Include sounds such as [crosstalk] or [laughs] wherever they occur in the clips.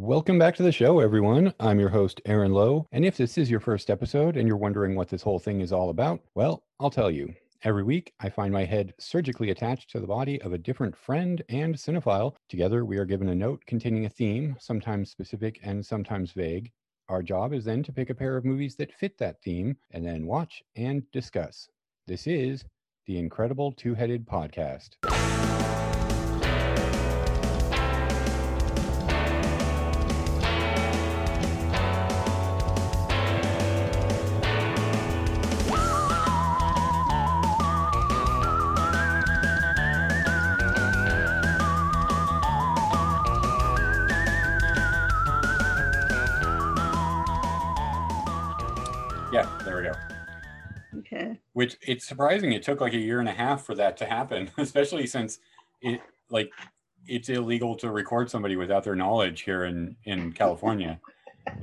Welcome back to the show, everyone. I'm your host, Aaron Lowe. And if this is your first episode and you're wondering what this whole thing is all about, well, I'll tell you. Every week, I find my head surgically attached to the body of a different friend and cinephile. Together, we are given a note containing a theme, sometimes specific and sometimes vague. Our job is then to pick a pair of movies that fit that theme and then watch and discuss. This is the Incredible Two Headed Podcast. It's surprising it took like a year and a half for that to happen, [laughs] especially since it like it's illegal to record somebody without their knowledge here in in California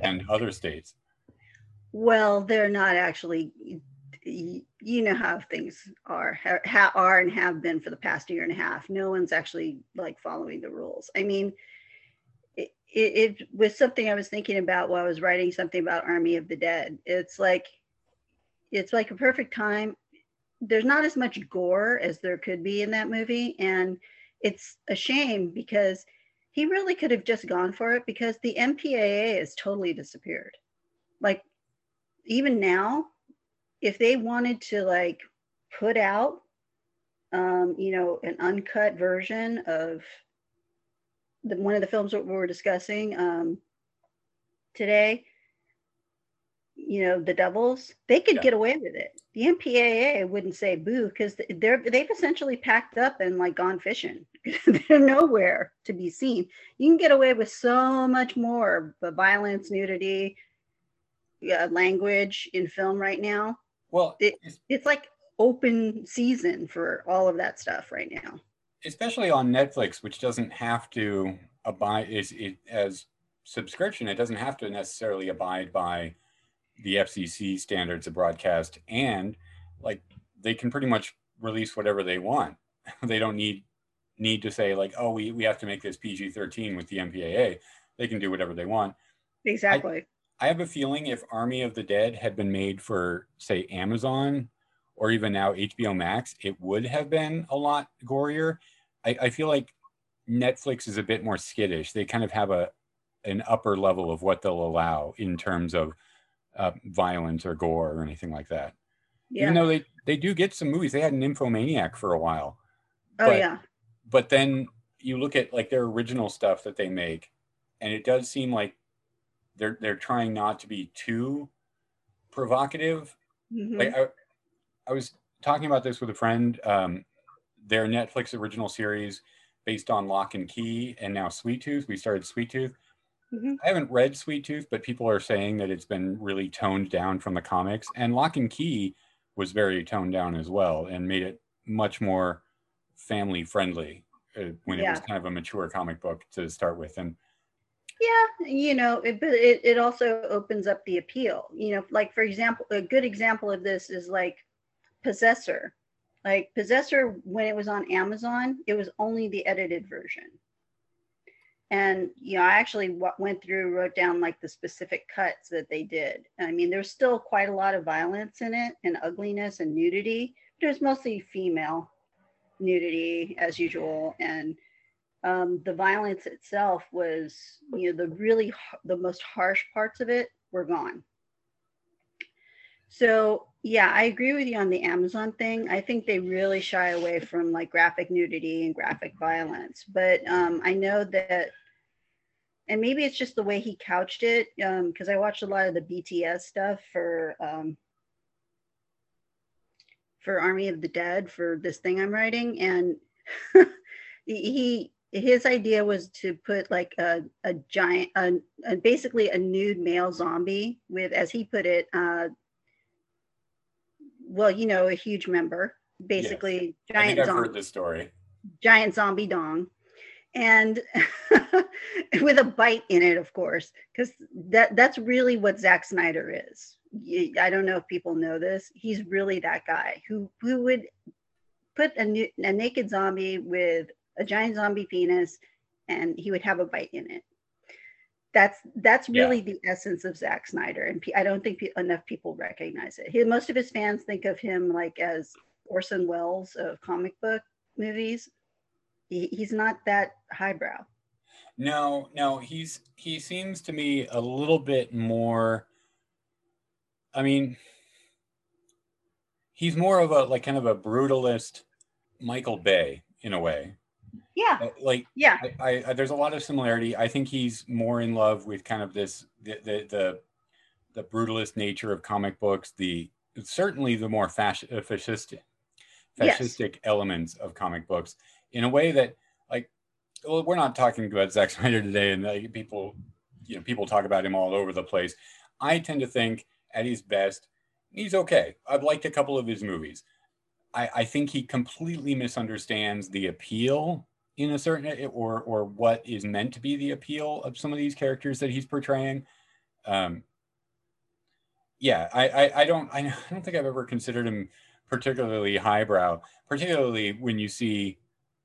and other states. Well, they're not actually. You know how things are, are and have been for the past year and a half. No one's actually like following the rules. I mean, it, it was something I was thinking about while I was writing something about Army of the Dead. It's like, it's like a perfect time. There's not as much gore as there could be in that movie, and it's a shame because he really could have just gone for it because the MPAA has totally disappeared. Like even now, if they wanted to like put out um, you know, an uncut version of the one of the films that we were discussing um today, you know, the devils, they could Yeah. get away with it. The MPAA wouldn't say boo because they're they've essentially packed up and like gone fishing. [laughs] they're nowhere to be seen. You can get away with so much more, but violence, nudity, yeah, language in film right now. Well, It- It's like open season for all of that stuff right now. especially on Netflix, which doesn't have to abide is it as subscription, it doesn't have to necessarily abide by the FCC standards of broadcast, and like they can pretty much release whatever they want. [laughs] they don't need need to say like, oh, we we have to make this PG thirteen with the MPAA. They can do whatever they want. Exactly. I have a feeling if Army of the Dead had been made for, say, Amazon or even now HBO Max, it would have been a lot gorier. I, I feel like Netflix is a bit more skittish. They kind of have a an upper level of what they'll allow in terms of uh, violence or gore or anything like that. yeah. Even though they they do get some movies, they had an Nymphomaniac for a while, oh but- yeah. but then you look at like their original stuff that they make, and it does seem like they're they're trying not to be too provocative. Mhm. Like I, I was talking about this with a friend. Um, their Netflix original series based on Locke and Key and now Sweet Tooth. We started Sweet Tooth. Mhm. I haven't read Sweet Tooth, but people are saying that it's been really toned down from the comics. And Locke and Key was very toned down as well and made it much more family friendly uh, when it was kind of a mature comic book to start with. And Yeah, you know, it, but it, it also opens up the appeal. You know, like for example, a good example of this is like Possessor. Like Possessor, when it was on Amazon, it was only the edited version. And you know, I actually w- went through, wrote down like the specific cuts that they did. I mean, there's still quite a lot of violence in it, and ugliness and nudity. Was mostly female nudity as usual, and um, the violence itself was, you know, the really the most harsh parts of it were gone. So yeah, I agree with you on the Amazon thing. I think they really shy away from like graphic nudity and graphic violence. But um, I know that, and maybe it's just the way he couched it, because I watched a lot of the BTS stuff for um, for Army of the Dead for this thing I'm writing, and [laughs] he his idea was to put like a, a giant a, a basically a nude male zombie with as he put it uh well you know a huge member basically I giant think I've zombie heard this story. giant zombie dong. And [laughs] with a bite in it of course because that that's really what Zack Snyder is. I don't know if people know this. He's really that guy who who would put a, nu- a naked zombie with a giant zombie penis and he would have a bite in it that's that's Yeah. really the essence of Zack Snyder, and I don't think enough people recognize it. He, most of his fans think of him like as Orson Welles of comic book movies. He, he's not that highbrow. No, no, he's he seems to me a little bit more. I mean, he's more of a like kind of a brutalist Michael Bay in a way. Yeah, Uh, Like yeah, I, I there's a lot of similarity. I think he's more in love with kind of this the the the, the brutalist nature of comic books. The certainly the more fasc- uh, fascist Yes. elements of comic books in a way that like well we're not talking about Zack Snyder today and like, people you know people talk about him all over the place. I tend to think at his best he's okay. I've liked a couple of his movies. I, I think he completely misunderstands the appeal in a certain eh, or or what is meant to be the appeal of some of these characters that he's portraying. Um, yeah, I, I I don't I [laughs] don't think I've ever considered him particularly highbrow, particularly when you see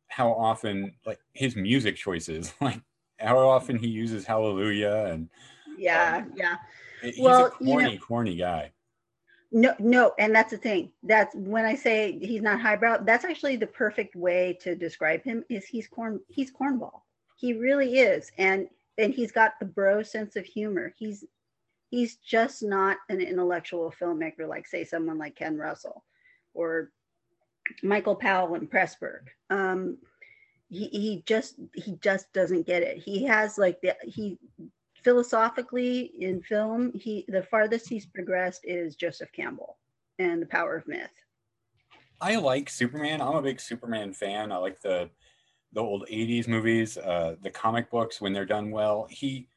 how often like his music choices, [laughs] like how often he uses Hallelujah and yeah, um, yeah. Eh, he's Well, a you know- corny, corny guy. No, no, and that's the thing. That's when I say he's not highbrow. That's actually the perfect way to describe him. Is he's corn? He's cornball. He really is, and and he's got the bro sense of humor. He's he's just not an intellectual filmmaker like say someone like Ken Russell or Michael Powell and Pressburg. Um, he he just he just doesn't get it. He has like the he philosophically in film he the farthest he's progressed is joseph campbell and the power of myth I like Superman. I'm a big Superman fan. I like the the old 80s movies, uh, the comic books when they're done well. He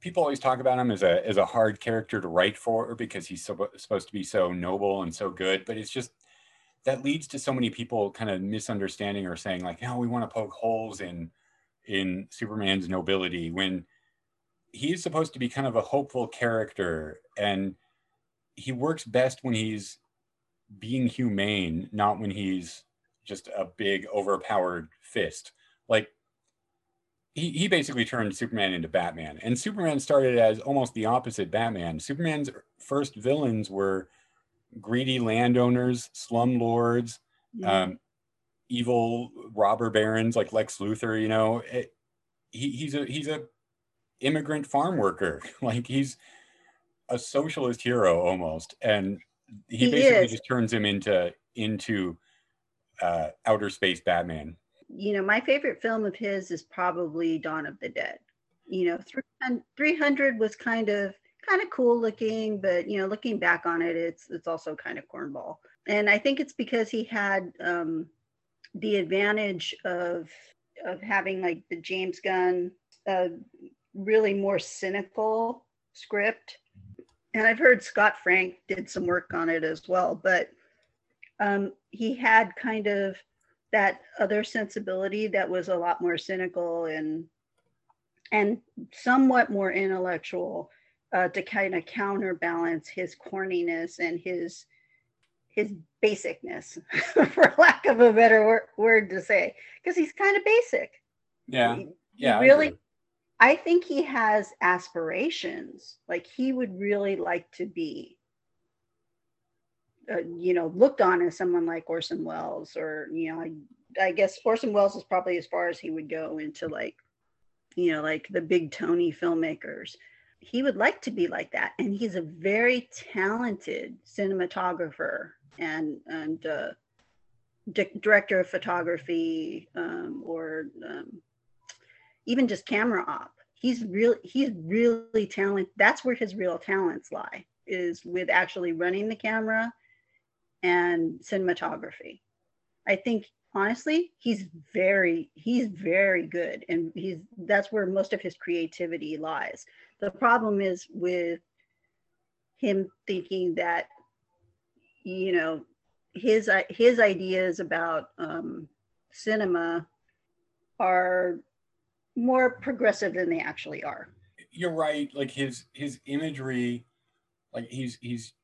people always talk about him as a as a hard character to write for because he's so, supposed to be so noble and so good, but it's just that leads to so many people kind of misunderstanding or saying like, "No, we want to poke holes in in Superman's nobility when he's supposed to be kind of a hopeful character and he works best when he's being humane, not when he's just a big overpowered fist. Like he, he basically turned Superman into Batman. And Superman started as almost the opposite Batman. Superman's first villains were greedy landowners, slumlords, um, evil robber barons like Lex Luthor, you know. It, he, he's a he's a immigrant farm worker. [laughs] like he's a socialist hero almost. And he, He basically is. just turns him into into uh, outer space Batman. you know my favorite film of his is probably dawn of the dead you know 300 300 was kind of kind of cool looking but you know looking back on it it's it's also kind of cornball and i think it's because he had um the advantage of of having like the james gunn uh, really more cynical script and i've heard scott frank did some work on it as well but um he had kind of that other sensibility that was a lot more cynical and and somewhat more intellectual uh, to kind of counterbalance his corniness and his his basicness [laughs] for lack of a better wor- word to say because he's kind of basic Yeah. He- Yeah. I really. I think he has aspirations. Like he would really like to be, uh, you know, looked on as someone like Orson Welles, or you know, I, I guess Orson Welles is probably as far as he would go into like, you know, like the big Tony filmmakers. He would like to be like that, and he's a very talented cinematographer and and uh, di- director of photography um, or um, even just camera op. He's really he's really talented. That's where his real talents lie is with actually running the camera and cinematography. I think honestly, he's very he's very good and he's that's where most of his creativity lies. The problem is with him thinking that you know his his ideas about um, cinema are more progressive than they actually are. You're right. Like his his imagery, like he's he's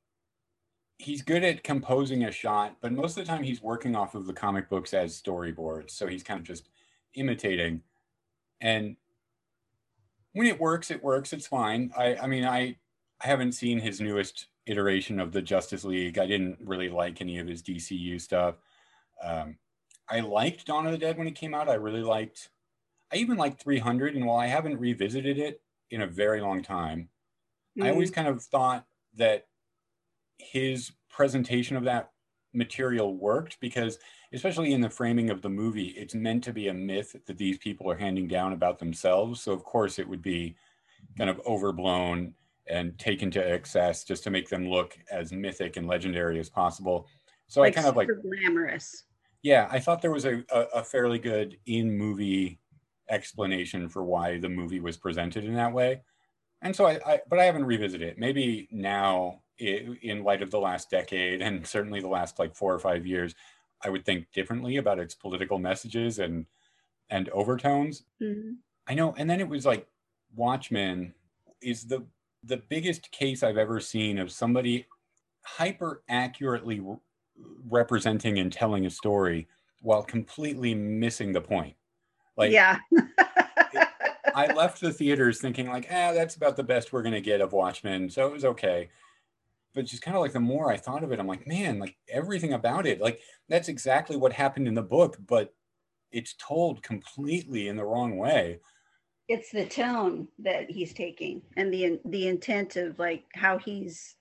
he's good at composing a shot, but most of the time he's working off of the comic books as storyboards. So he's kind of just imitating. And when it works, it works. It's fine. I, I mean, I, I haven't seen his newest iteration of the Justice League. I didn't really like any of his DCU stuff. Um, I liked Dawn of the Dead when it came out. I really liked. I even liked 300, and while I haven't revisited it in a very long time, mm-hmm. I always kind of thought that his presentation of that material worked because especially in the framing of the movie it's meant to be a myth that these people are handing down about themselves. So of course it would be kind of overblown and taken to excess just to make them look as mythic and legendary as possible. So like i kind of like glamorous. Yeah i thought there was a, a, a fairly good in movie explanation for why the movie was presented in that way and so I, I but i haven't revisited it maybe now in light of the last decade and certainly the last like four or five years, I would think differently about its political messages and and overtones. Mm-hmm. I know, and then it was like Watchmen is the the biggest case I've ever seen of somebody hyper accurately re- representing and telling a story while completely missing the point. Like, yeah. [laughs] I left the theaters thinking like, ah, that's about the best we're gonna get of Watchmen, so it was okay but just kind of like the more I thought of it, I'm like, man, like everything about it, like that's exactly what happened in the book, but it's told completely in the wrong way. It's the tone that he's taking and the the intent of like how he's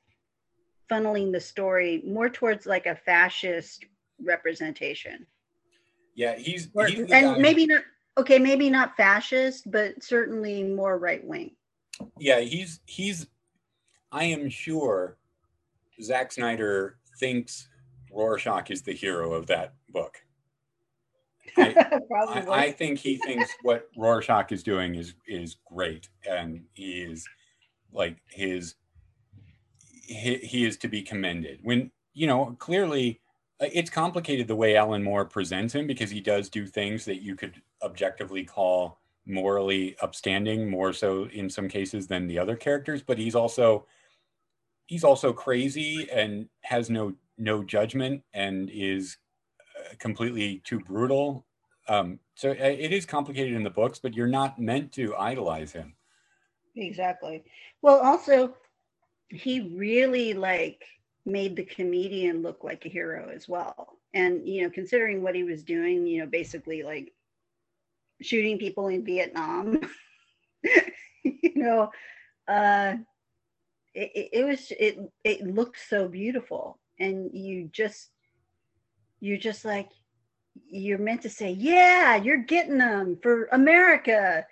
funneling the story more towards like a fascist representation. Yeah, he's, he's and guy. maybe not okay, maybe not fascist, but certainly more right wing. Yeah, he's he's I am sure Zack Snyder thinks Rorschach is the hero of that book. I, [laughs] I, I, think he thinks what Rorschach is doing is is great, and he is like his he, he is to be commended. When you know clearly uh, it's complicated the way Alan Moore presents him because he does do things that you could objectively call morally upstanding, more so in some cases than the other characters. But he's also he's also crazy and has no no judgment and is uh, completely too brutal. Um, so uh, it is complicated in the books, but you're not meant to idolize him. Exactly. Well, also, he really like made the comedian look like a hero as well. And you know, considering what he was doing, you know, basically like shooting people in Vietnam, [laughs] you know, uh, it, it was it it looked so beautiful. And you just you're just like you're meant to say yeah you're getting them for america.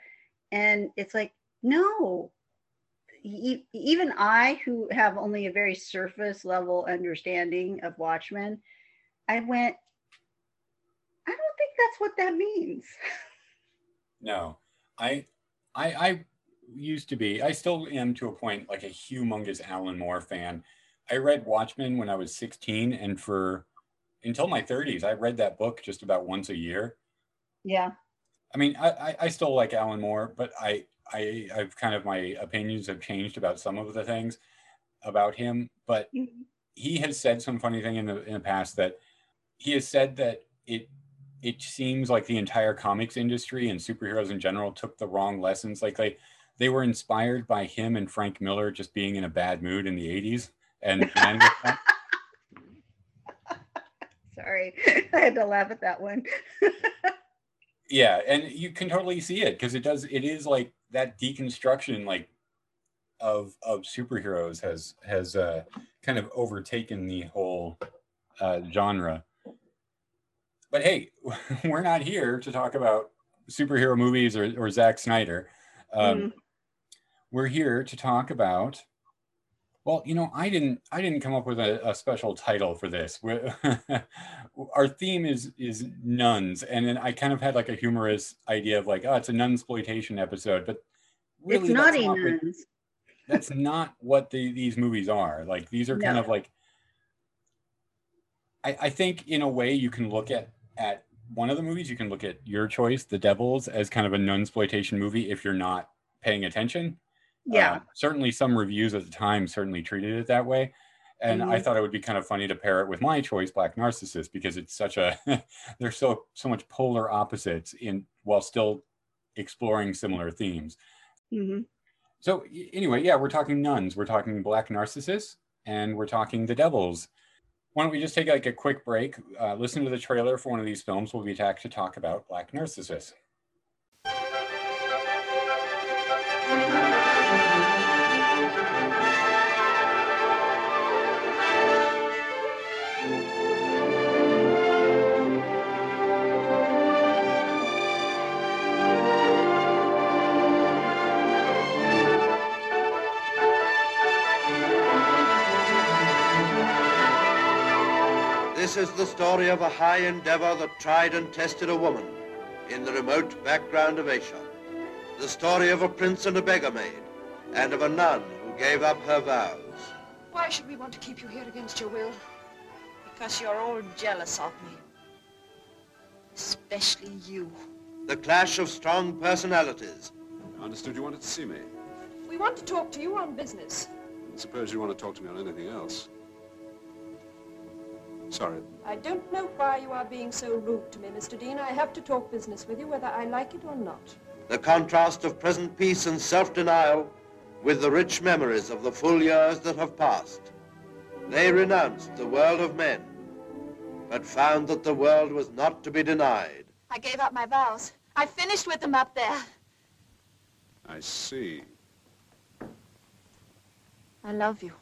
And it's like no. Even i who have only a very surface level understanding of watchmen i went i don't think that's what that means [laughs] no i i i used to be. I still am to a point like a humongous Alan Moore fan. I read Watchmen when I was 16, and for until my 30s, I read that book just about once a year. Yeah. I mean, I, I still like Alan Moore, but I, I, I've kind of my opinions have changed about some of the things about him. But mm-hmm. he has said some funny thing in the in the past that he has said that it it seems like the entire comics industry and superheroes in general took the wrong lessons. Like they they were inspired by him and Frank Miller just being in a bad mood in the 80s. And [laughs] sorry, [laughs] I had to laugh at that one. [laughs] yeah, and you can totally see it because it does, it is like that deconstruction, like of of superheroes has has uh, kind of overtaken the whole uh, genre. But hey, [laughs] we're not here to talk about superhero movies or, or Zack Snyder. Um, mm we're here to talk about well you know i didn't i didn't come up with a, a special title for this. [laughs] Our theme is is nuns. And then i kind of had like a humorous idea of like oh it's a nun exploitation episode. But really it's naughty not nuns. what, that's not what the, these movies are. Like these are no. kind of like I, I think in a way you can look at at one of the movies you can look at your choice the devils as kind of a nun exploitation movie if you're not paying attention yeah. Uh, certainly some reviews at the time certainly treated it that way. And mm-hmm. I thought it would be kind of funny to pair it with my choice, Black Narcissus, because it's such a [laughs] there's so so much polar opposites in while still exploring similar themes. hmm So anyway, yeah, we're talking nuns, we're talking black narcissus, and we're talking the devils. Why don't we just take like a quick break, uh, listen to the trailer for one of these films. We'll be back to talk about black narcissus. This is the story of a high endeavor that tried and tested a woman in the remote background of Asia. The story of a prince and a beggar maid, and of a nun who gave up her vows. Why should we want to keep you here against your will? Because you're all jealous of me. Especially you. The clash of strong personalities. I understood you wanted to see me. We want to talk to you on business. Suppose you want to talk to me on anything else. Sorry. I don't know why you are being so rude to me, Mr. Dean. I have to talk business with you, whether I like it or not. The contrast of present peace and self-denial with the rich memories of the full years that have passed. They renounced the world of men, but found that the world was not to be denied. I gave up my vows. I finished with them up there. I see. I love you.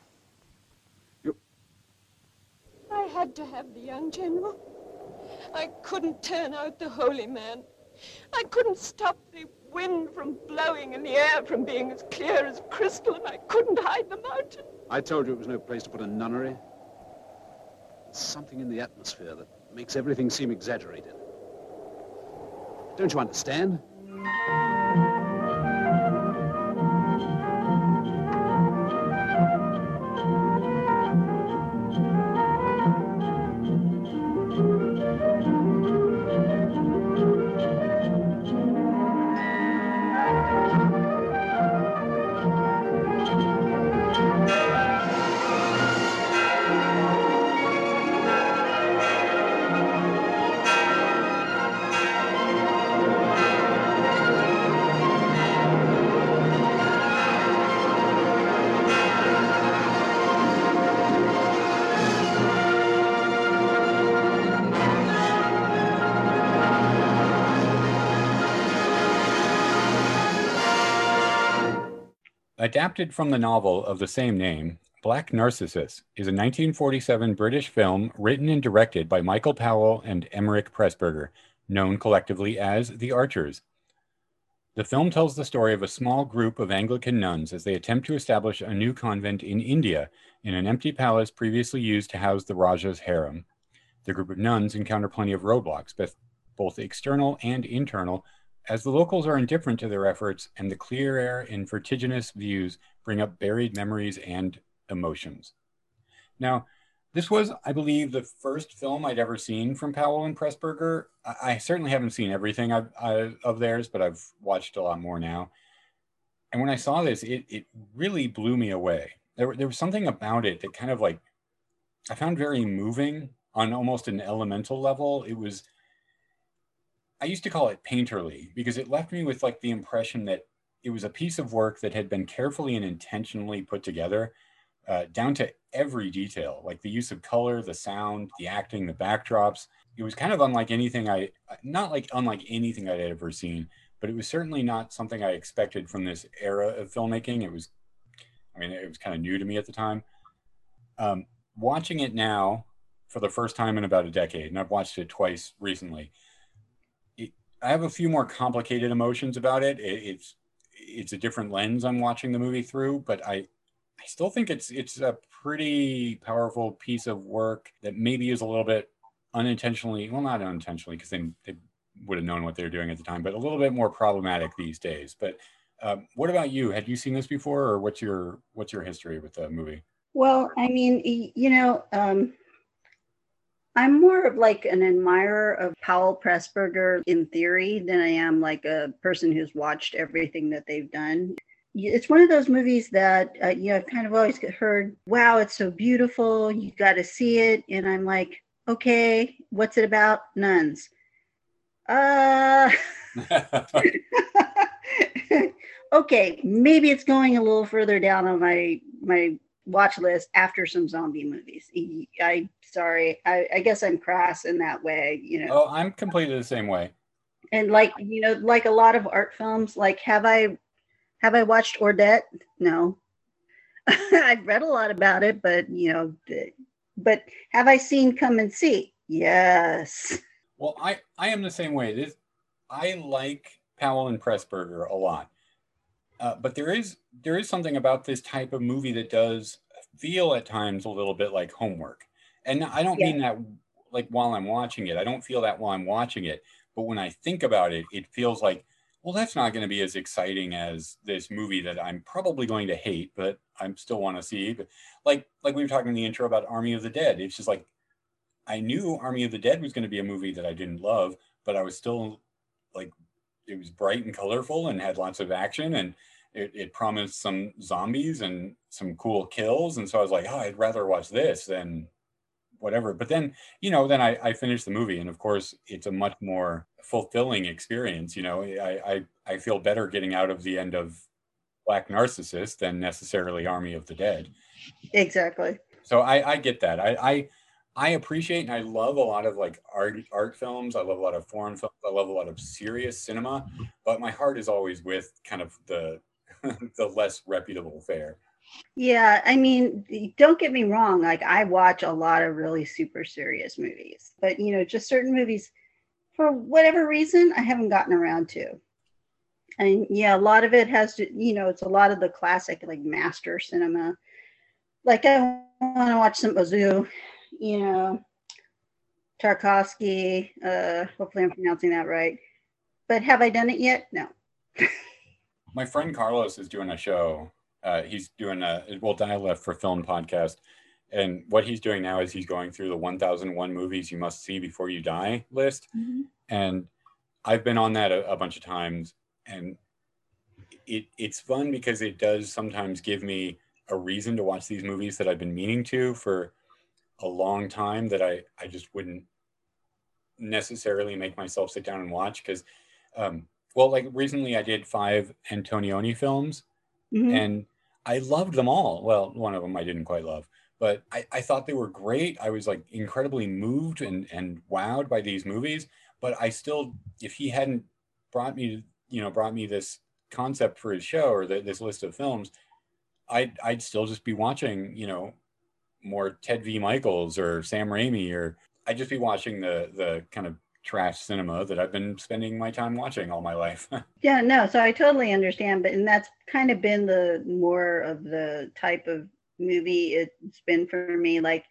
I had to have the young general. I couldn't turn out the holy man. I couldn't stop the wind from blowing and the air from being as clear as crystal, and I couldn't hide the mountain. I told you it was no place to put a nunnery. There's something in the atmosphere that makes everything seem exaggerated. Don't you understand? Adapted from the novel of the same name, Black Narcissus is a 1947 British film written and directed by Michael Powell and Emeric Pressburger, known collectively as The Archers. The film tells the story of a small group of Anglican nuns as they attempt to establish a new convent in India in an empty palace previously used to house the Raja's harem. The group of nuns encounter plenty of roadblocks, both- both external and internal, as the locals are indifferent to their efforts and the clear air and vertiginous views bring up buried memories and emotions. Now, this was, I believe, the first film I'd ever seen from Powell and Pressburger. I, I certainly haven't seen everything I, of theirs, but I've watched a lot more now. And when I saw this, it, it really blew me away. There, there was something about it that kind of like I found very moving on almost an elemental level. It was I used to call it painterly because it left me with like the impression that it was a piece of work that had been carefully and intentionally put together uh, down to every detail, like the use of color, the sound, the acting, the backdrops. It was kind of unlike anything I, not like unlike anything I'd ever seen, but it was certainly not something I expected from this era of filmmaking. It was, I mean, it was kind of new to me at the time. Um, watching it now for the first time in about a decade, and I've watched it twice recently. I have a few more complicated emotions about it. it. It's it's a different lens I'm watching the movie through, but I I still think it's it's a pretty powerful piece of work that maybe is a little bit unintentionally, well, not unintentionally, because they they would have known what they were doing at the time, but a little bit more problematic these days. But um, what about you? Had you seen this before, or what's your what's your history with the movie? Well, I mean, you know, um, I'm more of like an admirer of Powell Pressburger in theory than I am like a person who's watched everything that they've done. It's one of those movies that uh, you know I've kind of always heard, "Wow, it's so beautiful! You got to see it." And I'm like, "Okay, what's it about? Nuns." Uh, [laughs] [laughs] okay, maybe it's going a little further down on my my watch list after some zombie movies. I sorry, I, I guess I'm crass in that way, you know. Oh, I'm completely the same way. And like you know, like a lot of art films, like have I have I watched Ordet? No. [laughs] I've read a lot about it, but you know, but have I seen Come and See? Yes. Well, I I am the same way. This I like Powell and Pressburger a lot. Uh, but there is there is something about this type of movie that does feel at times a little bit like homework. And I don't yeah. mean that like while I'm watching it. I don't feel that while I'm watching it. But when I think about it, it feels like, well, that's not going to be as exciting as this movie that I'm probably going to hate, but I still want to see. But like like we were talking in the intro about Army of the Dead. It's just like I knew Army of the Dead was going to be a movie that I didn't love, but I was still like it was bright and colorful and had lots of action and it, it, promised some zombies and some cool kills and so i was like oh i'd rather watch this than whatever. But then you know then i, I finished the movie and of course it's a much more fulfilling experience you know? I, I i feel better getting out of the end of black narcissus than necessarily army of the dead. Exactly. So i i get that. I i I appreciate and I love a lot of like art art films. I love a lot of foreign films. I love a lot of serious cinema, mm-hmm. but my heart is always with kind of the [laughs] the less reputable fare. Yeah, I mean, don't get me wrong. Like I watch a lot of really super serious movies, but you know, just certain movies, for whatever reason, I haven't gotten around to. And yeah, a lot of it has to, you know, it's a lot of the classic like master cinema. Like I want to watch some Ozu you know, Tarkovsky. Uh, hopefully, I'm pronouncing that right. But have I done it yet? No. [laughs] My friend Carlos is doing a show. Uh, he's doing a well dial left for film podcast, and what he's doing now is he's going through the 1001 movies you must see before you die list. Mm-hmm. And I've been on that a, a bunch of times, and it it's fun because it does sometimes give me a reason to watch these movies that I've been meaning to for a long time that I, I just wouldn't necessarily make myself sit down and watch because um, well like recently i did five antonioni films mm-hmm. and i loved them all well one of them i didn't quite love but I, I thought they were great i was like incredibly moved and, and wowed by these movies but i still if he hadn't brought me you know brought me this concept for his show or the, this list of films I'd, I'd still just be watching you know more Ted V. Mikels or Sam Raimi, or I'd just be watching the the kind of trash cinema that I've been spending my time watching all my life. [laughs] yeah, no, so I totally understand, but and that's kind of been the more of the type of movie it's been for me. Like,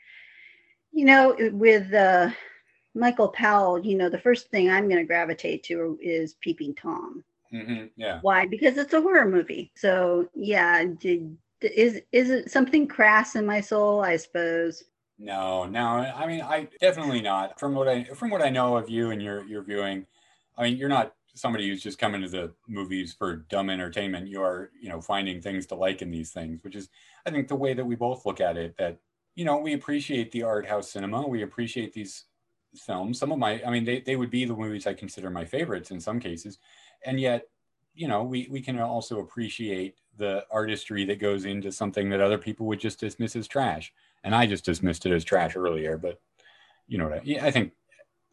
you know, with uh, Michael Powell, you know, the first thing I'm going to gravitate to is Peeping Tom. Mm-hmm, yeah. Why? Because it's a horror movie. So yeah, did is is it something crass in my soul i suppose? No no i mean i definitely not. From what i from what i know of you and your your viewing i mean you're not somebody who's just coming to the movies for dumb entertainment. You are you know finding things to like in these things which is i think the way that we both look at it that you know we appreciate the art house cinema. We appreciate these films. Some of my i mean they, they would be the movies i consider my favorites in some cases. And yet you know we, we can also appreciate the artistry that goes into something that other people would just dismiss as trash. And I just dismissed it as trash earlier, but you know what I, yeah, I think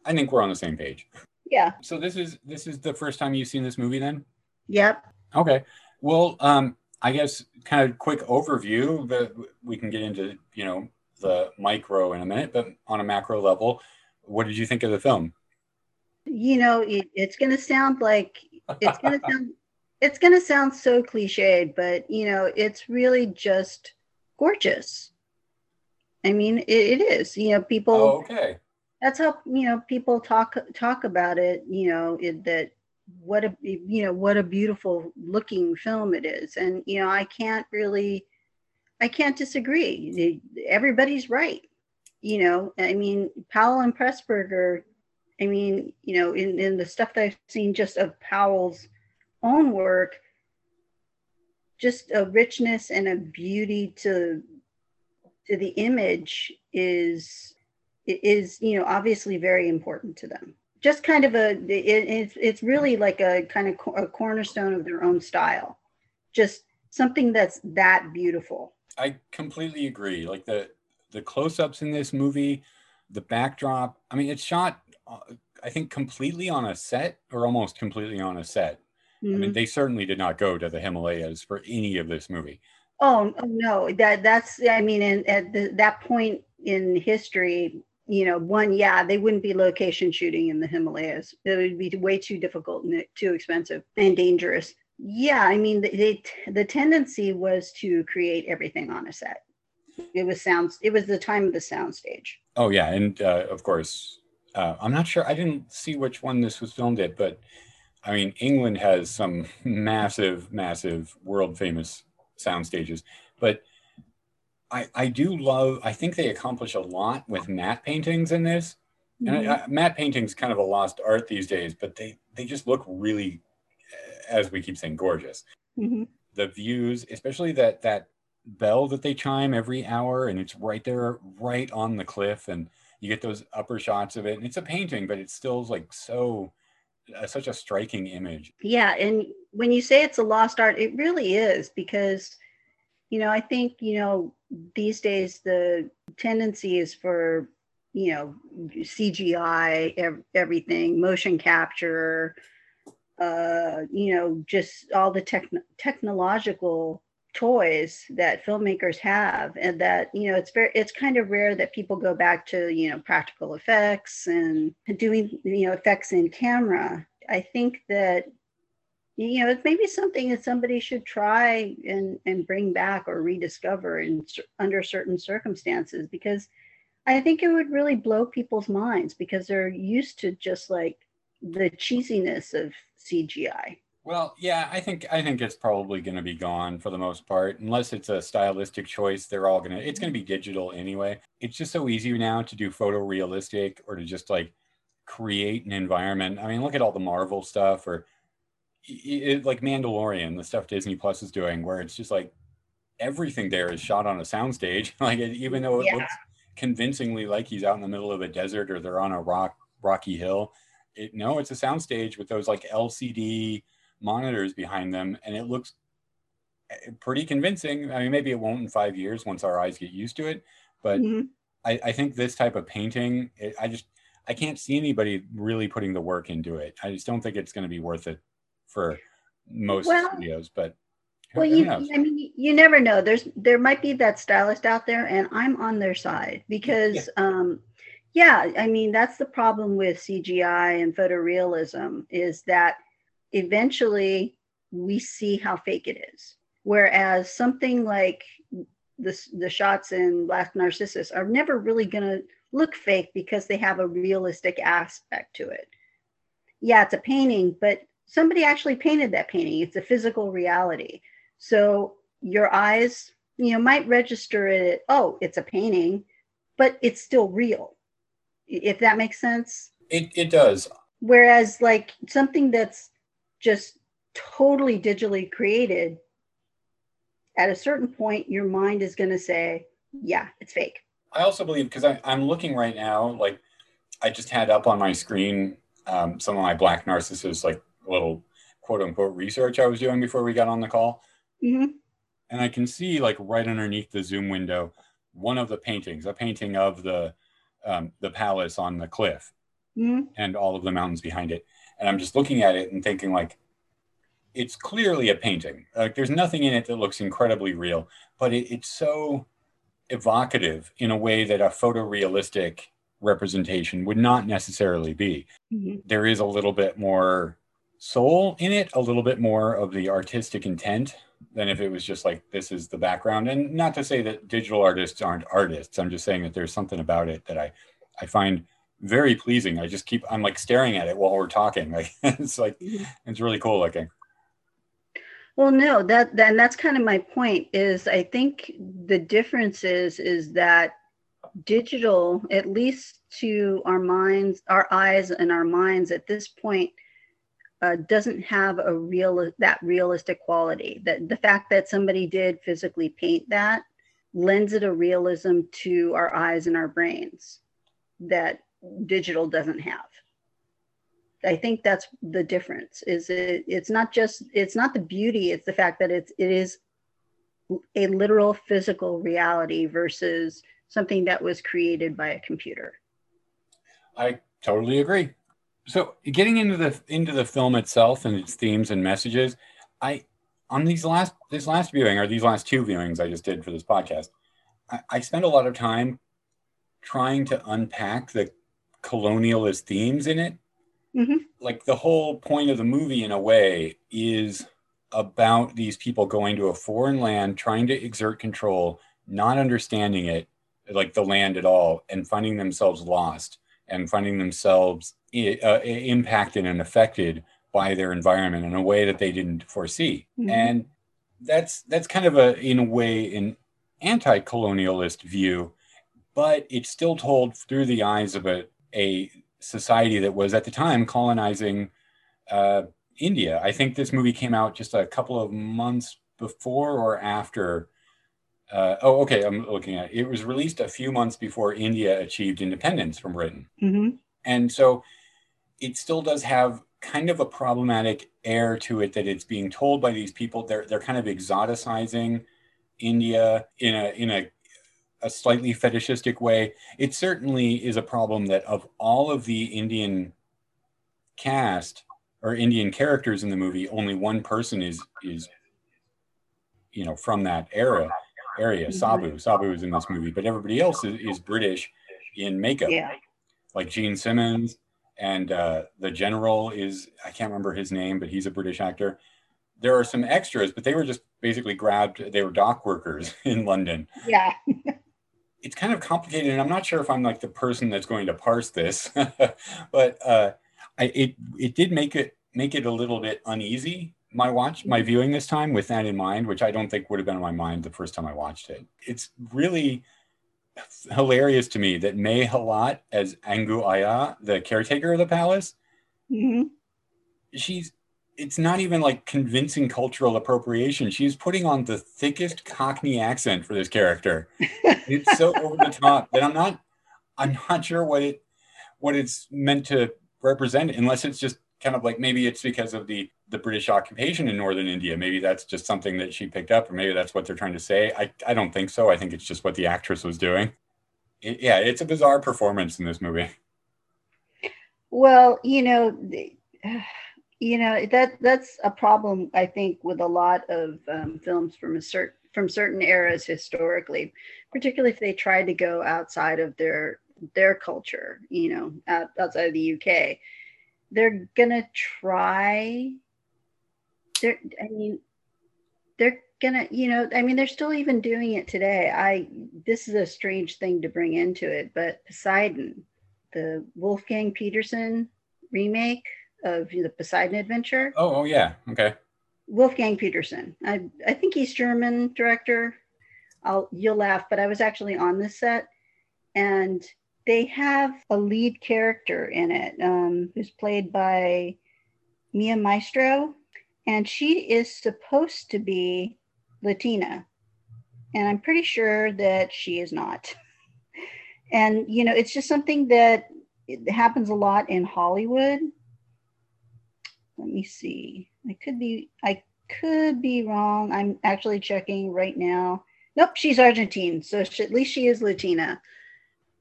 I think we're on the same page. Yeah. So this is this is the first time you've seen this movie then? Yep. Okay. Well, um I guess kind of quick overview that we can get into, you know, the micro in a minute, but on a macro level, what did you think of the film? You know, it, it's going to sound like it's going [laughs] to sound it's going to sound so cliched, but you know, it's really just gorgeous. I mean, it, it is. You know, people. Oh, okay. That's how you know people talk talk about it. You know, it, that what a you know what a beautiful looking film it is, and you know, I can't really, I can't disagree. Everybody's right. You know, I mean, Powell and Pressburger. I mean, you know, in in the stuff that I've seen just of Powell's own work just a richness and a beauty to to the image is is you know obviously very important to them just kind of a it, it's it's really like a kind of a cornerstone of their own style just something that's that beautiful. I completely agree. Like the the close-ups in this movie, the backdrop. I mean, it's shot, uh, I think, completely on a set or almost completely on a set. Mm-hmm. I mean, mm-hmm. they certainly did not go to the Himalayas for any of this movie. Oh, oh no, that that's. I mean, at the, that point in history, you know, one, yeah, they wouldn't be location shooting in the Himalayas. It would be way too difficult and too expensive and dangerous. Yeah, I mean, the, the tendency was to create everything on a set. It was sounds. It was the time of the sound stage. Oh yeah, and uh, of course, uh, I'm not sure. I didn't see which one this was filmed at, but I mean, England has some massive, massive, world famous sound stages. But I, I do love. I think they accomplish a lot with matte paintings in this. Mm-hmm. And I, I, matte paintings kind of a lost art these days, but they they just look really, as we keep saying, gorgeous. Mm-hmm. The views, especially that that bell that they chime every hour, and it's right there, right on the cliff, and you get those upper shots of it. And it's a painting, but it's still like so such a striking image. Yeah, and when you say it's a lost art, it really is because you know, I think, you know, these days the tendency is for, you know, CGI, ev- everything, motion capture, uh, you know, just all the tech- technological toys that filmmakers have and that you know it's very it's kind of rare that people go back to you know practical effects and doing you know effects in camera. I think that you know it's maybe something that somebody should try and and bring back or rediscover in under certain circumstances because i think it would really blow people's minds because they're used to just like the cheesiness of cgi well yeah i think i think it's probably going to be gone for the most part unless it's a stylistic choice they're all going to it's going to be digital anyway it's just so easy now to do photorealistic or to just like create an environment i mean look at all the marvel stuff or it, like Mandalorian, the stuff Disney Plus is doing, where it's just like everything there is shot on a soundstage. [laughs] like even though it yeah. looks convincingly like he's out in the middle of a desert or they're on a rock rocky hill, it no, it's a soundstage with those like LCD monitors behind them, and it looks eh, pretty convincing. I mean, maybe it won't in five years once our eyes get used to it, but mm-hmm. I, I, think this type of painting, it, I just I can't see anybody really putting the work into it. I just don't think it's going to be worth it for most well, studios, but well, you, I mean, you never know. There's there might be that stylist out there, and I'm on their side because, yeah. um, yeah, I mean that's the problem with CGI and photorealism is that eventually we see how fake it is. Whereas something like the the shots in Black Narcissus are never really going to look fake because they have a realistic aspect to it. Yeah, it's a painting, but somebody actually painted that painting. It's a physical reality. So your eyes, you know, might register it, oh, it's a painting, but it's still real. If that makes sense. It, it does. Whereas like something that's just totally digitally created, at a certain point, your mind is going to say, yeah, it's fake. I also believe because I'm looking right now, like I just had up on my screen um, some of my black narcissus like little quote unquote research I was doing before we got on the call. Mm-hmm. And I can see like right underneath the zoom window, one of the paintings, a painting of the um, the palace on the cliff mm-hmm. and all of the mountains behind it. And I'm just looking at it and thinking like, it's clearly a painting. Like there's nothing in it that looks incredibly real, but it, it's so evocative in a way that a photorealistic representation would not necessarily be. Mm-hmm. There is a little bit more soul in it, a little bit more of the artistic intent than if it was just like this is the background. And not to say that digital artists aren't artists. I'm just saying that there's something about it that I I find very pleasing. I just keep I'm like staring at it while we're talking. [laughs] Like it's like mm-hmm. it's really cool looking. Well, no, that then that's kind of my point. Is I think the difference is is that digital, at least to our minds, our eyes, and our minds at this point, uh, doesn't have a real that realistic quality. That the fact that somebody did physically paint that lends it a realism to our eyes and our brains that digital doesn't have. I think that's the difference. Is it? It's not just. It's not the beauty. It's the fact that it's. It is a literal physical reality versus something that was created by a computer. I totally agree. So, getting into the into the film itself and its themes and messages, I on these last this last viewing or these last two viewings I just did for this podcast, I, I spent a lot of time trying to unpack the colonialist themes in it. Mm-hmm. Like the whole point of the movie, in a way, is about these people going to a foreign land, trying to exert control, not understanding it, like the land at all, and finding themselves lost and finding themselves uh, impacted and affected by their environment in a way that they didn't foresee. Mm-hmm. And that's that's kind of a in a way an anti-colonialist view, but it's still told through the eyes of a, a society that was at the time colonizing uh, India. I think this movie came out just a couple of months before or after. Uh, oh, okay. I'm looking at it. it. was released a few months before India achieved independence from Britain, mm-hmm. and so it still does have kind of a problematic air to it that it's being told by these people. They're they're kind of exoticizing India in a in a a slightly fetishistic way. It certainly is a problem that of all of the Indian cast, or Indian characters in the movie, only one person is is you know from that era area. Mm-hmm. Sabu, Sabu is in this movie, but everybody else is, is British in makeup. Yeah. Like Jean Simmons and uh, the general is I can't remember his name, but he's a British actor. There are some extras, but they were just basically grabbed. They were dock workers [laughs] in London. Yeah. [laughs] it's kind of complicated, and I'm not sure if I'm like the person that's going to parse this, [laughs] but uh, I, it it did make it make it a little bit uneasy my watch my viewing this time with that in mind which i don't think would have been on my mind the first time i watched it it's really hilarious to me that May Hallatt as Angu Ayah, the caretaker of the palace, mm-hmm. she's it's not even like convincing cultural appropriation. She's putting on the thickest Cockney accent for this character. it's so [laughs] over the top that I'm not I'm not sure what it what it's meant to represent unless it's just kind of like maybe it's because of the the British occupation in northern India. Maybe that's just something that she picked up, or maybe that's what they're trying to say. I, I don't think so. I think it's just what the actress was doing. It, yeah, it's a bizarre performance in this movie. Well, you know, you know that that's a problem I think with a lot of um, films from a certain from certain eras historically, particularly if they try to go outside of their their culture, you know, out, outside of the UK. They're gonna try. They're, I mean, they're gonna, you know, I mean, they're still even doing it today. I this is a strange thing to bring into it, but Poseidon, the Wolfgang Petersen remake of the Poseidon Adventure. Oh, oh yeah, okay. Wolfgang Petersen. I I think he's German director. I'll you'll laugh, but I was actually on this set, and they have a lead character in it um, who's played by Mia Maestro, and she is supposed to be Latina. And I'm pretty sure that she is not. [laughs] And, you know, it's just something that happens a lot in Hollywood. Let me see. I could be, I could be wrong. I'm actually checking right now. Nope, she's Argentine. So she, at least she is Latina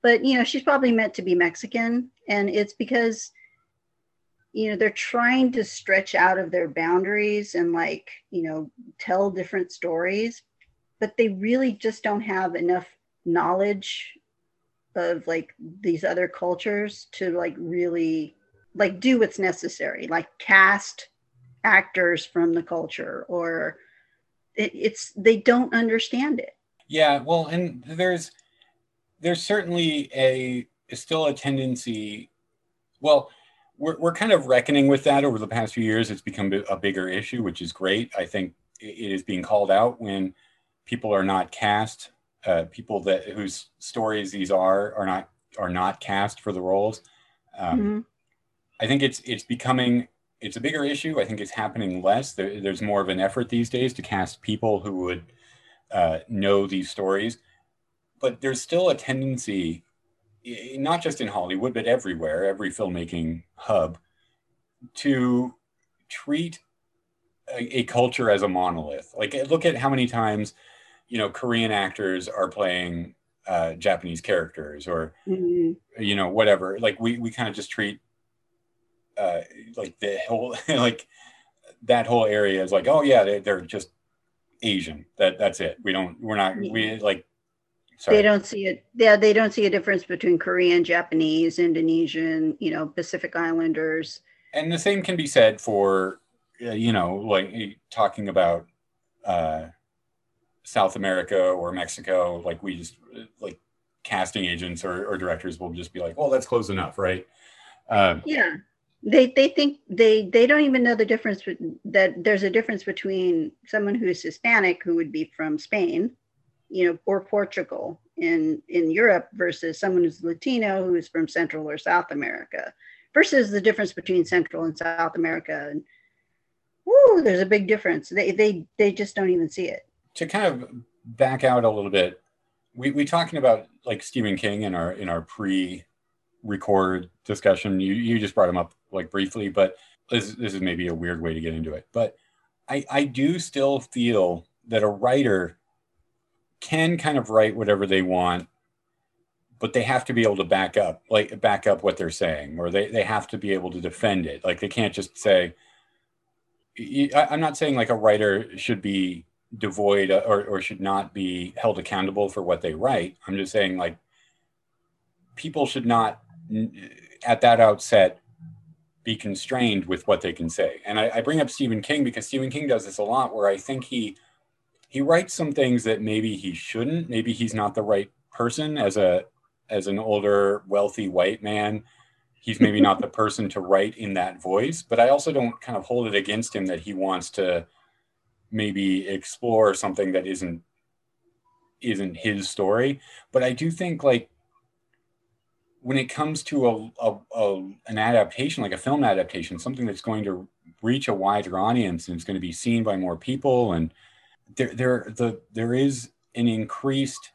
but you know she's probably meant to be mexican and it's because you know they're trying to stretch out of their boundaries and like you know tell different stories but they really just don't have enough knowledge of like these other cultures to like really like do what's necessary like cast actors from the culture or it, it's they don't understand it yeah well and there's there's certainly a still a tendency. Well, we're we're kind of reckoning with that over the past few years. It's become a bigger issue, which is great. I think it is being called out when people are not cast. Uh, people that whose stories these are are not are not cast for the roles. Um, mm-hmm. I think it's it's becoming it's a bigger issue. I think it's happening less. There, there's more of an effort these days to cast people who would uh, know these stories but there's still a tendency, not just in Hollywood, but everywhere, every filmmaking hub, to treat a, a culture as a monolith. Like look at how many times, you know, Korean actors are playing uh, Japanese characters or Mhm. you know whatever. Like we we kind of just treat uh, like the whole [laughs] like that whole area is like oh yeah they, they're just Asian. That that's it. We don't we're not we like. Sorry. They don't see it. Yeah, they don't see a difference between Korean, Japanese, Indonesian, you know, Pacific Islanders. and the same can be said for uh, you know like eh, talking about uh south america or mexico like we just uh, like casting agents or, or directors will just be like well that's close enough right um, Yeah, they they think they they don't even know the difference that there's a difference between someone who's Hispanic who would be from Spain, you know, or Portugal in in Europe versus someone who's Latino who is from Central or South America versus the difference between Central and South America and whoo, there's a big difference. They they they just don't even see it. to kind of back out a little bit we we talking about like stephen king in our in our pre record discussion. You you just brought him up like briefly but this, this is maybe a weird way to get into it. But i i do still feel that a writer can kind of write whatever they want but they have to be able to back up like back up what they're saying or they, they have to be able to defend it. Like they can't just say I- i'm not saying like a writer should be devoid uh, or, or should not be held accountable for what they write. I'm just saying like people should not at that outset be constrained with what they can say. And I, I bring up stephen king because stephen king does this a lot where i think he he writes some things that maybe he shouldn't. Maybe he's not the right person as a as an older wealthy white man. He's maybe not the person to write in that voice but i also don't kind of hold it against him that he wants to maybe explore something that isn't isn't his story. But i do think like when it comes to a, a, a an adaptation like a film adaptation something that's going to reach a wider audience and it's going to be seen by more people and there there the there is an increased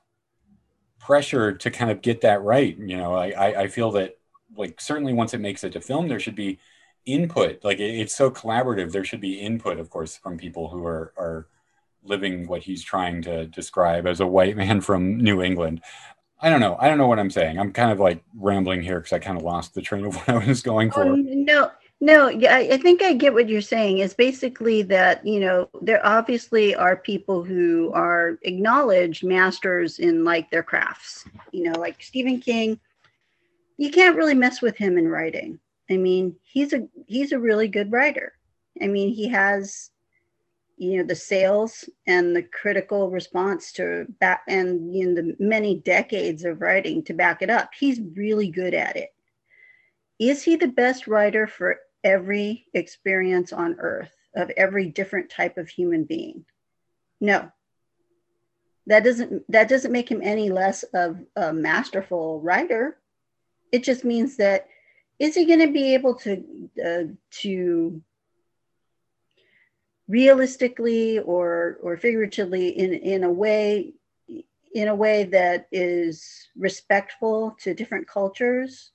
pressure to kind of get that right you know i i, I feel that like certainly once it makes it to film there should be input like it, it's so collaborative there should be input of course from people who are are living what he's trying to describe as a white man from new england i don't know i don't know what i'm saying i'm kind of like rambling here because i kind of lost the train of [laughs] what i was going for Oh, no, no, I think I get what you're saying. Is basically that you know there obviously are people who are acknowledged masters in like their crafts. You know, like Stephen King. You can't really mess with him in writing. I mean, he's a he's a really good writer. I mean, he has you know the sales and the critical response to back and you know the many decades of writing to back it up. He's really good at it. Is he the best writer for every experience on earth of every different type of human being? No. That doesn't that doesn't make him any less of a masterful writer. It just means that is he going to be able to uh, to realistically or or figuratively in in a way in a way that is respectful to different cultures?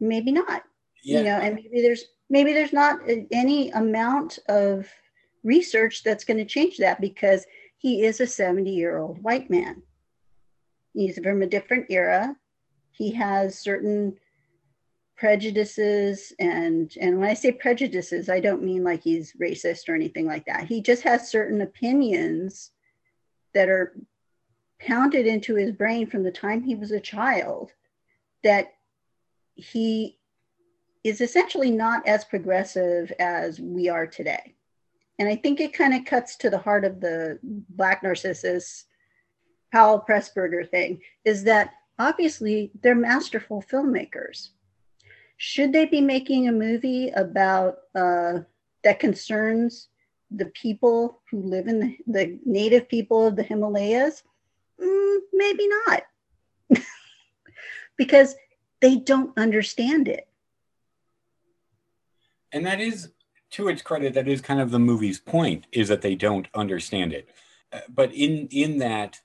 Maybe not. Yeah. you know and maybe there's maybe there's not any amount of research that's going to change that because he is a 70 year old white man. He's from a different era. He has certain prejudices and and when i say prejudices i don't mean like he's racist or anything like that he just has certain opinions that are pounded into his brain from the time he was a child that he is essentially not as progressive as we are today. And I think it kind of cuts to the heart of the Black Narcissus, Powell Pressburger thing is that obviously they're masterful filmmakers. Should they be making a movie about uh, that concerns the people who live in the, the native people of the Himalayas? Mm, maybe not. [laughs] because they don't understand it. and that is to its credit that is kind of the movie's point is that they don't understand it Uh, but in in that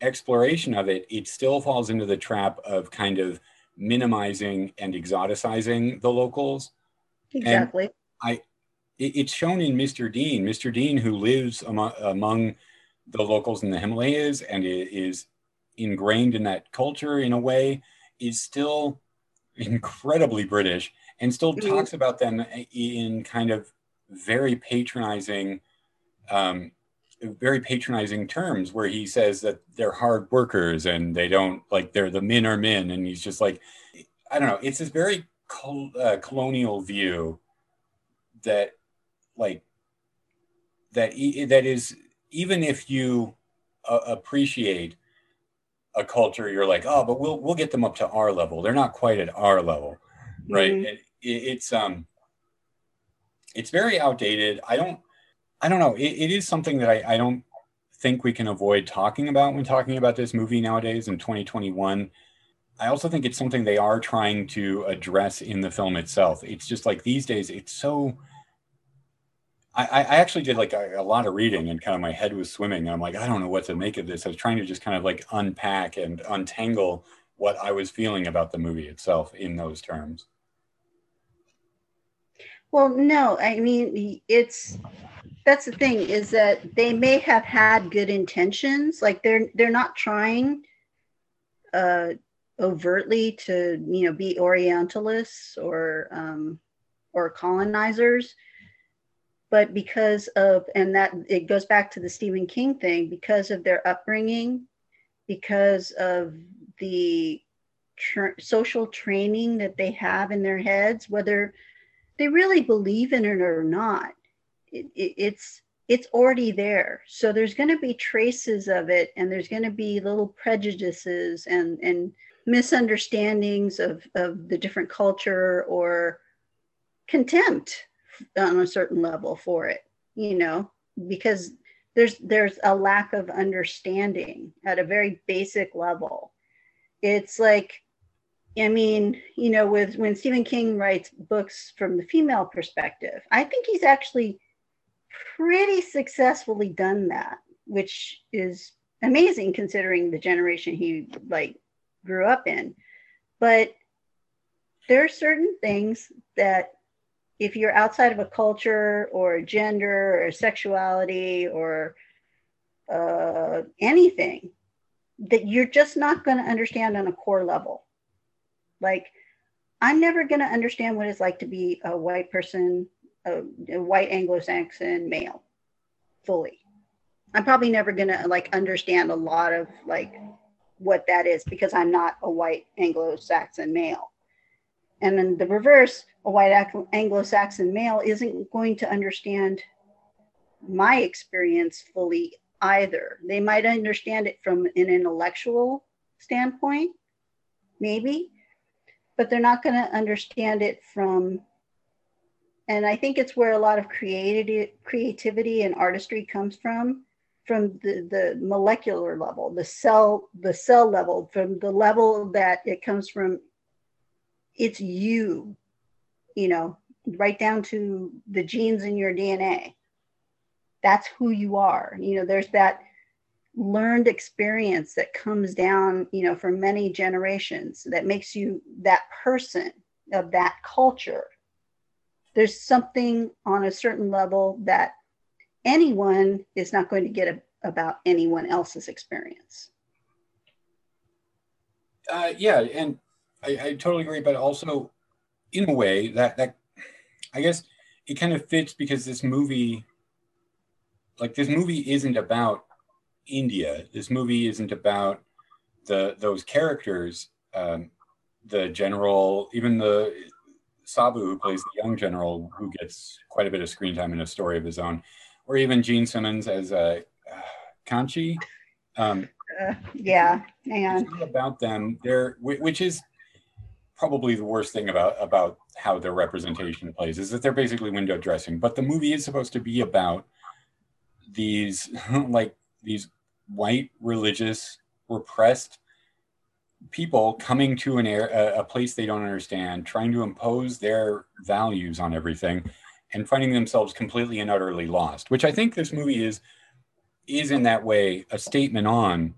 exploration of it it still falls into the trap of kind of minimizing and exoticizing the locals exactly. I it, it's shown in Mr. Dean. Mr. Dean, who lives among, among the locals in the Himalayas and is ingrained in that culture in a way, is still incredibly British and still Mhm. talks about them in kind of very patronizing, um, very patronizing terms, where he says that they're hard workers and they don't like they're the men are men, and he's just like, I don't know. It's this very col- uh, colonial view that, like, that e- that is even if you uh, appreciate a culture, you're like, oh, but we'll we'll get them up to our level. They're not quite at our level, right? Mhm. It, it, it's um, it's very outdated. I don't, I don't know. It, it is something that I, I don't think we can avoid talking about when talking about this movie nowadays in 2021. I also think it's something they are trying to address in the film itself. It's just like these days, it's so. I, I actually did like a, a lot of reading and kind of my head was swimming. I'm like, I don't know what to make of this. I was trying to just kind of like unpack and untangle what I was feeling about the movie itself in those terms. Well, no, I mean it's that's the thing is that they may have had good intentions, like they're they're not trying uh overtly to you know be Orientalists or um or colonizers, but because of and that it goes back to the Stephen King thing because of their upbringing, because of the tr- social training that they have in their heads, whether they really believe in it or not it, it, it's it's already there. So there's going to be traces of it and there's going to be little prejudices and and misunderstandings of of the different culture or contempt on a certain level for it you know because there's there's a lack of understanding at a very basic level. It's like I mean, you know, with when Stephen King writes books from the female perspective, I think he's actually pretty successfully done that, which is amazing considering the generation he like grew up in. But there are certain things that if you're outside of a culture or a gender or sexuality or uh, anything, that you're just not going to understand on a core level like, I'm never going to understand what it's like to be a white person, a, a white Anglo Saxon male fully. I'm probably never to like understand a lot of like what that is because I'm not a white Anglo Saxon male. And then the reverse, a white Anglo Saxon male isn't going to understand my experience fully either. They might understand it from an intellectual standpoint, maybe, but they're not going to understand it from and i think it's where a lot of creativity creativity and artistry comes from from the, the molecular level the cell the cell level from the level that it comes from it's you you know right down to the genes in your dna that's who you are. You know there's that learned experience that comes down you know for many generations that makes you that person of that culture there's something on a certain level that anyone is not going to get a, about anyone else's experience Uh, yeah, and I, I totally agree. But also, in a way, that that I guess it kind of fits because this movie, like this movie, isn't about India. This movie isn't about the those characters. Um, the general, even the Sabu who plays the young general, who gets quite a bit of screen time in a story of his own, or even Jean Simmons as uh, Kanchi. Um, uh, yeah and about them. They're which is probably the worst thing about about how their representation plays is that they're basically window dressing. But the movie is supposed to be about these [laughs] like these white religious repressed people coming to an air a, a place they don't understand, trying to impose their values on everything, and finding themselves completely and utterly lost. Which I think this movie is is in that way a statement on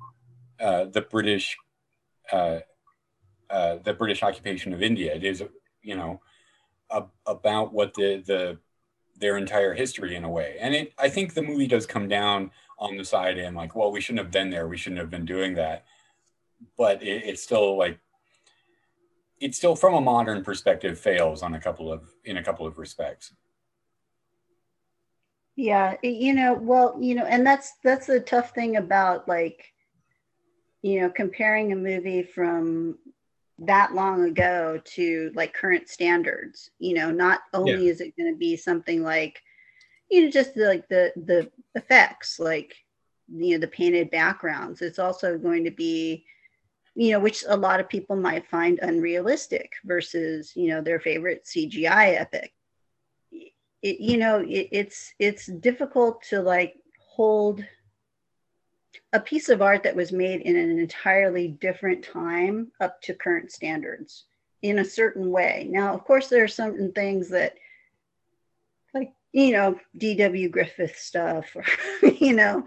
uh, the British uh, uh, the British occupation of India. It is, you know, about what the the their entire history in a way. And it, I think the movie does come down on the side and like, well, we shouldn't have been there. We shouldn't have been doing that. But it, it's still like, it still from a modern perspective fails on a couple of in a couple of respects. Yeah, you know, well, you know, and that's that's the tough thing about like, you know, comparing a movie from that long ago to like current standards you know not only yeah. is it going to be something like you know just the, like the the effects like you know the painted backgrounds it's also going to be you know which a lot of people might find unrealistic versus you know their favorite cgi epic it, you know it, it's it's difficult to like hold a piece of art that was made in an entirely different time up to current standards in a certain way. Now, of course, there are certain things that, like, you know, D.W. Griffith stuff, or, [laughs] you know,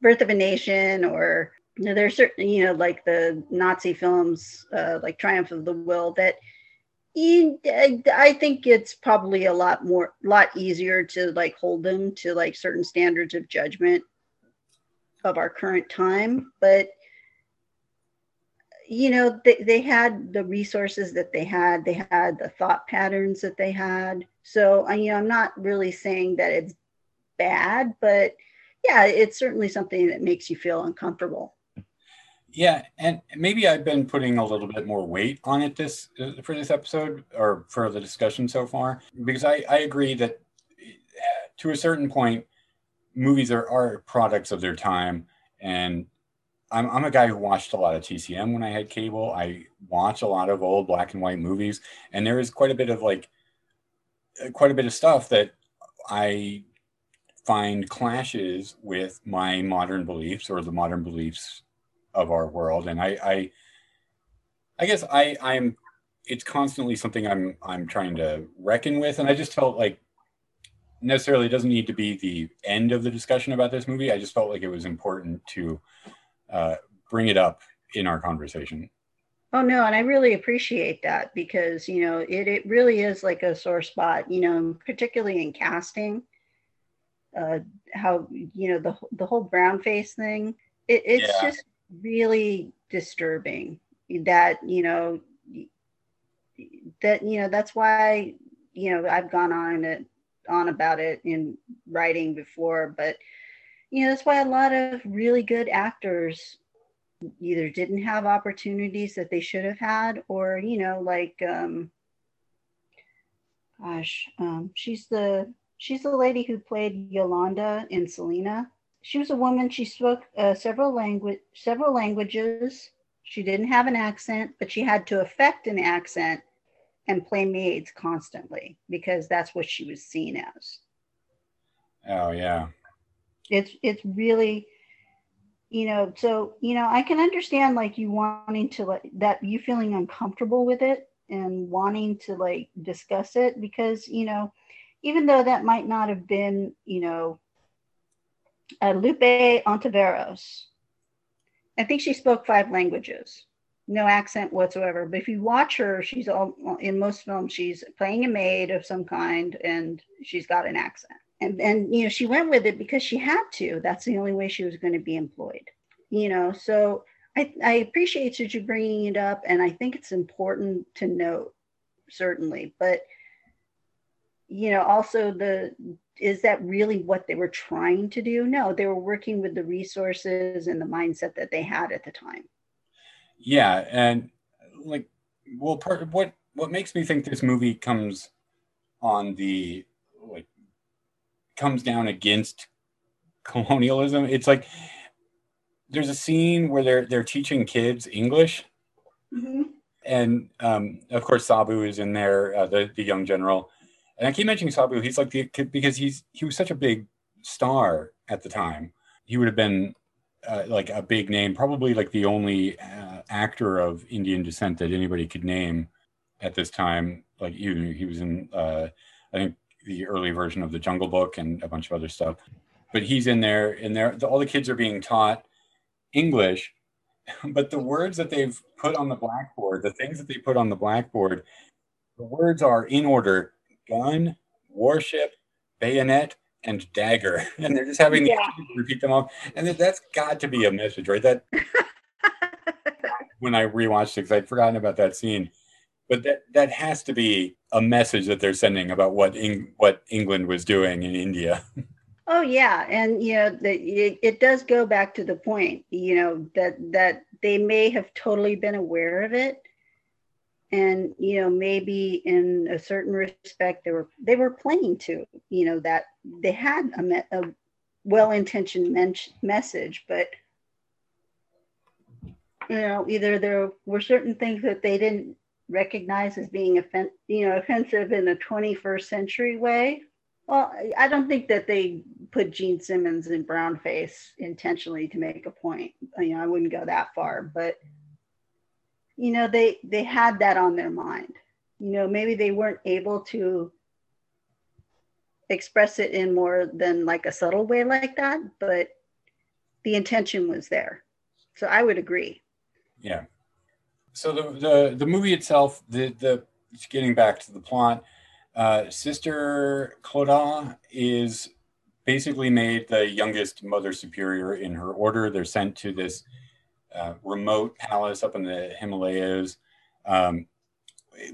Birth of a Nation, or there's certain, you know, like the Nazi films, uh, like Triumph of the Will, that I think it's probably a lot more, a lot easier to like hold them to like certain standards of judgment of our current time, but you know they, they had the resources that they had. They had the thought patterns that they had. So you know i'm not really saying that it's bad but yeah it's certainly something that makes you feel uncomfortable yeah and maybe i've been putting a little bit more weight on it this uh, for this episode or for the discussion so far because i i agree that to a certain point movies are, are products of their time. And I'm, I'm a guy who watched a lot of TCM when I had cable. I watch a lot of old black and white movies, and there is quite a bit of like, quite a bit of stuff that I find clashes with my modern beliefs or the modern beliefs of our world. And I, I, I guess I, I'm, it's constantly something I'm, I'm trying to reckon with. And I just felt like necessarily doesn't need to be the end of the discussion about this movie. I just felt like it was important to uh, bring it up in our conversation. Oh no, and I really appreciate that because you know it it really is like a sore spot, you know, particularly in casting. Uh, how you know the the whole brown face thing. It, it's yeah. just really disturbing that you know that you know that's why you know I've gone on it on about it in writing before, but you know, that's why a lot of really good actors either didn't have opportunities that they should have had, or you know, like um, gosh, um, she's the she's the lady who played Yolanda in Selena. She was a woman. She spoke uh, several language several languages. She didn't have an accent, but she had to affect an accent and play maids constantly because that's what she was seen as. Oh yeah. It's it's really you know, so you know, I can understand like you wanting to like that you feeling uncomfortable with it and wanting to like discuss it because, you know, even though that might not have been, you know, uh, Lupe Ontiveros. I think she spoke five languages no accent whatsoever. But if you watch her, she's all in most films, she's playing a maid of some kind and she's got an accent. And, and you know, she went with it because she had to. That's the only way she was going to be employed. You know, so I, I appreciate that you're bringing it up. And I think it's important to note, certainly. But, you know, also the is that really what they were trying to do? No, they were working with the resources and the mindset that they had at the time yeah and like well part of what what makes me think this movie comes on the like comes down against [laughs] colonialism it's like there's a scene where they're they're teaching kids english mm-hmm. and um, of course sabu is in there uh, the, the young general and i keep mentioning sabu he's like the because he's he was such a big star at the time he would have been uh, like a big name, probably like the only uh, actor of Indian descent that anybody could name at this time. Like he, he was in, uh, I think, the early version of the Jungle Book and a bunch of other stuff. But he's in there, and there, all the kids are being taught English, [laughs] but the words that they've put on the blackboard, the things that they put on the blackboard, the words are in order gun, warship, bayonet, and dagger. [laughs] And they're just having Yeah. the repeat them all. And that- that's got to be a message, right? That [laughs] when I rewatched it, because I'd forgotten about that scene. But that that has to be a message that they're sending about what Eng- what England was doing in India. [laughs] Oh yeah, and you know the, it, it does go back to the point, you know that that they may have totally been aware of it, and you know maybe in a certain respect they were they were playing to you know that they had a, me- a well-intentioned men- message, but you know either there were certain things that they didn't recognize as being offen- you know offensive in a 21st century way well, I- don't think that they put Jean Simmons in brown face intentionally to make a point. You know, I wouldn't go that far, but you know, they they had that on their mind. You know, maybe they weren't able to express it in more than like a subtle way like that, but the intention was there. So I would agree. Yeah. So the the, the movie itself, the the getting back to the plot, uh, Sister Clodagh is basically made the youngest Mother Superior in her order. They're sent to this uh, remote palace up in the Himalayas, um,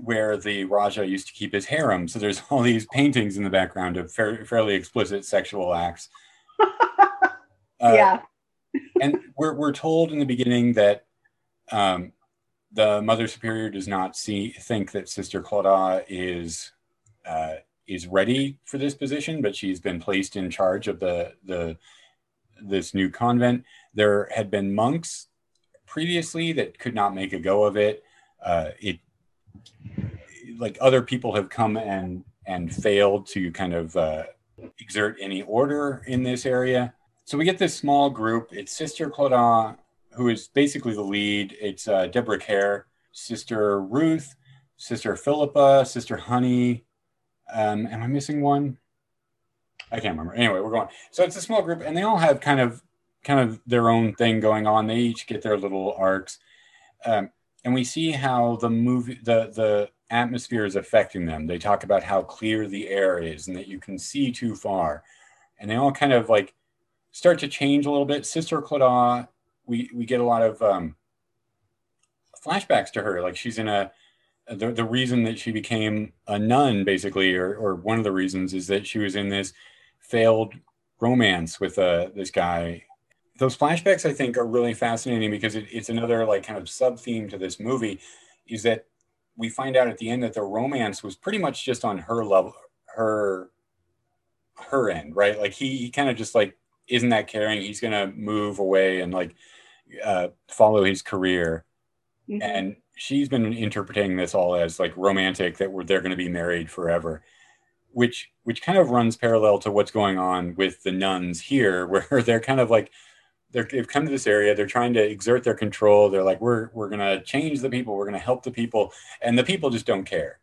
where the Raja used to keep his harem. So there's all these paintings in the background of fair, fairly explicit sexual acts. [laughs] Uh, yeah. and we're, we're told in the beginning that um, the mother superior does not see think that sister Clodagh is uh, is ready for this position but she's been placed in charge of the the this new convent there had been monks previously that could not make a go of it uh, it like other people have come and and failed to kind of uh, exert any order in this area so we get this small group. It's Sister Clodagh, who is basically the lead. It's uh, Deborah Kerr, Sister Ruth, Sister Philippa, Sister Honey. Um, am I missing one? I can't remember. Anyway, we're going. So it's a small group, and they all have kind of kind of their own thing going on. They each get their little arcs, um, and we see how the movie, the the atmosphere is affecting them. They talk about how clear the air is, and that you can see too far, and they all kind of like start to change a little bit. Sister Clodagh, we we get a lot of um, flashbacks to her. Like she's in a the, the reason that she became a nun, basically, or or one of the reasons is that she was in this failed romance with uh, this guy. Those flashbacks, I think, are really fascinating because it, it's another like kind of sub theme to this movie, is that we find out at the end that the romance was pretty much just on her level, her her end, right? Like he, he kind of just like isn't that caring. He's gonna move away and like uh, follow his career. Mhm. And she's been interpreting this all as like romantic that we're they're going to be married forever, which which kind of runs parallel to what's going on with the nuns here, [laughs] where they're kind of like they're, they've come to this area. They're trying to exert their control. They're like, we're we're going to change the people. We're going to help the people, and the people just don't care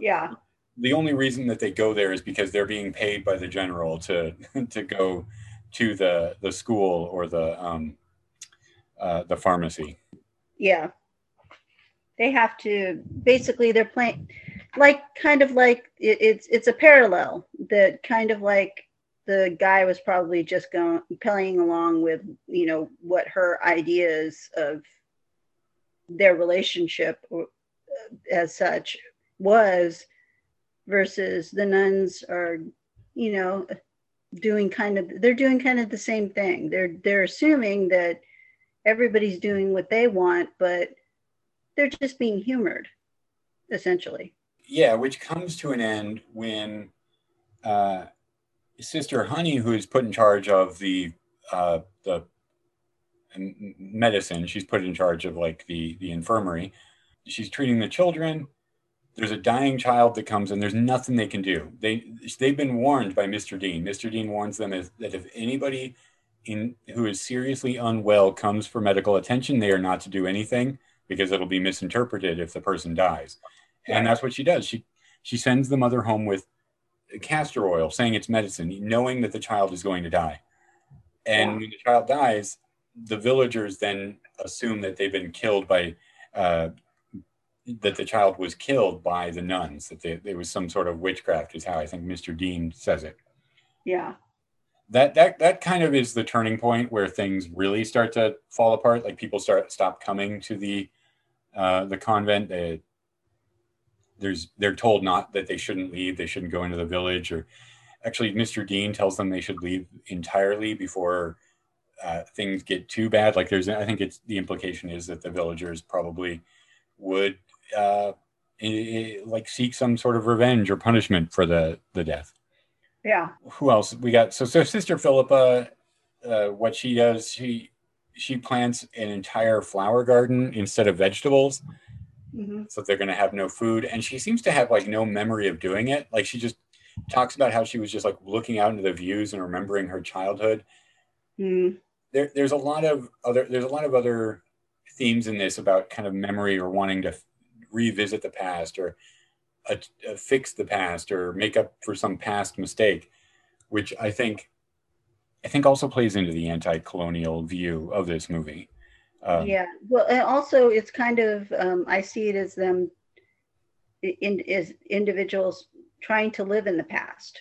Yeah. the only reason that they go there is because they're being paid by the general to [laughs] to go to the the school or the um uh, the pharmacy. yeah they have to basically they're playing like kind of like it, it's it's a parallel that kind of like the guy was probably just going playing along with you know what her ideas of their relationship as such was versus the nuns are you know doing kind of they're doing kind of the same thing. They're they're assuming that everybody's doing what they want but they're just being humored essentially. Yeah, which comes to an end when uh, Sister Honey, who is put in charge of the uh, the medicine, she's put in charge of like the the infirmary. She's treating the children. There's a dying child that comes, and there's nothing they can do. They they've been warned by Mr. Dean. Mr. Dean warns them is that if anybody in who is seriously unwell comes for medical attention, they are not to do anything because it'll be misinterpreted if the person dies. And that's what she does. She she sends the mother home with castor oil, saying it's medicine, knowing that the child is going to die. And Yeah. when the child dies, the villagers then assume that they've been killed by uh, that the child was killed by the nuns. That they, there was some sort of witchcraft, is how I think Mr. Dean says it. Yeah. That that that kind of is the turning point where things really start to fall apart. Like people start stop coming to the uh, the convent. They, there's they're told not that they shouldn't leave. They shouldn't go into the village. Or actually, Mr. Dean tells them they should leave entirely before uh, things get too bad. Like there's, I think it's the implication is that the villagers probably would uh, like seek some sort of revenge or punishment for the the death. Yeah. Who else we got? So so Sister Philippa, uh, what she does, she she plants an entire flower garden instead of vegetables. Mm-hmm. So they're going to have no food, and she seems to have like no memory of doing it. Like she just talks about how she was just like looking out into the views and remembering her childhood. Mm. There, there's a lot of other there's a lot of other themes in this about kind of memory or wanting to revisit the past or uh, uh, fix the past or make up for some past mistake, which I think I think also plays into the anti-colonial view of this movie. Um, yeah, well, and also it's kind of um, I see it as them in as individuals trying to live in the past.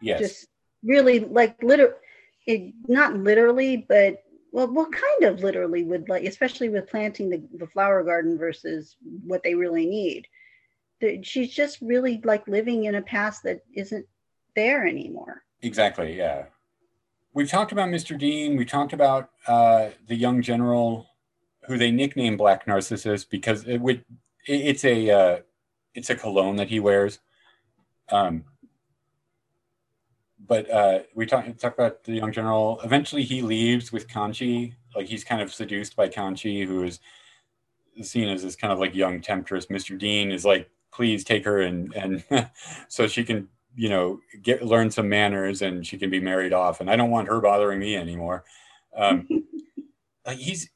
Yes, just really like literally, not literally, but well, what kind of literally would like, especially with planting the, the flower garden versus what they really need. She's just really like living in a past that isn't there anymore. Exactly. Yeah. We've talked about Mr. Dean. We talked about uh, the young general, who they nickname Black Narcissus because it would. It, it's a uh, it's a cologne that he wears. Um, but uh, we talk, talk about the young general. Eventually, he leaves with Kanchi. Like he's kind of seduced by Kanchi, who is seen as this kind of like young temptress. Mr. Dean is like, please take her and and [laughs] so she can you know get learn some manners and she can be married off. And I don't want her bothering me anymore. Um, [laughs] like he's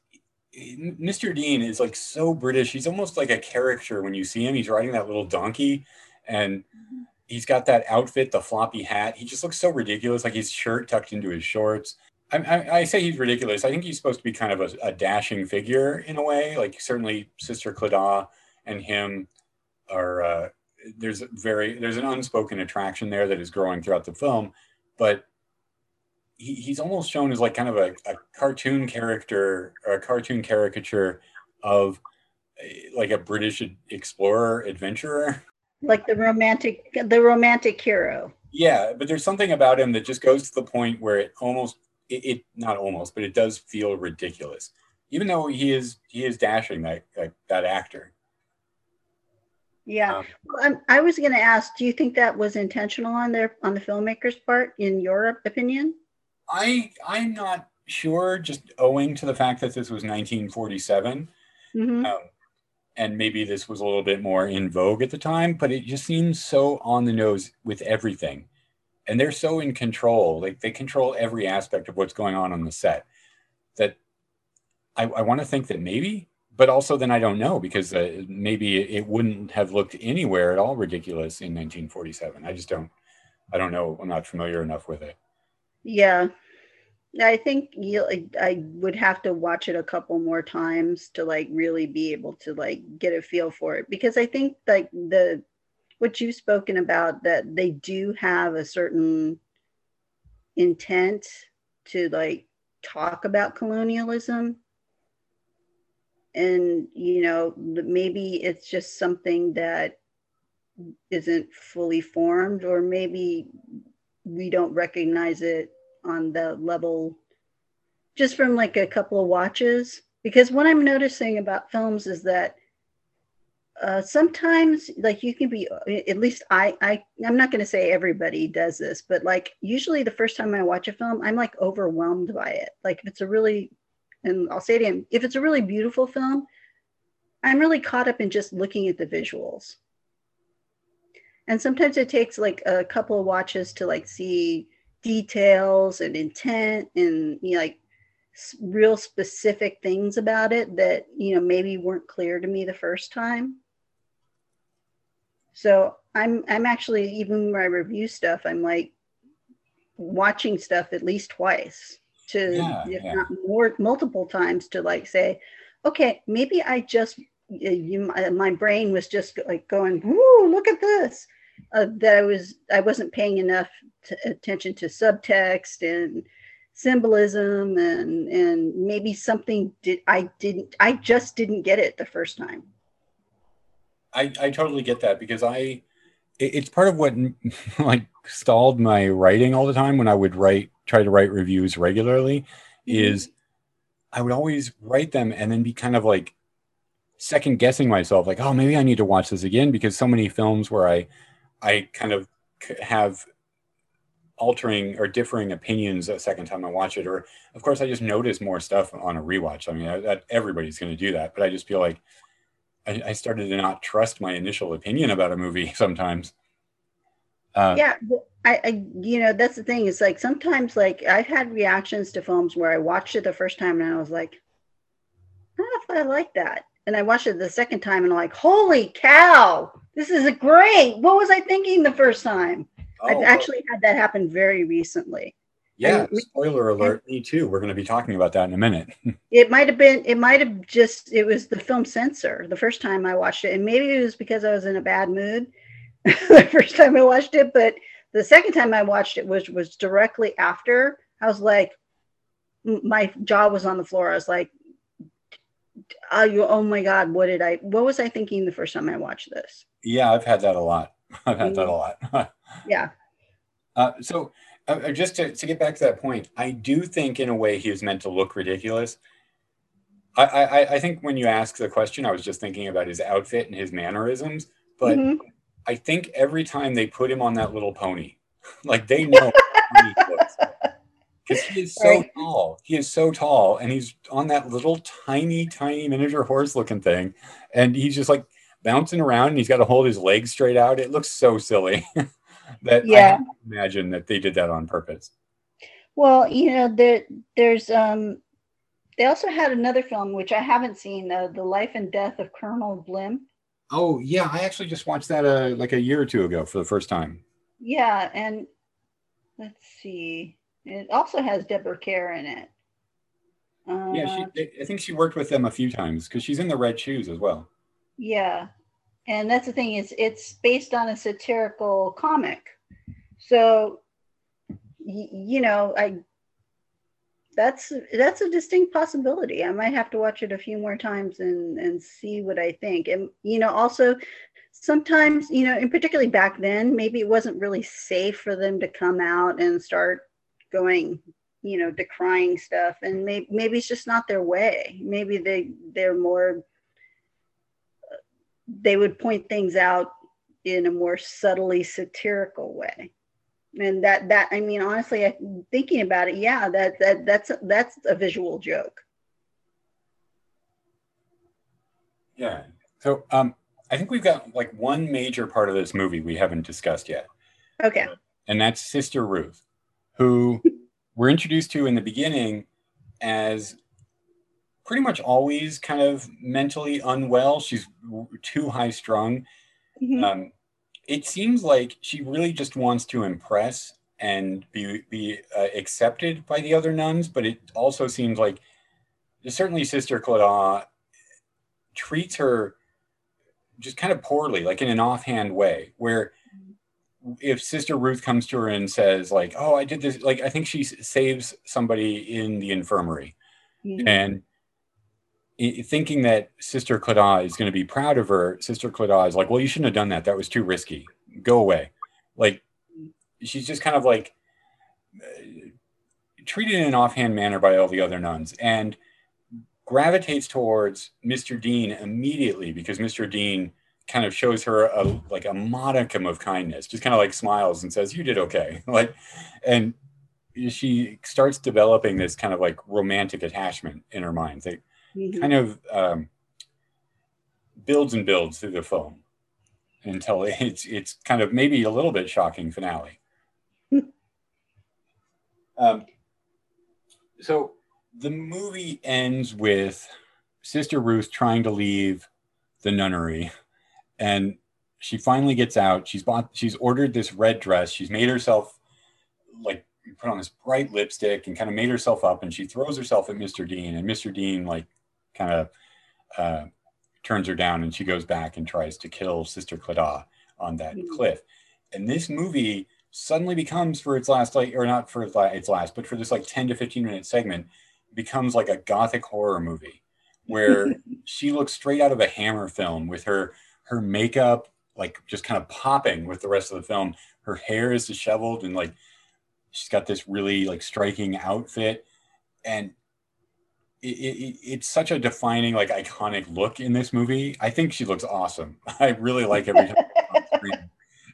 Mr. Dean is like so British. He's almost like a caricature when you see him. He's riding that little donkey and he's got that outfit, the floppy hat. He just looks so ridiculous, like his shirt tucked into his shorts. I, I, I say he's ridiculous. I think he's supposed to be kind of a, a, dashing figure in a way. Like certainly Sister Clodagh and him are. Uh, there's a very there's an unspoken attraction there that is growing throughout the film, but he, he's almost shown as like kind of a, a cartoon character or a cartoon caricature of eh, like a British explorer adventurer. Like the romantic the romantic hero. Yeah but there's something about him that just goes to the point where it almost it, it not almost but it does feel ridiculous. Even though he is he is dashing that that, that actor yeah um, well, i was going to ask do you think that was intentional on their on the filmmaker's part in your opinion i i'm not sure just owing to the fact that this was 1947 mm-hmm. um, and maybe this was a little bit more in vogue at the time, but it just seems so on the nose with everything. And they're so in control, like they control every aspect of what's going on on the set that I, I want to think that maybe, but also then I don't know because uh, maybe it wouldn't have looked anywhere at all ridiculous in 1947. I just don't, I don't know. I'm not familiar enough with it. Yeah, I think you I would have to watch it a couple more times to like really be able to like get a feel for it because I think like the what you've spoken about that they do have a certain intent to like talk about colonialism and you know maybe it's just something that isn't fully formed or maybe we don't recognize it on the level just from like a couple of watches. Because what i'm noticing about films is that uh, sometimes like you can be at least i i i'm not going to say everybody does this but like usually the first time i watch a film i'm like overwhelmed by it. Like if it's a really and i'll say to him if it's a really beautiful film i'm really caught up in just looking at the visuals. And sometimes it takes like a couple of watches to like see details and intent and you know, like real specific things about it that you know maybe weren't clear to me the first time. So i'm i'm actually even when i review stuff i'm like watching stuff at least twice to yeah, if yeah. not more multiple times to like say okay maybe i just you, my, my brain was just like going, "Woo, look at this!" Uh, that I was I wasn't paying enough to, attention to subtext and symbolism and and maybe something did I didn't I just didn't get it the first time. I I totally get that because I it's part of what [laughs] like stalled my writing all the time when I would write try to write reviews regularly mm-hmm. is I would always write them and then be kind of like second guessing myself like oh maybe I need to watch this again because so many films where I I kind of have altering or differing opinions a second time I watch it. Or, of course, I just notice more stuff on a rewatch. I mean, I, that everybody's going to do that, but I just feel like I, I, started to not trust my initial opinion about a movie [laughs] sometimes. Uh, yeah, I, I, you know, that's the thing. It's like sometimes, like I've had reactions to films where I watched it the first time and I was like, I don't know if I like that. And I watched it the second time and I'm like, holy cow, this is great. What was I thinking the first time? Oh, I've actually had that happen very recently. Yeah, spoiler alert, me too. We're going to be talking about that in a minute. [laughs] it might have been, it might have just, it was the film censor the first time I watched it. And maybe it was because I was in a bad mood [laughs] the first time I watched it. But the second time I watched it was, was directly after. I was like, my jaw was on the floor. I was like, oh, oh my God, what did I, what was I thinking the first time I watched this? Yeah, I've had that a lot. [laughs] I've had that a mm-hmm. lot. yeah. Uh, so uh, uh, just to, to get back to that point, I do think in a way he was meant to look ridiculous. I, I, I think when you ask the question, I was just thinking about his outfit and his mannerisms. But mm-hmm. I think every time they put him on that little pony, [laughs] like they know because [laughs] he is so right. tall. He is so tall, and he's on that little tiny, tiny miniature horse-looking thing, and he's just like bouncing around and he's got to hold his legs straight out. It looks so silly [laughs] that yeah. I imagine that they did that on purpose. Well, you know, there, there's um, they also had another film which I haven't seen, uh, The Life and Death of Colonel Blimp. Oh yeah, I actually just watched that uh, like a year or two ago for the first time. Yeah, and let's see, it also has Deborah Kerr in it. Uh, yeah, she, I think she worked with them a few times because she's in the Red Shoes as well. Yeah. And that's the thing is it's based on a satirical comic. So you know, I that's that's a distinct possibility. I might have to watch it a few more times and and see what I think. And you know, also sometimes, you know, and particularly back then, maybe it wasn't really safe for them to come out and start going you know decrying stuff and maybe, maybe it's just not their way maybe they they're more they would point things out in a more subtly satirical way. And that that i mean honestly I, thinking about it yeah that that that's that's a visual joke. Yeah. So um i think we've got like one major part of this movie we haven't discussed yet. Okay. And that's sister ruth who [laughs] we're introduced to in the beginning as pretty much always kind of mentally unwell. She's too high strung. Mm-hmm. Um, it seems like she really just wants to impress and be be uh, accepted by the other nuns, but it also seems like certainly Sister Clodagh treats her just kind of poorly, like in an offhand way, where if Sister Ruth comes to her and says, like, oh, I did this, like, I think she saves somebody in the infirmary. Mm-hmm. And thinking that Sister Clodagh is going to be proud of her, Sister Clodagh is like, well, you shouldn't have done that. That was too risky. Go away. Like, she's just kind of like uh, treated in an offhand manner by all the other nuns and gravitates towards Mr. Dean immediately because Mr. Dean kind of shows her a like a modicum of kindness, just kind of like smiles and says, "You did okay." [laughs] like, and she starts developing this kind of like romantic attachment in her mind. Like, mm-hmm. kind of um, builds and builds through the film until [laughs] it's it's kind of maybe a little bit shocking finale. [laughs] um, so the movie ends with Sister Ruth trying to leave the nunnery, and she finally gets out. She's bought. She's ordered this red dress. She's made herself like put on this bright lipstick and kind of made herself up, and she throws herself at Mr. Dean, and Mr. Dean like kind of uh, turns her down and she goes back and tries to kill Sister Clodagh on that mm-hmm. cliff. And this movie suddenly becomes for its last like or not for its last, but for this like 10 to 15 minute segment becomes like a gothic horror movie where [laughs] she looks straight out of a hammer film with her her makeup like just kind of popping with the rest of the film. Her hair is disheveled and like she's got this really like striking outfit and it, it, it's such a defining like iconic look in this movie. I think she looks awesome. [laughs] I really like every time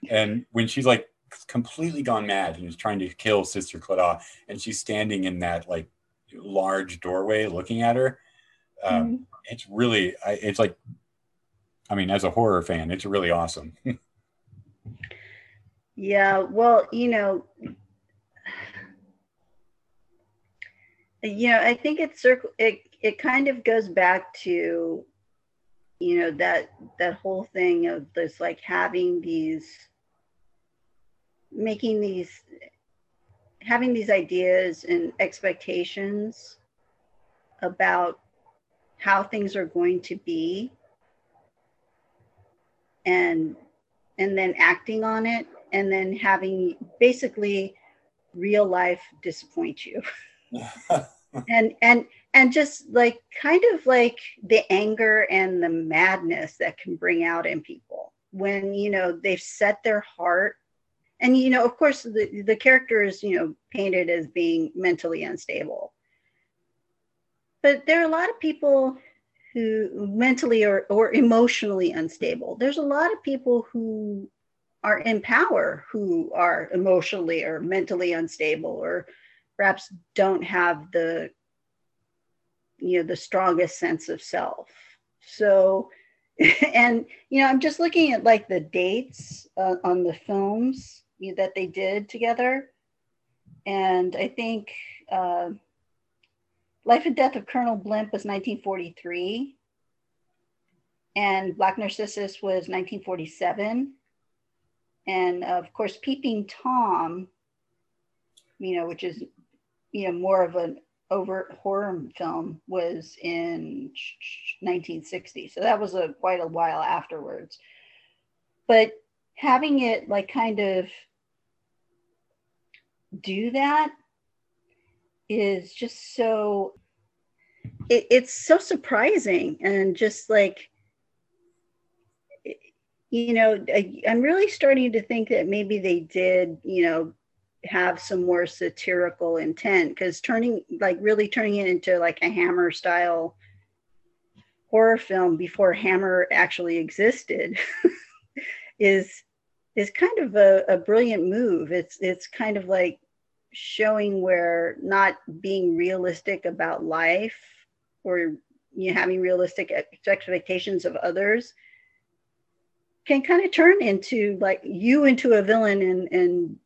and when she's like completely gone mad and is trying to kill sister clodagh and she's standing in that like large doorway looking at her um, mm-hmm. it's really it's like i mean as a horror fan it's really awesome. [laughs] Yeah well you know you know i think it's circle it it kind of goes back to you know that that whole thing of this like having these making these having these ideas and expectations about how things are going to be and and then acting on it and then having basically real life disappoint you [laughs] [laughs] and and and just like kind of like the anger and the madness that can bring out in people when you know they've set their heart. And you know of course the, the character is you know painted as being mentally unstable. But there are a lot of people who mentally or, or emotionally unstable. There's a lot of people who are in power who are emotionally or mentally unstable or perhaps don't have the you know the strongest sense of self. So [laughs] and you know i'm just looking at like the dates uh, on the films you know, that they did together. And i think uh, life and death of colonel blimp was 1943 and black narcissus was 1947 and of course peeping tom you know which is you know more of an overt horror film was in 1960 so that was a quite a while afterwards. But having it like kind of do that is just so it, it's so surprising and just like you know I, i'm really starting to think that maybe they did you know have some more satirical intent because turning like really turning it into like a hammer style horror film before hammer actually existed [laughs] is is kind of a, a brilliant move. It's it's kind of like showing where not being realistic about life or you know, having realistic expectations of others can kind of turn into like you into a villain and and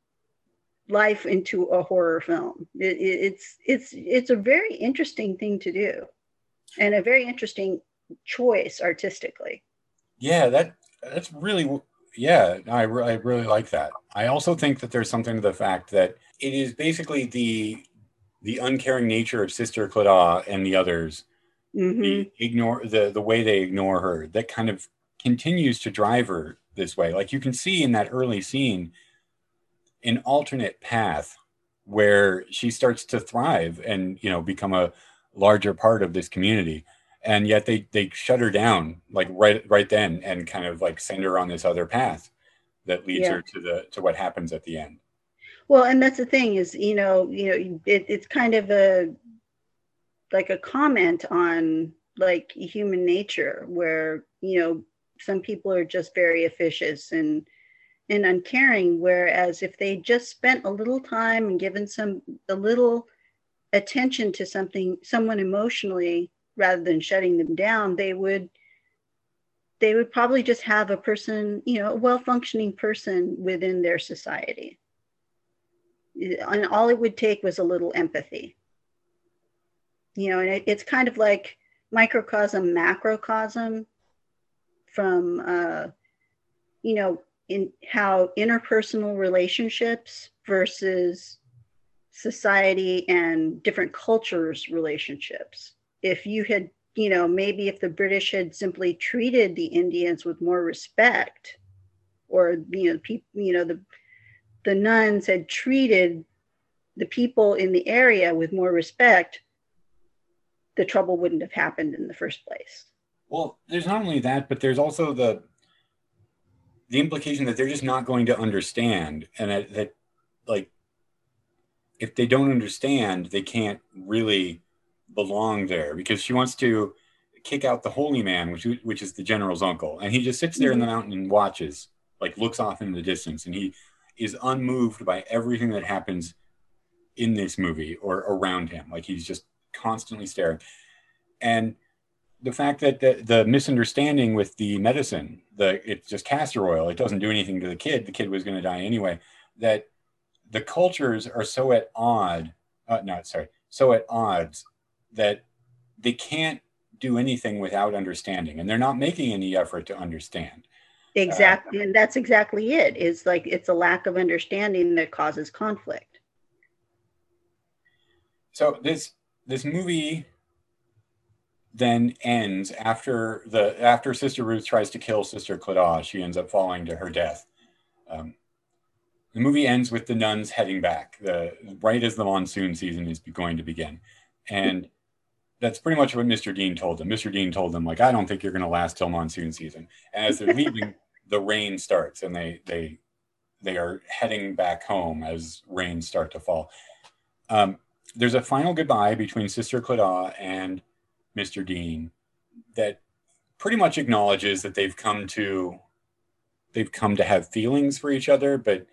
life into a horror film. It, it, it's it's it's a very interesting thing to do, and a very interesting choice artistically. Yeah, that that's really yeah. I I really like that. I also think that there's something to the fact that it is basically the the uncaring nature of Sister Clodagh and the others. Mm-hmm. The ignore the the way they ignore her that kind of continues to drive her this way. Like you can see in that early scene an alternate path where she starts to thrive and you know become a larger part of this community and yet they they shut her down like right right then and kind of like send her on this other path that leads yeah. her to the to what happens at the end well and that's the thing is you know you know it, it's kind of a like a comment on like human nature where you know some people are just very officious and and uncaring. Whereas if they just spent a little time and given some a little attention to something, someone emotionally, rather than shutting them down, they would they would probably just have a person, you know, a well-functioning person within their society. And all it would take was a little empathy. You know, and it, it's kind of like microcosm, macrocosm from, uh, you know, in how interpersonal relationships versus society and different cultures relationships if you had you know, maybe if the British had simply treated the Indians with more respect, or you know, people, you know, the the nuns had treated the people in the area with more respect, the trouble wouldn't have happened in the first place. Well, there's not only that, but there's also the the implication that they're just not going to understand, and that, that like if they don't understand, they can't really belong there because she wants to kick out the holy man, which which is the general's uncle, and he just sits there in the mm-hmm. mountain and watches, like looks off in the distance, and he is unmoved by everything that happens in this movie or around him. Like he's just constantly staring, and the fact that the, the misunderstanding with the medicine, the it's just castor oil, it doesn't do anything to the kid. The kid was going to die anyway. That the cultures are so at odd, uh, not sorry, so at odds that they can't do anything without understanding, and they're not making any effort to understand. Exactly, uh, and that's exactly it. Is like it's a lack of understanding that causes conflict. So this this movie then ends after the after Sister Ruth tries to kill Sister Clodagh. She ends up falling to her death. Um, the movie ends with the nuns heading back, the right as the monsoon season is going to begin, and that's pretty much what Mr. Dean told them. Mr. Dean told them like, "I don't think you're going to last till monsoon season." And as they're [laughs] leaving, the rain starts, and they they they are heading back home as rains start to fall. Um, there's a final goodbye between Sister Clodagh and Mr. Dean that pretty much acknowledges that they've come to they've come to have feelings for each other, but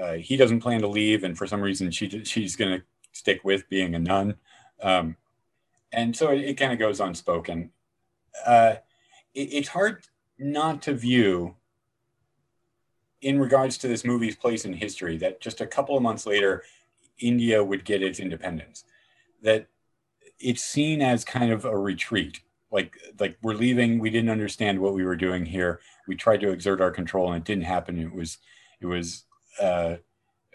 uh, he doesn't plan to leave, and for some reason she she's going to stick with being a nun, um, and so it, it kind of goes unspoken. Uh, it, it's hard not to view, in regards to this movie's place in history, that just a couple of months later, India would get its independence. That it's seen as kind of a retreat. Like like we're leaving we didn't understand what we were doing here. We tried to exert our control and it didn't happen. It was it was uh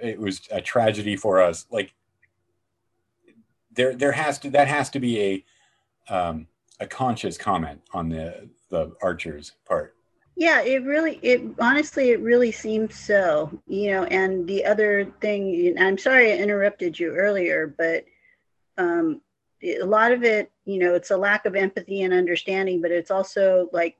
it was a tragedy for us. Like there there has to that has to be a um a conscious comment on the the archers part. Yeah it really it honestly it really seems so you know and the other thing i'm sorry i interrupted you earlier but um a lot of it, you know, it's a lack of empathy and understanding, but it's also like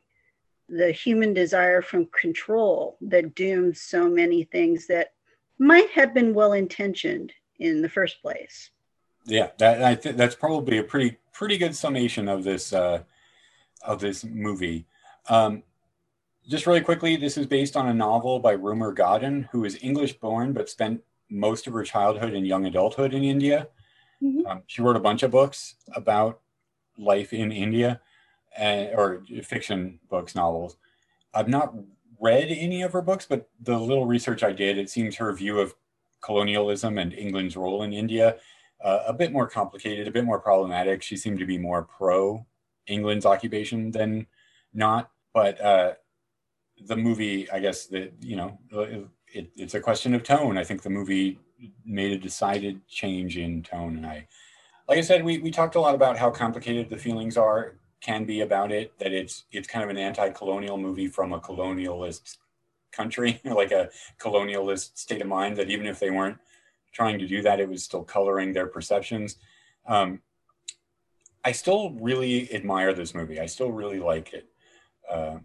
the human desire from control that dooms so many things that might have been well intentioned in the first place. Yeah, that I think that's probably a pretty pretty good summation of this uh, of this movie. Um, just really quickly, this is based on a novel by Rumer Godden, who is English born but spent most of her childhood and young adulthood in India. Mm-hmm. Um, she wrote a bunch of books about life in India, and, or fiction books, novels. I've not read any of her books, but the little research I did, it seems her view of colonialism and England's role in India uh, a bit more complicated, a bit more problematic. She seemed to be more pro England's occupation than not. But uh, the movie, I guess that you know, it, it's a question of tone. I think the movie made a decided change in tone. And I, like I said, we, we talked a lot about how complicated the feelings are, can be about it, that it's, it's kind of an anti-colonial movie from a colonialist country, [laughs] like a colonialist state of mind, that even if they weren't trying to do that, it was still coloring their perceptions. Um, I still really admire this movie. I still really like it. Uh,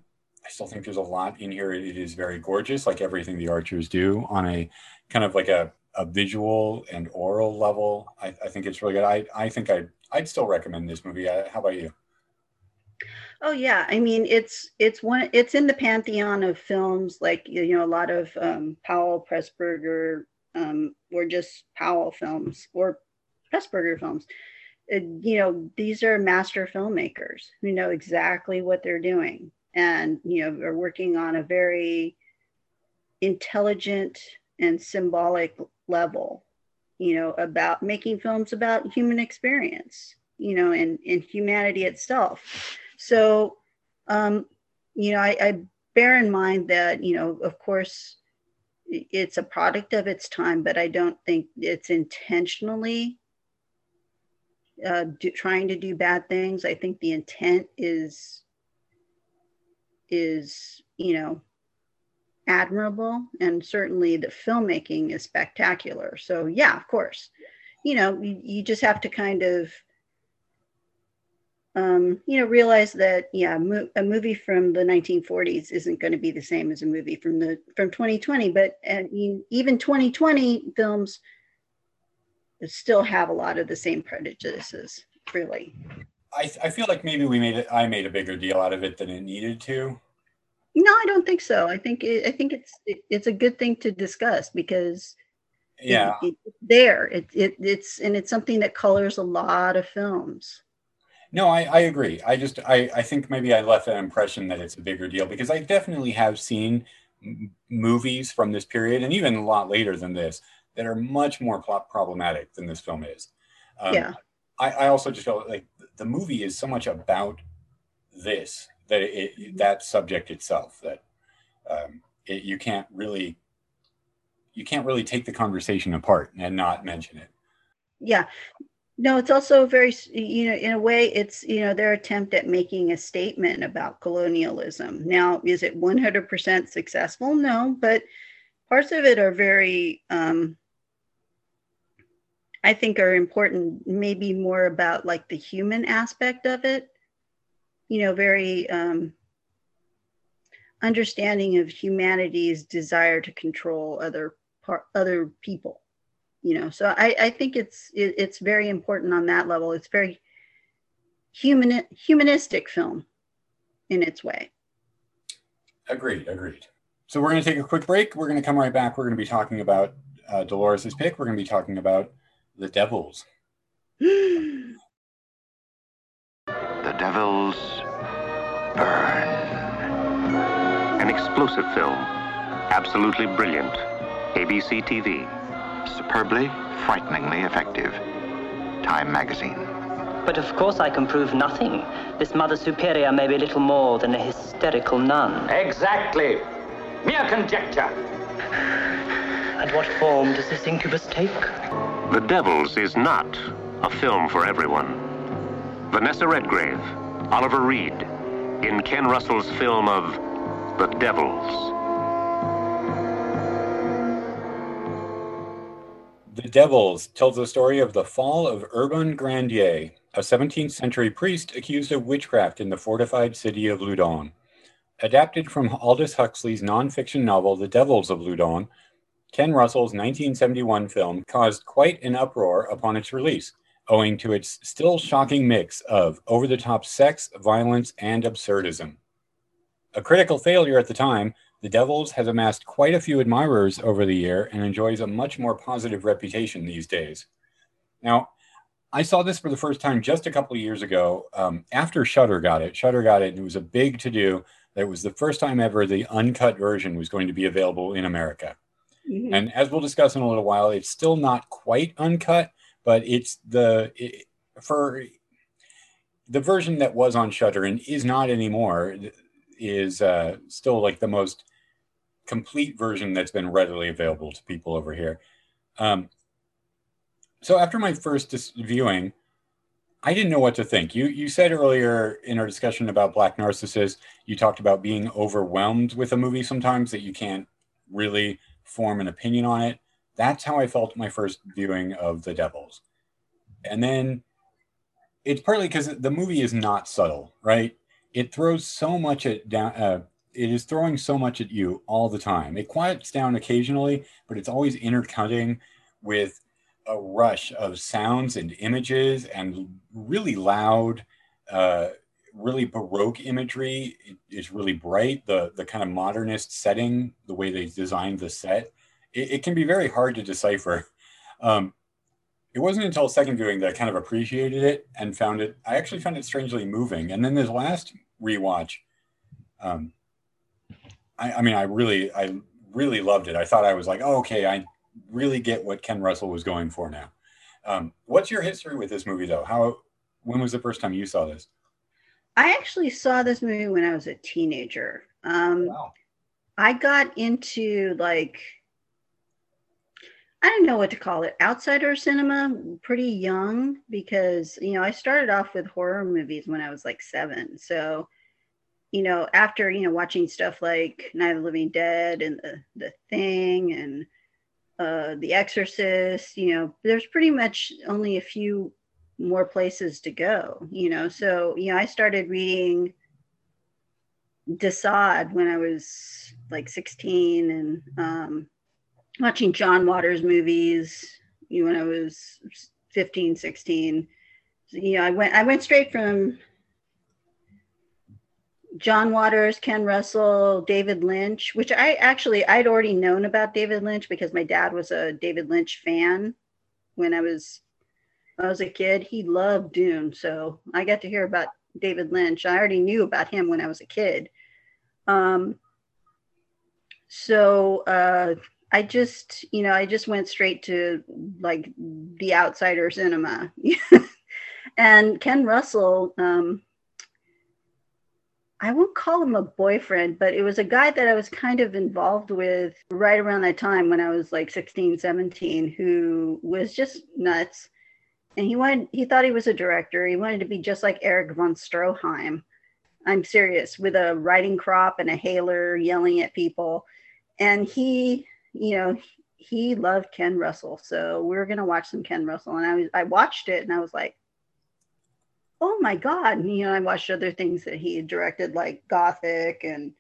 I still think there's a lot in here. It is very gorgeous, like everything the Archers do on a kind of like a a visual and oral level. I, I think it's really good. I, I think I'd, I'd still recommend this movie. Uh, how about you? Oh yeah, I mean it's it's one it's in the pantheon of films like you know a lot of um, Powell Pressburger um, or just Powell films or Pressburger films. You know these are master filmmakers who know exactly what they're doing and you know are working on a very intelligent and symbolic level, you know, about making films about human experience, you know, and, and humanity itself. So, um, you know, I, I bear in mind that, you know, of course, it's a product of its time, but I don't think it's intentionally uh, do, trying to do bad things. I think the intent is is you know admirable, and certainly the filmmaking is spectacular. So yeah, of course, you know you, you just have to kind of um, you know, realize that yeah, mo- a movie from the 1940s isn't going to be the same as a movie from the from 2020. But and even 2020 films still have a lot of the same prejudices. Really, I, I feel like maybe we made it. I made a bigger deal out of it than it needed to. No, I don't think so. I think it, I think it's it, it's a good thing to discuss because yeah, it, it's there. It, it it's and it's something that colors a lot of films. No, I, I agree. I just I, I think maybe I left that impression that it's a bigger deal because I definitely have seen m- movies from this period and even a lot later than this that are much more plot problematic than this film is. Um, yeah. I, I also just felt like the movie is so much about this that it, it that subject itself that um, it, you can't really you can't really take the conversation apart and not mention it. Yeah, no, it's also very, you know, in a way, it's, you know, their attempt at making a statement about colonialism. Now, is it 100% successful? No, but parts of it are very, um, I think, are important, maybe more about like the human aspect of it, you know, very um, understanding of humanity's desire to control other par- other people you know. So i i think it's it, it's very important on that level. It's very human humanistic film in its way. Agreed agreed. So we're going to take a quick break. We're going to come right back. We're going to be talking about uh, dolores's pick. We're going to be talking about the devils the devils burn an explosive film absolutely brilliant abc tv superbly, frighteningly effective. Time magazine. But of course I can prove nothing. This Mother Superior may be little more than a hysterical nun. Exactly. Mere conjecture. [laughs] And what form does this incubus take? The Devils is not a film for everyone. Vanessa Redgrave, Oliver Reed, in Ken Russell's film of The Devils. The Devils tells the story of the fall of Urbain Grandier, a 17th century priest accused of witchcraft in the fortified city of Loudun. Adapted from Aldous Huxley's nonfiction novel The Devils of Loudun, Ken Russell's 1971 film caused quite an uproar upon its release, owing to its still shocking mix of over the top sex, violence, and absurdism. A critical failure at the time, the Devils has amassed quite a few admirers over the year and enjoys a much more positive reputation these days. Now, I saw this for the first time just a couple of years ago um, after Shudder got it. Shudder got it, and it was a big to do. That was the first time ever the uncut version was going to be available in America. Mm-hmm. And as we'll discuss in a little while, it's still not quite uncut, but it's the it, for the version that was on Shudder and is not anymore is uh, still like the most complete version that's been readily available to people over here. Um, so after my first dis- viewing, I didn't know what to think. You you said earlier in our discussion about Black Narcissus, you talked about being overwhelmed with a movie sometimes that you can't really form an opinion on it. That's how I felt my first viewing of The Devils. And then it's partly because the movie is not subtle, right? It throws so much at down, uh, it is throwing so much at you all the time. It quiets down occasionally, but it's always intercutting with a rush of sounds and images and really loud, uh, really baroque imagery. is really bright. The the kind of modernist setting, the way they designed the set, it, it can be very hard to decipher. Um, it wasn't until second viewing that I kind of appreciated it and found it. I actually found it strangely moving. And then this last rewatch. Um, I, I mean, I really, I really loved it. I thought I was like, oh, okay, I really get what Ken Russell was going for now. Um, what's your history with this movie, though? How, when was the first time you saw this? I actually saw this movie when I was a teenager. Um, wow. I got into like, I don't know what to call it. Outsider cinema, pretty young because you know I started off with horror movies when I was like seven. So, you know, after you know watching stuff like Night of the Living Dead and the the Thing and uh, The Exorcist, you know, there's pretty much only a few more places to go. You know, so you know I started reading de Sade when I was like 16 and um, watching John Waters movies you know, when I was 15, 16. You know, I went I went straight from John Waters, Ken Russell, David Lynch, which I actually I'd already known about David Lynch because my dad was a David Lynch fan when I was I was a kid. He loved Dune, so I got to hear about David Lynch. I already knew about him when I was a kid. Um, so uh, I just, you know, I just went straight to like the outsider cinema. [laughs] and Ken Russell, um, I won't call him a boyfriend, but it was a guy that I was kind of involved with right around that time when I was like 16, 17, who was just nuts. And he wanted, he thought he was a director. He wanted to be just like Erich von Stroheim. I'm serious, with a riding crop and a hailer yelling at people. And he you know, he loved Ken Russell. So we are going to watch some Ken Russell. And I was, I watched it and I was like, oh my God. And, you know, I watched other things that he had directed like Gothic and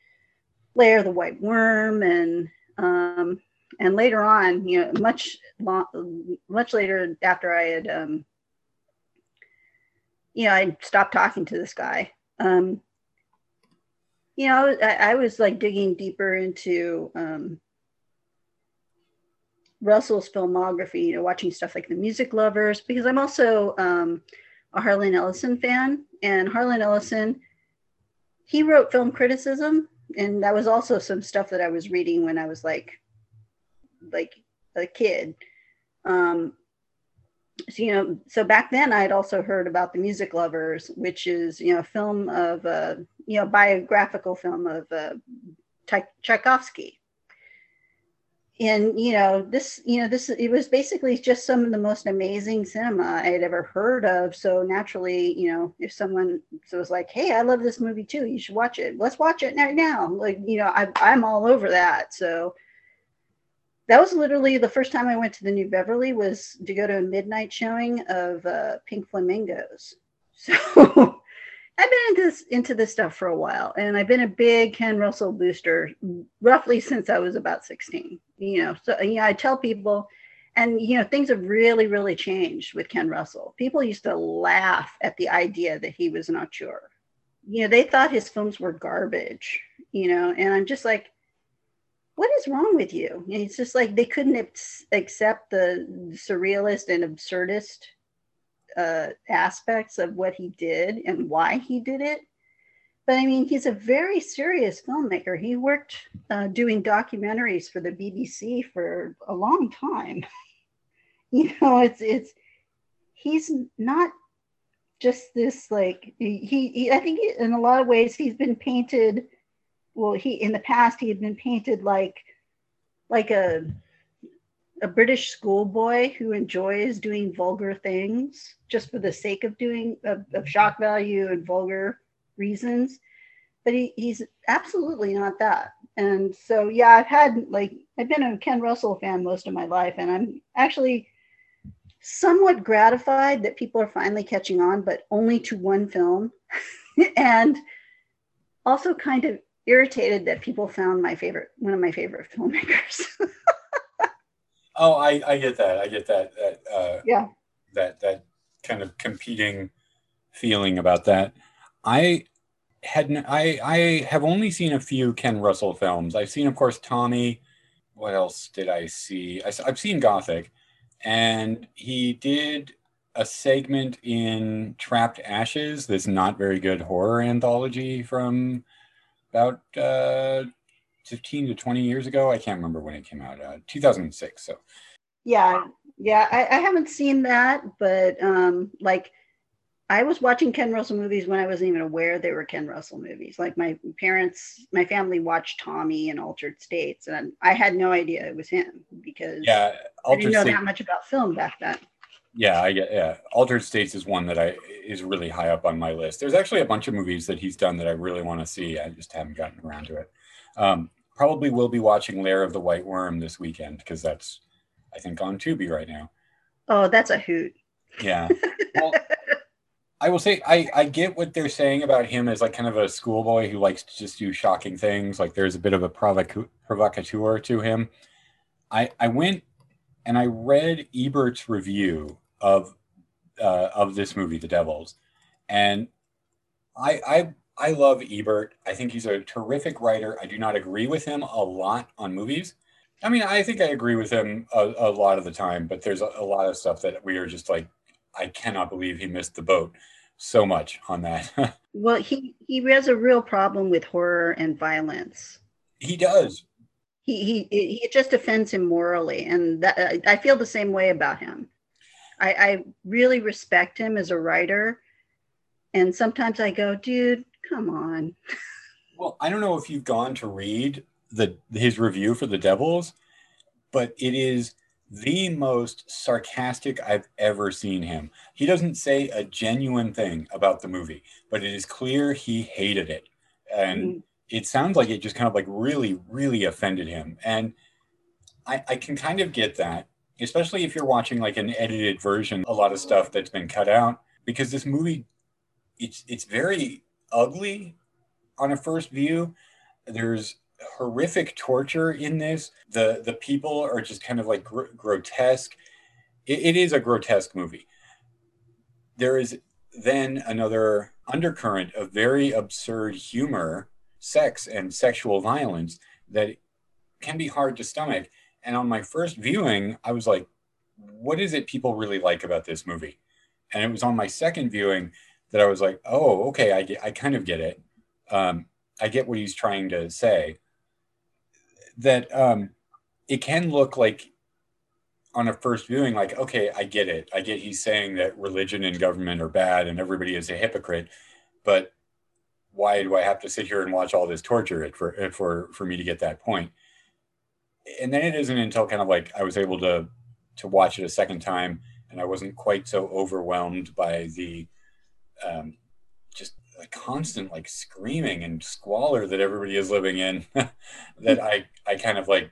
Lair the White Worm and, um, and later on, you know, much long, much later after I had, um, you know, I stopped talking to this guy. Um, you know, I, I was like digging deeper into, um, Russell's filmography, you know, watching stuff like The Music Lovers, because I'm also um, a Harlan Ellison fan. And Harlan Ellison, he wrote film criticism. And that was also some stuff that I was reading when I was like, like a kid. Um, so, you know, so back then I had also heard about The Music Lovers, which is, you know, a film of, uh, you know, biographical film of uh, Tchaikovsky. And you know this you know this it was basically just some of the most amazing cinema i had ever heard of. So naturally you know if someone so was like hey i love this movie too. You should watch it. Let's watch it right now. Like you know I, i'm all over that. So that was literally the first time i went to the new beverly was to go to a midnight showing of uh, pink flamingos [laughs] so I've been into this into this stuff for a while, and I've been a big Ken Russell booster roughly since I was about 16. You know, so you know, I tell people, and you know, things have really, really changed with Ken Russell. People used to laugh at the idea that he was an auteur. You know, they thought his films were garbage. You know, and I'm just like, what is wrong with you? And it's just like they couldn't accept the surrealist and absurdist uh, aspects of what he did and why he did it. But I mean, he's a very serious filmmaker. He worked uh, doing documentaries for the BBC for a long time. [laughs] you know, it's it's he's not just this like he, he I think in a lot of ways he's been painted. Well, he in the past he had been painted like like a a British schoolboy who enjoys doing vulgar things just for the sake of doing of, of shock value and vulgar reasons. But he, he's absolutely not that. And so yeah, I've had like I've been a Ken Russell fan most of my life, and I'm actually somewhat gratified that people are finally catching on, but only to one film. [laughs] and also kind of irritated that people found my favorite one of my favorite filmmakers. [laughs] Oh, I, I get that. I get that. That uh, yeah. That that kind of competing feeling about that. I had I I have only seen a few Ken Russell films. I've seen, of course, Tommy. What else did I see? I, I've seen Gothic, and he did a segment in Trapped Ashes, this not very good horror anthology from about uh, 15 to 20 years ago. I can't remember when it came out, uh, 2006. So, yeah, yeah, I, I haven't seen that, but um, like I was watching Ken Russell movies when I wasn't even aware they were Ken Russell movies. Like my parents, my family watched Tommy and Altered States, and I had no idea it was him because Yeah, I didn't know State. that much about film back then. Yeah, I get. Yeah, Altered States is one that I is really high up on my list. There's actually a bunch of movies that he's done that I really want to see. I just haven't gotten around to it. Um, probably will be watching Lair of the White Worm this weekend because that's, I think, on Tubi right now. Oh, that's a hoot. Yeah. [laughs] Well, I will say I I get what they're saying about him as like kind of a schoolboy who likes to just do shocking things. Like there's a bit of a provoc- provocateur to him. I I went and I read Ebert's review of uh, of this movie, The Devils, and I I I love Ebert. I think he's a terrific writer. I do not agree with him a lot on movies. I mean, I think I agree with him a, a lot of the time, but there's a, a lot of stuff that we are just like, I cannot believe he missed the boat so much on that. [laughs] Well, he he has a real problem with horror and violence. he does. He he it just offends him morally, and that I- I feel the same way about him. I, I really respect him as a writer, and sometimes I go, dude, come on. Well, I don't know if you've gone to read the his review for The Devils, but it is the most sarcastic I've ever seen him. He doesn't say a genuine thing about the movie, but it is clear he hated it. And Mhm. It sounds like it just kind of like really, really offended him. And I, I can kind of get that, especially if you're watching like an edited version, a lot of stuff that's been cut out, because this movie, it's it's very ugly on a first view. There's horrific torture in this. The the people are just kind of like gr- grotesque. It, it is a grotesque movie. There is then another undercurrent of very absurd humor, sex, and sexual violence that can be hard to stomach. And on my first viewing, I was like, what is it people really like about this movie? And it was on my second viewing that I was like, oh, okay, I, get, I kind of get it. Um, I get what he's trying to say. That um, it can look like on a first viewing, like, okay, I get it. I get he's saying that religion and government are bad and everybody is a hypocrite, but why do I have to sit here and watch all this torture for for for me to get that point? And then it isn't until kind of like I was able to to watch it a second time and I wasn't quite so overwhelmed by the um, just a constant like screaming and squalor that everybody is living in [laughs] that I I kind of like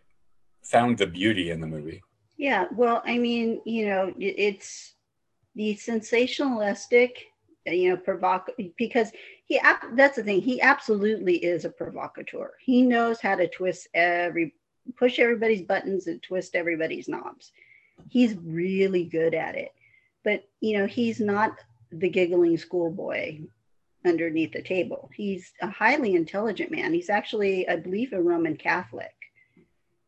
found the beauty in the movie. Yeah, well, I mean, you know, it's the sensationalistic, you know, provoc because he that's the thing, he absolutely is a provocateur. He knows how to twist every push everybody's buttons and twist everybody's knobs. He's really good at it. But, you know, he's not the giggling schoolboy underneath the table. He's a highly intelligent man. He's actually, I believe, a Roman Catholic.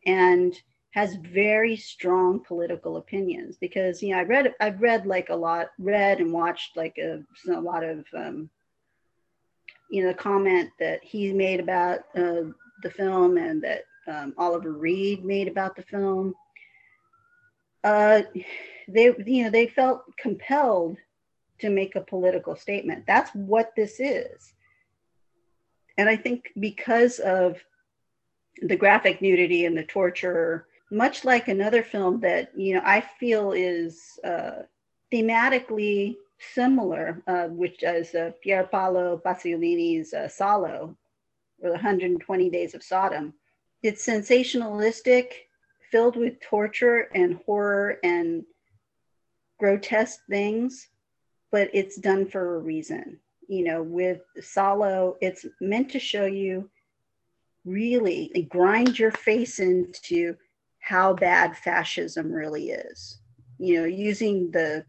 And has very strong political opinions because you know I read I've read like a lot read and watched like a, a lot of um, you know the comment that he made about uh, the film and that um, Oliver Reed made about the film. Uh, they you know they felt compelled to make a political statement. That's what this is, and I think because of the graphic nudity and the torture much like another film that you know I feel is uh, thematically similar, uh, which is uh, Pier Paolo Pasolini's uh, Salo, or the 120 Days of Sodom. It's sensationalistic, filled with torture and horror and grotesque things, but it's done for a reason. You know, with Salo, it's meant to show you really grind your face into how bad fascism really is. You know, using the,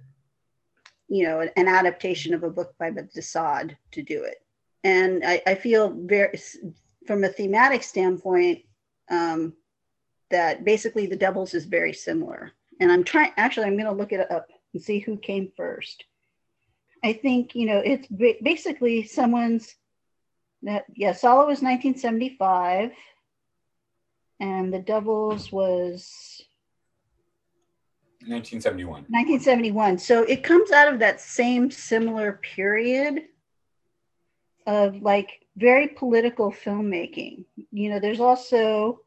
you know, an adaptation of a book by de Sade to do it. And I, I feel very, from a thematic standpoint, um, that basically the Devils is very similar. And I'm trying, actually, I'm going to look it up and see who came first. I think, you know, it's basically someone's that, yeah, Salo was 1975 and the Devils was 1971. 1971. So it comes out of that same similar period of like very political filmmaking. You know, there's also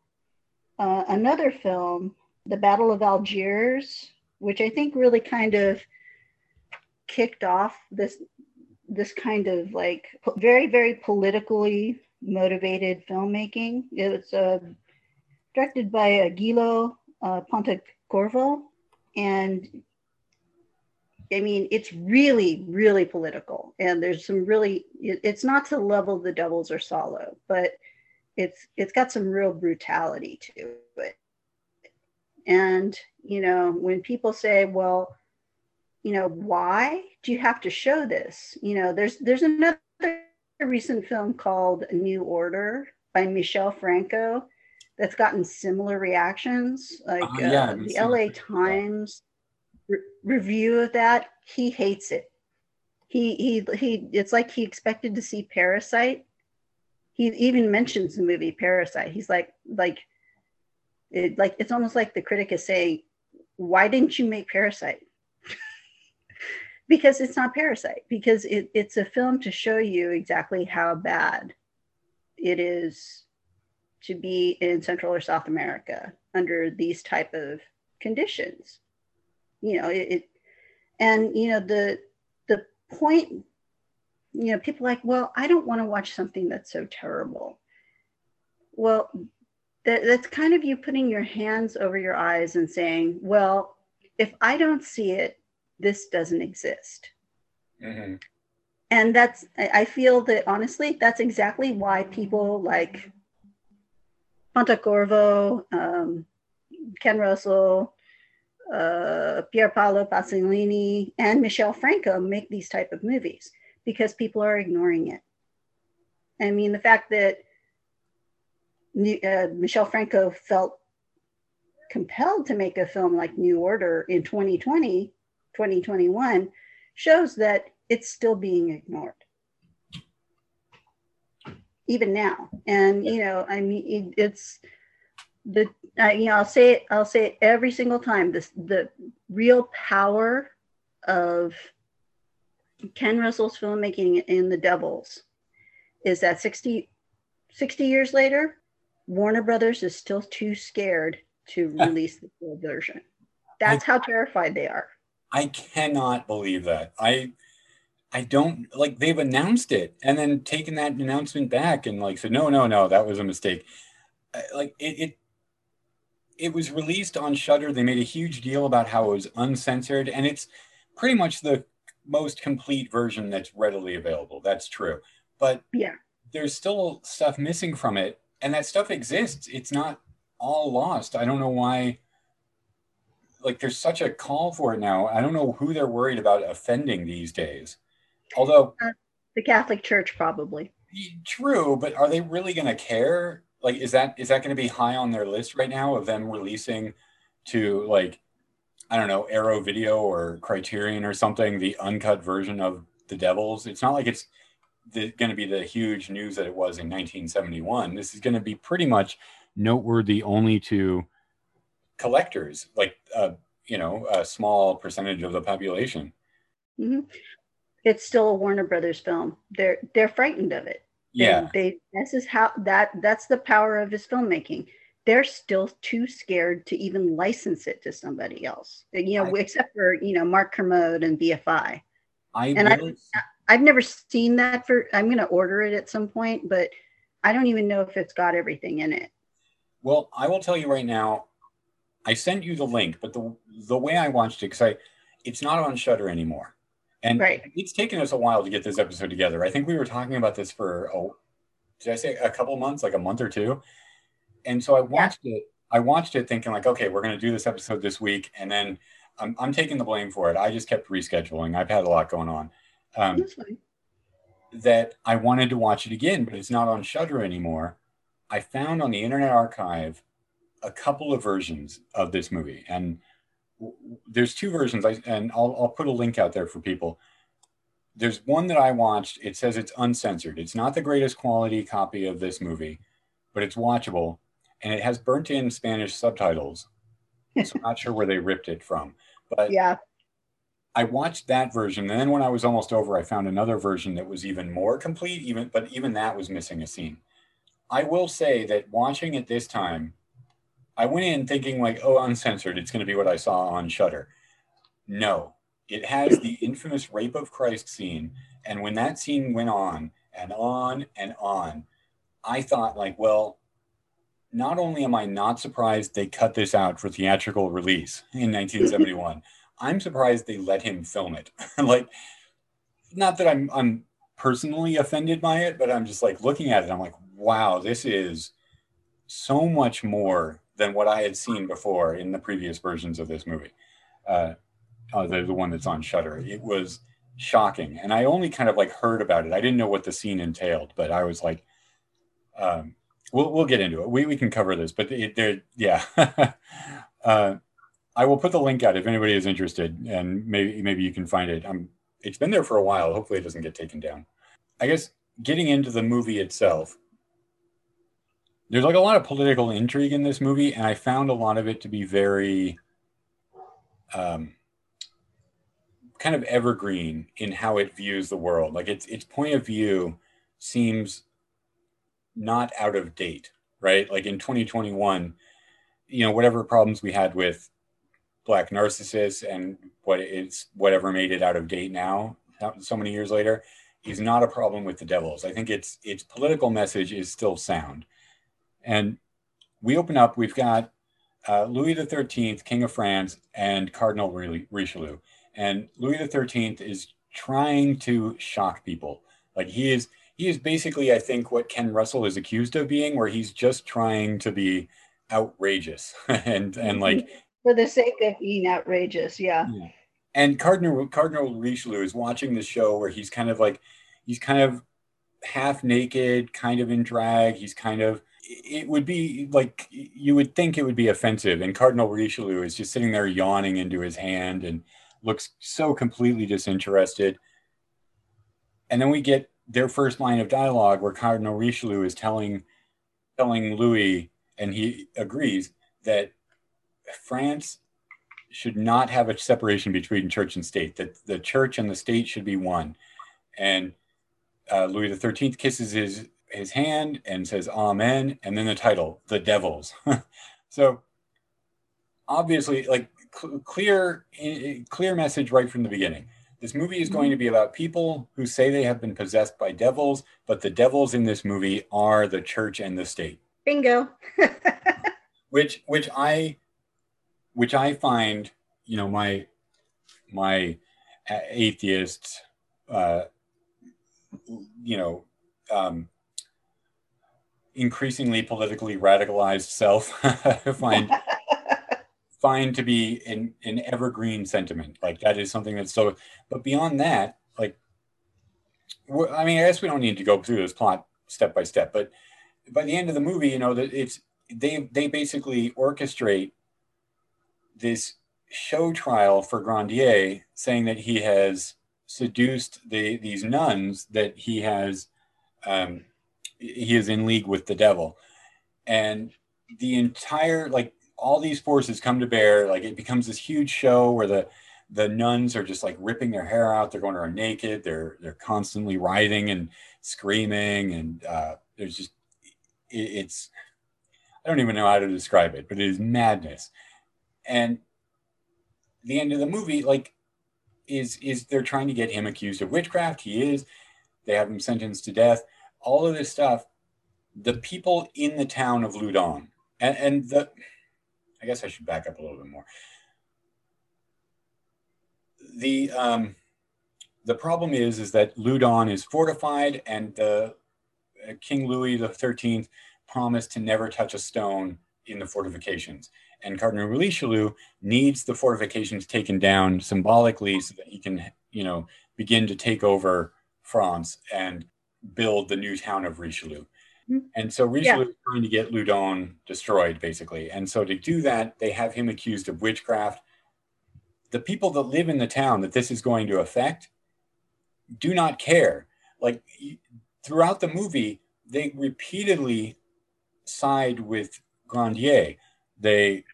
uh, another film, The Battle of Algiers, which I think really kind of kicked off this this kind of like very very politically motivated filmmaking. It was uh, directed by uh, Gillo uh, Pontecorvo, and I mean it's really really political, and there's some really, it's not to level the devils or Salo, but it's it's got some real brutality to it. And you know when people say, well you know why do you have to show this? You know there's there's another recent film called new order by michel franco that's gotten similar reactions like uh, yeah, uh, the la times re- review of that he hates it. He he he it's like he expected to see parasite. He even mentions the movie parasite. He's like like it like it's almost like the critic is saying why didn't you make parasite? [laughs] Because it's not Parasite, because it, it's a film to show you exactly how bad it is to be in Central or South America under these type of conditions. You know, it, it and you know the the point you know people like well i don't want to watch something that's so terrible well that, that's kind of you putting your hands over your eyes and saying well if i don't see it this doesn't exist. Mm-hmm. And that's, I feel that honestly, that's exactly why people like Pontecorvo, um, Ken Russell, uh, Pier Paolo Pasolini, and Michel Franco make these type of movies because people are ignoring it. I mean, the fact that uh, Michel Franco felt compelled to make a film like New Order in 2020 2021 shows that it's still being ignored even now. And you know i mean it, it's the uh, you know i'll say it i'll say it every single time this the real power of ken russell's filmmaking in the devils is that 60 60 years later warner brothers is still too scared to [laughs] release the full version. That's how terrified they are. I cannot believe that. I I don't like they've announced it and then taken that announcement back and like said no no no that was a mistake. Like it, it it was released on Shudder. They made a huge deal about how it was uncensored and it's pretty much the most complete version that's readily available. That's true. But yeah, there's still stuff missing from it and that stuff exists. It's not all lost. I don't know why like there's such a call for it now. I don't know who they're worried about offending these days. Although uh, the Catholic Church probably. True, but are they really going to care? Like is that is that going to be high on their list right now of them releasing to like I don't know, Arrow Video or Criterion or something the uncut version of The Devils? It's not like it's going to be the huge news that it was in 1971. This is going to be pretty much noteworthy only to collectors, like uh, you know a small percentage of the population. Mm-hmm. It's still a Warner Brothers film. They're they're frightened of it. Yeah, they, they this is how that that's the power of his filmmaking. They're still too scared to even license it to somebody else. You know, I, except for you know Mark Kermode and BFI. I and really... I, I've never seen that for. I'm going to order it at some point, but I don't even know if it's got everything in it. Well, I will tell you right now, I sent you the link, but the the way I watched it, because I it's not on Shudder anymore, and right. it's taken us a while to get this episode together. I think we were talking about this for oh, did I say a couple months, like a month or two? And so I watched yeah. it. I watched it thinking like, okay, we're going to do this episode this week, and then I'm I'm taking the blame for it. I just kept rescheduling. I've had a lot going on. Um, that I wanted to watch it again, but it's not on Shudder anymore. I found on the Internet Archive a couple of versions of this movie, and there's two versions. I, and I'll, I'll put a link out there for people. There's one that I watched. It says it's uncensored. It's not the greatest quality copy of this movie, but it's watchable, and it has burnt-in Spanish subtitles. so I'm not sure where they ripped it from. But yeah, I watched that version, and then when I was almost over, I found another version that was even more complete. Even but even that was missing a scene. I will say that watching it this time, I went in thinking like, oh, uncensored, it's going to be what I saw on Shudder. No, it has the infamous rape of Christ scene, and when that scene went on and on and on, I thought like, well, not only am I not surprised they cut this out for theatrical release in 1971, [laughs] I'm surprised they let him film it. [laughs] like, not that I'm I'm personally offended by it, but I'm just like looking at it. I'm like, wow, this is so much more than what I had seen before in the previous versions of this movie. Uh, uh, the, the one that's on Shudder. It was shocking, and I only kind of like heard about it. I didn't know what the scene entailed, but I was like, um, we'll we'll get into it. We we can cover this, but it, there, yeah. [laughs] uh, I will put the link out if anybody is interested, and maybe maybe you can find it. Um, it's been there for a while. Hopefully, it doesn't get taken down. I guess getting into the movie itself, there's like a lot of political intrigue in this movie, and I found a lot of it to be very, um, kind of evergreen in how it views the world. Like its its point of view seems not out of date, right? Like in 2021, you know, whatever problems we had with black narcissus and what it's whatever made it out of date now, so many years later, is not a problem with the devils. I think its its political message is still sound. And we open up, we've got uh, Louis XIII, King of France, and Cardinal Richelieu. And Louis XIII is trying to shock people. Like he is he is basically, I think, what Ken Russell is accused of being, where he's just trying to be outrageous [laughs] and and like [laughs] for the sake of being outrageous, yeah. yeah. And Cardinal Cardinal Richelieu is watching the show where he's kind of like he's kind of half naked, kind of in drag. He's kind of it would be like you would think it would be offensive, and Cardinal Richelieu is just sitting there yawning into his hand and looks so completely disinterested. And then we get their first line of dialogue where Cardinal Richelieu is telling telling Louis, and he agrees that France should not have a separation between church and state. That the church and the state should be one. And uh, Louis the Thirteenth kisses his his hand and says Amen, and then the title, The Devils. [laughs] so obviously, like cl- clear clear message right from the beginning. This movie is going to be about people who say they have been possessed by devils, but the devils in this movie are the church and the state. Bingo. [laughs] which which I which I find, you know, my my atheist, uh, you know, um, increasingly politically radicalized self [laughs] find [laughs] find to be an, an evergreen sentiment. Like that is something that's so. But beyond that, like, I mean, I guess we don't need to go through this plot step by step. But by the end of the movie, you know that it's they they basically orchestrate this show trial for Grandier, saying that he has seduced the these nuns that he has um, he is in league with the devil, and the entire like all these forces come to bear. Like it becomes this huge show where the the nuns are just like ripping their hair out. They're going around naked. They're they're constantly writhing and screaming, and uh, there's just it, it's I don't even know how to describe it, but it is madness. And the end of the movie, like, is is they're trying to get him accused of witchcraft. He is. They have him sentenced to death. All of this stuff. The people in the town of Loudun, and, and the I guess I should back up a little bit more. The um, the problem is is that Loudun is fortified, and the uh, King Louis Thirteenth promised to never touch a stone in the fortifications. And Cardinal Richelieu needs the fortifications taken down symbolically so that he can, you know, begin to take over France and build the new town of Richelieu. Mm-hmm. And so Richelieu yeah. is trying to get Loudun destroyed, basically. And so to do that, they have him accused of witchcraft. The people that live in the town that this is going to affect do not care. Like throughout the movie, they repeatedly side with Grandier. They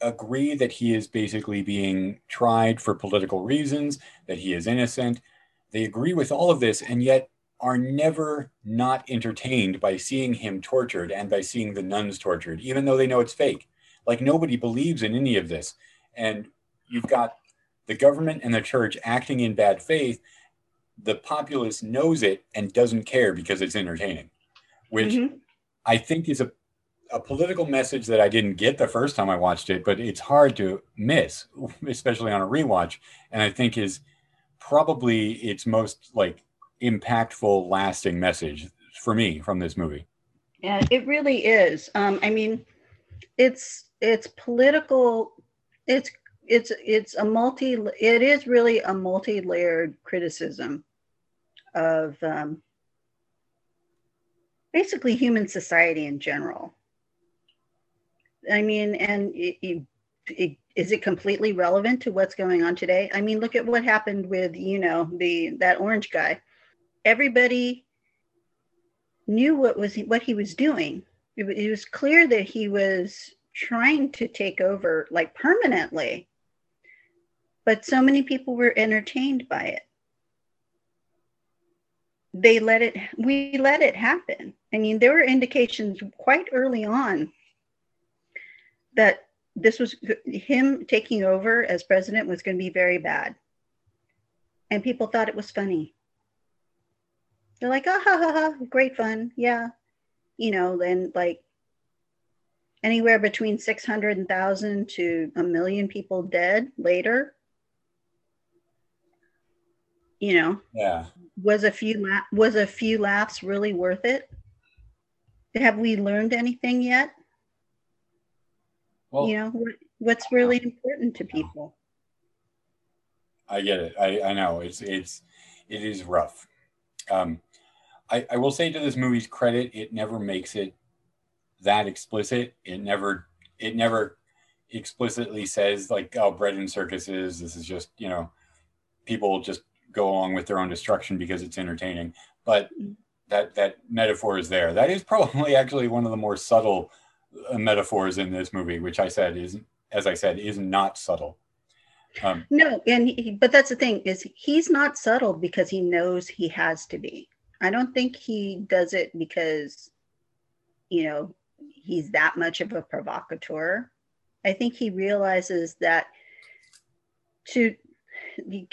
agree that he is basically being tried for political reasons, that he is innocent. They agree with all of this, and yet are never not entertained by seeing him tortured and by seeing the nuns tortured, even though they know it's fake. Like nobody believes in any of this. And you've got the government and the church acting in bad faith. The populace knows it and doesn't care because it's entertaining, which mm-hmm. I think is a, a political message that I didn't get the first time I watched it, but it's hard to miss, [laughs] especially on a rewatch. And I think is probably its most like impactful, lasting message for me from this movie. Yeah, it really is. Um, I mean, it's it's political. It's it's it's a multi. It is really a multi-layered criticism of um, basically human society in general. I mean, and it, it, it, is it completely relevant to what's going on today? I mean, look at what happened with you know the that orange guy everybody knew what was what he was doing. It, it was clear that he was trying to take over like permanently. But so many people were entertained by it. They let it, we let it happen. I mean, there were indications quite early on that this was him taking over as president was going to be very bad. And people thought it was funny. They're like, oh, ha, ha, ha, great fun. Yeah. You know, then like anywhere between 600,000 to a million people dead later. You know, yeah. Was a few la- was a few laughs really worth it? Have we learned anything yet? Well, you know, what, what's really important to people? I get it. I, I know it's it's it is rough. Um, I, I will say to this movie's credit, it never makes it that explicit. It never it never explicitly says like, oh, bread and circuses. This is just you know, people just go along with their own destruction because it's entertaining. But that that metaphor is there. That is probably [laughs] actually one of the more subtle uh, metaphors in this movie, which I said is, as I said, is not subtle. Um, no, and he, but that's the thing is he's not subtle because he knows he has to be. I don't think he does it because, you know, he's that much of a provocateur. I think he realizes that to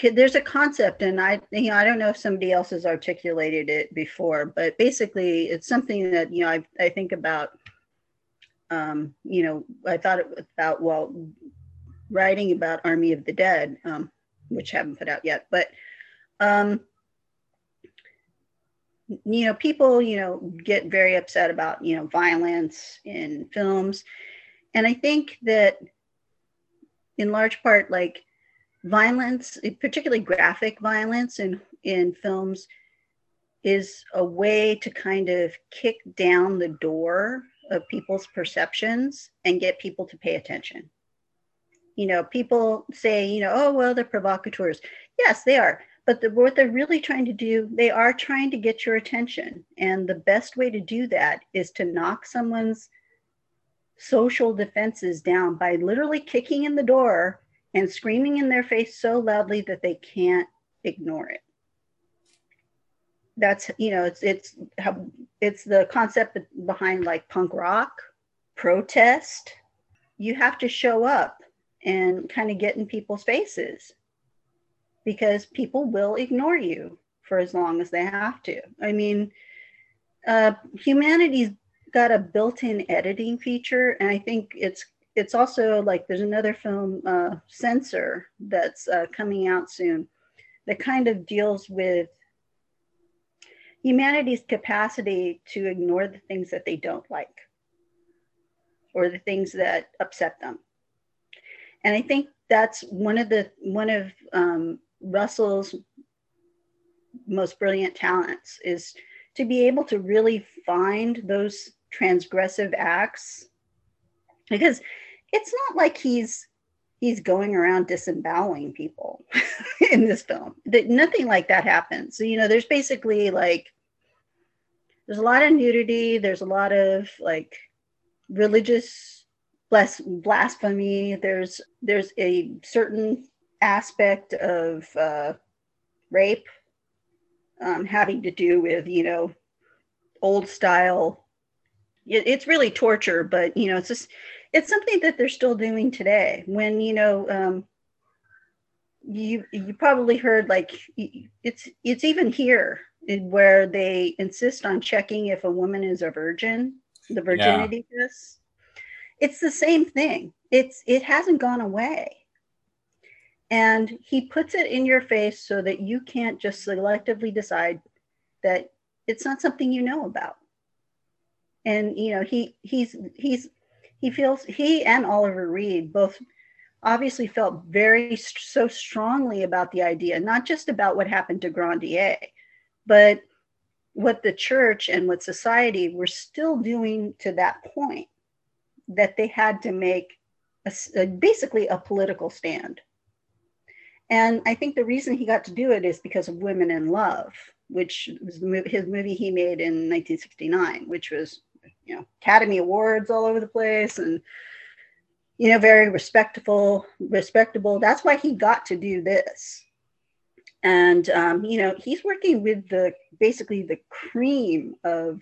there's a concept and I you know I don't know if somebody else has articulated it before, but basically it's something that you know I, I think about um, you know, I thought about well writing about Army of the Dead, um, which I haven't put out yet, but um, you know people you know get very upset about you know violence in films. And i think that in large part like violence particularly graphic violence in in films is a way to kind of kick down the door of people's perceptions and get people to pay attention. You know people say you know oh well they're provocateurs. Yes they are but the, what they're really trying to do, they are trying to get your attention. And the best way to do that is to knock someone's social defenses down by literally kicking in the door and screaming in their face so loudly that they can't ignore it. That's you know it's it's it's the concept behind like punk rock, protest. You have to show up and kind of get in people's faces because people will ignore you for as long as they have to. I mean, uh, humanity's got a built-in editing feature, and I think it's it's also like there's another film, uh, Censor, that's uh, coming out soon, that kind of deals with humanity's capacity to ignore the things that they don't like or the things that upset them. And I think that's one of the one of um, Russell's most brilliant talents is to be able to really find those transgressive acts because it's not like he's he's going around disemboweling people [laughs] in this film that nothing like that happens so you know there's basically like there's a lot of nudity there's a lot of like religious blas- blasphemy. There's there's a certain aspect of uh, rape um, having to do with you know old style. It, it's really torture, but you know it's just it's something that they're still doing today. When you know um, you you probably heard like it's it's even here where they insist on checking if a woman is a virgin, the virginity yeah. test. It's the same thing. It's it hasn't gone away. And he puts it in your face so that you can't just selectively decide that it's not something you know about. And you know, he he's he's he feels he and Oliver Reed both obviously felt very so strongly about the idea, not just about what happened to Grandier, but what the church and what society were still doing to that point that they had to make a, a, basically a political stand. And I think the reason he got to do it is because of Women in Love, which was his movie he made in 1969, which was, you know, Academy Awards all over the place and, you know, very respectable, respectable. That's why he got to do this and um, you know he's working with the basically the cream of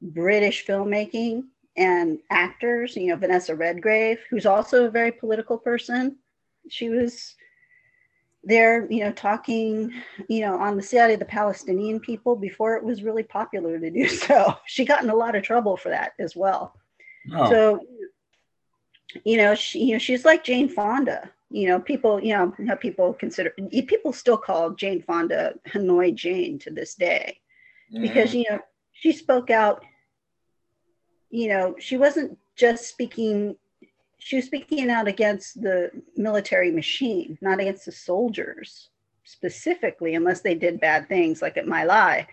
british filmmaking and actors you know vanessa redgrave who's also a very political person she was there you know talking you know on the side of the palestinian people before it was really popular to do [laughs] so she got in a lot of trouble for that as well oh. so you know she you know she's like jane fonda you know, people, you know, how people consider people still call Jane Fonda Hanoi Jane to this day mm-hmm. because, you know, she spoke out, you know, she wasn't just speaking, she was speaking out against the military machine, not against the soldiers specifically, unless they did bad things like at My Lai.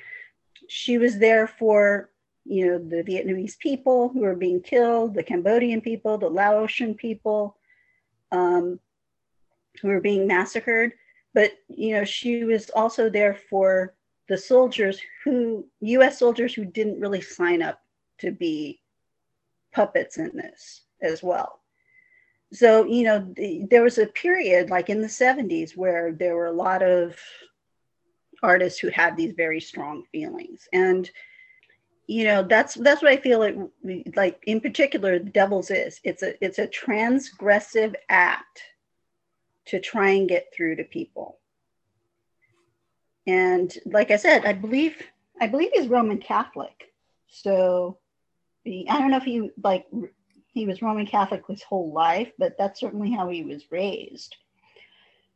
She was there for, you know, the Vietnamese people who were being killed, the Cambodian people, the Laotian people. Um, who were being massacred. But you know, she was also there for the soldiers who U.S. soldiers who didn't really sign up to be puppets in this as well. So you know, the, there was a period like in the '70s where there were a lot of artists who had these very strong feelings and you know that's that's what i feel like like in particular the devil's is it's a it's a transgressive act to try and get through to people. And like I said, I believe I believe he's Roman Catholic. So I don't know if he like he was Roman Catholic his whole life, but that's certainly how he was raised.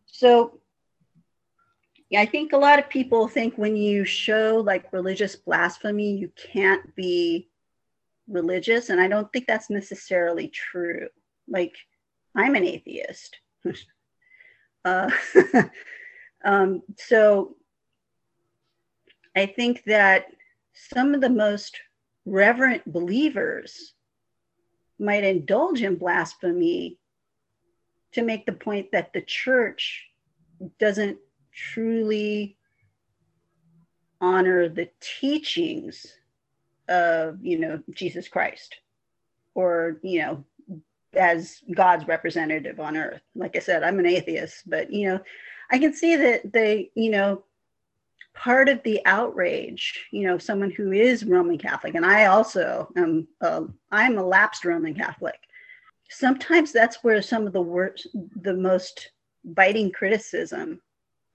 So yeah, I think a lot of people think when you show like religious blasphemy, you can't be religious. And I don't think that's necessarily true. Like, I'm an atheist. [laughs] Uh, [laughs] um, so I think that some of the most reverent believers might indulge in blasphemy to make the point that the church doesn't truly honor the teachings of you know jesus christ or you know as God's representative on earth. Like I said, I'm an atheist, but you know, I can see that they, you know, part of the outrage, you know, someone who is Roman Catholic, and I also am, uh, I'm a lapsed Roman Catholic. Sometimes that's where some of the worst, the most biting criticism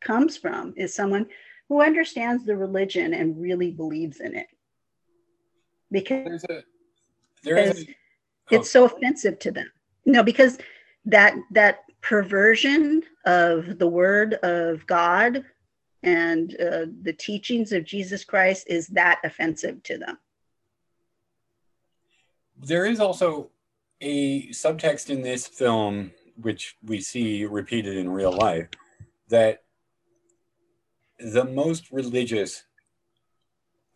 comes from is someone who understands the religion and really believes in it. Because there's a, there is a, it's so offensive to them no because that that perversion of the word of god and uh, the teachings of jesus christ is that offensive to them there is also a subtext in this film which we see repeated in real life that the most religious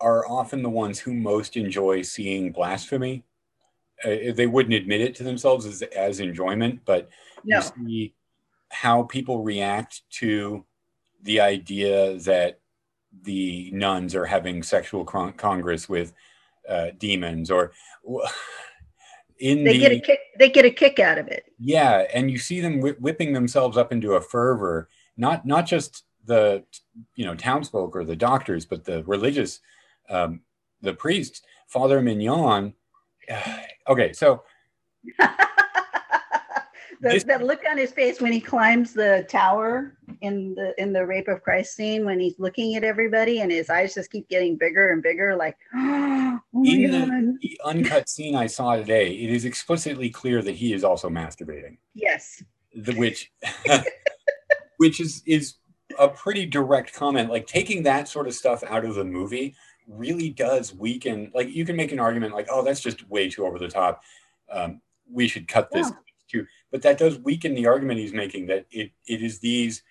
are often the ones who most enjoy seeing blasphemy uh, they wouldn't admit it to themselves as, as enjoyment, but no. you see how people react to the idea that the nuns are having sexual con- congress with uh, demons or in they the, get a kick. They get a kick out of it. Yeah, and you see them whi- whipping themselves up into a fervor. Not not just the you know townsfolk or the doctors, but the religious, um, the priests. Father Mignon. [sighs] Okay, so [laughs] The, This- that look on his face when he climbs the tower in the in the rape of Christ scene when he's looking at everybody and his eyes just keep getting bigger and bigger, like [gasps] oh in the, the uncut scene I saw today, it is explicitly clear that he is also masturbating. Yes. the which [laughs] which is is a pretty direct comment like taking that sort of stuff out of the movie really does weaken like you can make an argument like oh that's just way too over the top um, we should cut this Yeah. too but that does weaken the argument he's making that it, it is these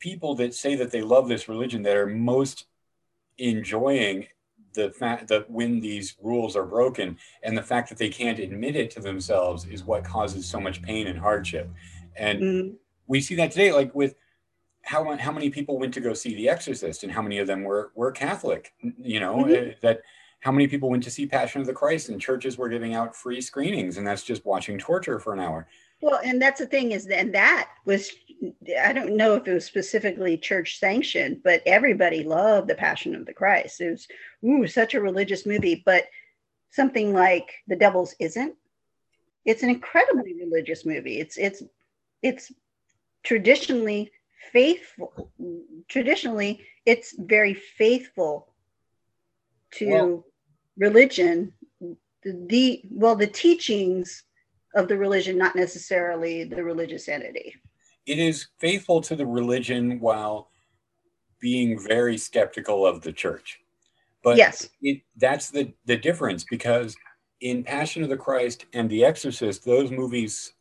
people that say that they love this religion that are most enjoying the fact that when these rules are broken and the fact that they can't admit it to themselves is what causes so much pain and hardship. And Mm, we see that today like with how, how many people went to go see the exorcist and how many of them were were catholic you know Mhm. uh, that how many people went to see passion of the christ and churches were giving out free screenings and that's just watching torture for an hour. Well, and that's the thing is, and that was, I don't know if it was specifically church sanctioned, but everybody loved the Passion of the Christ. It was, ooh, such a religious movie. But something like The Devil's isn't. It's an incredibly religious movie. It's it's it's traditionally faithful. Traditionally, it's very faithful to Well- religion. The, the well, the teachings of the religion, not necessarily the religious entity. It is faithful to the religion while being very skeptical of the church but yes. it, that's the the difference because in Passion of the Christ and The Exorcist, those movies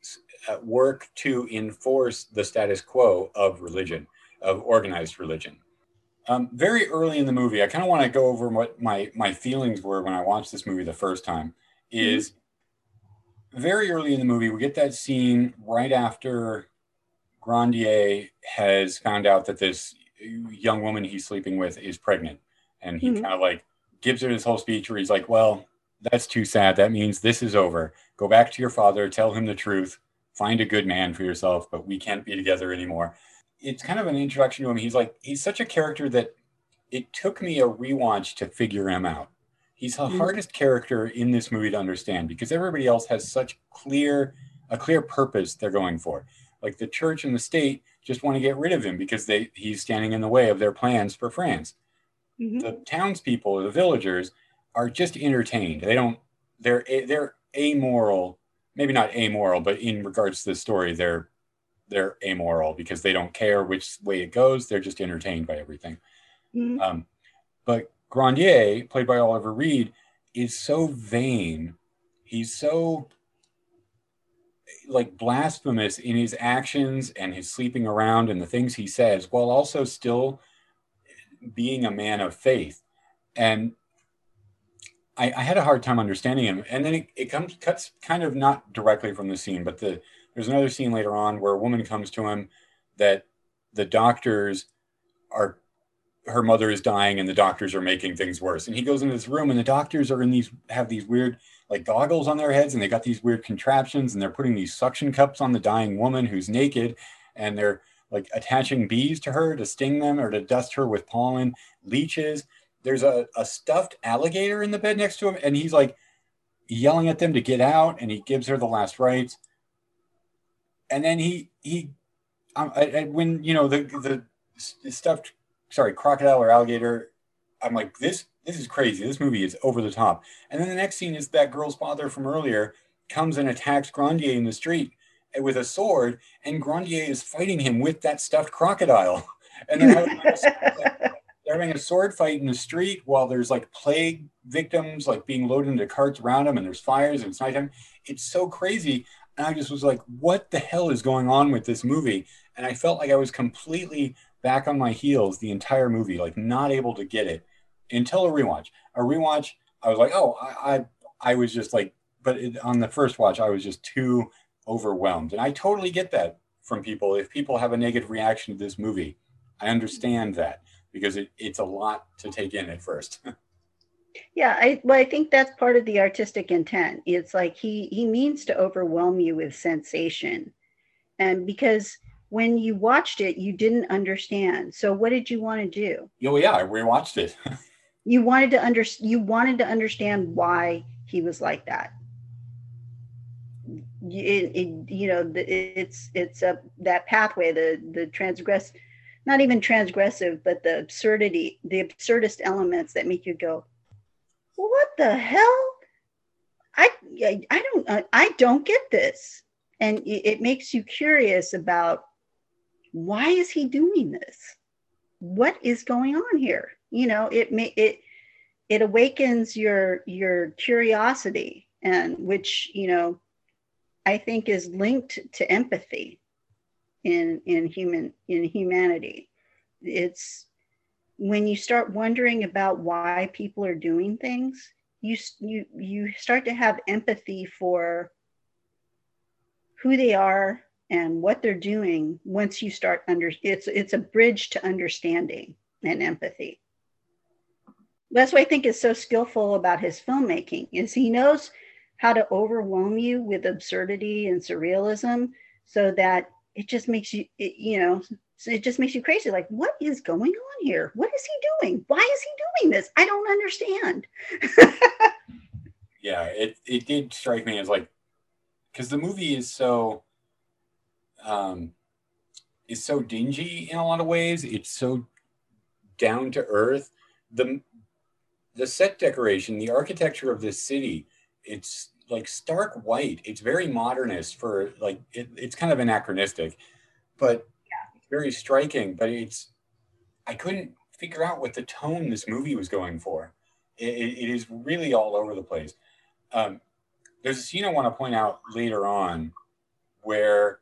uh, work to enforce the status quo of religion, of organized religion. Um, very early in the movie, I kind of want to go over what my my feelings were when I watched this movie the first time. Is very early in the movie, we get that scene right after Grandier has found out that this young woman he's sleeping with is pregnant and he Mhm. kind of like gives her this whole speech where he's like, "Well, that's too sad. That means this is over. Go back to your father, tell him the truth, find a good man for yourself, but we can't be together anymore." It's kind of an introduction to him. He's like, he's such a character that it took me a rewatch to figure him out. He's the Mhm. hardest character in this movie to understand because everybody else has such clear a clear purpose they're going for. Like the church and the state just want to get rid of him because they he's standing in the way of their plans for France Mhm. the townspeople, the villagers, are just entertained. They don't. They're they're amoral. Maybe not amoral, but in regards to the story, they're they're amoral because they don't care which way it goes. They're just entertained by everything. Mhm. Um, but Grandier, played by Oliver Reed, is so vain. He's so like blasphemous in his actions and his sleeping around and the things he says, while also still being a man of faith. And I, I had a hard time understanding him. And then it, it comes cuts kind of not directly from the scene, but the there's another scene later on where a woman comes to him that the doctors are her mother is dying and the doctors are making things worse. And he goes into this room and the doctors are in these have these weird like goggles on their heads and they got these weird contraptions and they're putting these suction cups on the dying woman who's naked and they're like attaching bees to her to sting them or to dust her with pollen, leeches. There's a, a stuffed alligator in the bed next to him and he's like yelling at them to get out and he gives her the last rites. And then he he um, I, I, when you know the the stuffed sorry crocodile or alligator i'm like this this is crazy. This movie is over the top. And then the next scene is that girl's father from earlier comes and attacks grandier in the street with a sword and grandier is fighting him with that stuffed crocodile. [laughs] And they're having, a, they're having a sword fight in the street while there's like plague victims like being loaded into carts around them and there's fires and it's nighttime. It's so crazy. And i just was like what the hell is going on with this movie? And i felt like i was completely back on my heels the entire movie, like not able to get it until a rewatch. A rewatch, I was like, oh, I, I, I was just like, but it, on the first watch, I was just too overwhelmed, and I totally get that from people. If people have a negative reaction to this movie, I understand that because it, it's a lot to take in at first. [laughs] Yeah, I well, I think that's part of the artistic intent. It's like he he means to overwhelm you with sensation, and because when you watched it, you didn't understand. So what did you want to do? Oh yeah, I rewatched it. [laughs] you wanted to under you wanted to understand why he was like that. It, it, you know, it's it's a that pathway, the the transgress, not even transgressive, but the absurdity, the absurdist elements that make you go, what the hell? I I, don't uh, I don't get this, and it makes you curious about why is he doing this? What is going on here? You know, it may it it awakens your your curiosity and which you know i think is linked to empathy in in human in humanity. It's when you start wondering about why people are doing things you you you start to have empathy for who they are and what they're doing once you start under it's it's a bridge to understanding and empathy that's what i think is so skillful about his filmmaking is he knows how to overwhelm you with absurdity and surrealism so that it just makes you it, you know it just makes you crazy. Like what is going on here? What is he doing? Why is he doing this? I don't understand. [laughs] Yeah it, it did strike me as like because the movie is so um, is so dingy in a lot of ways. It's so down to earth. The the set decoration, the architecture of this city, it's like stark white. It's very modernist for like it, it's kind of anachronistic, but yeah. very striking. But it's I couldn't figure out what the tone this movie was going for. it, it is really all over the place. Um, there's a scene I want to point out later on where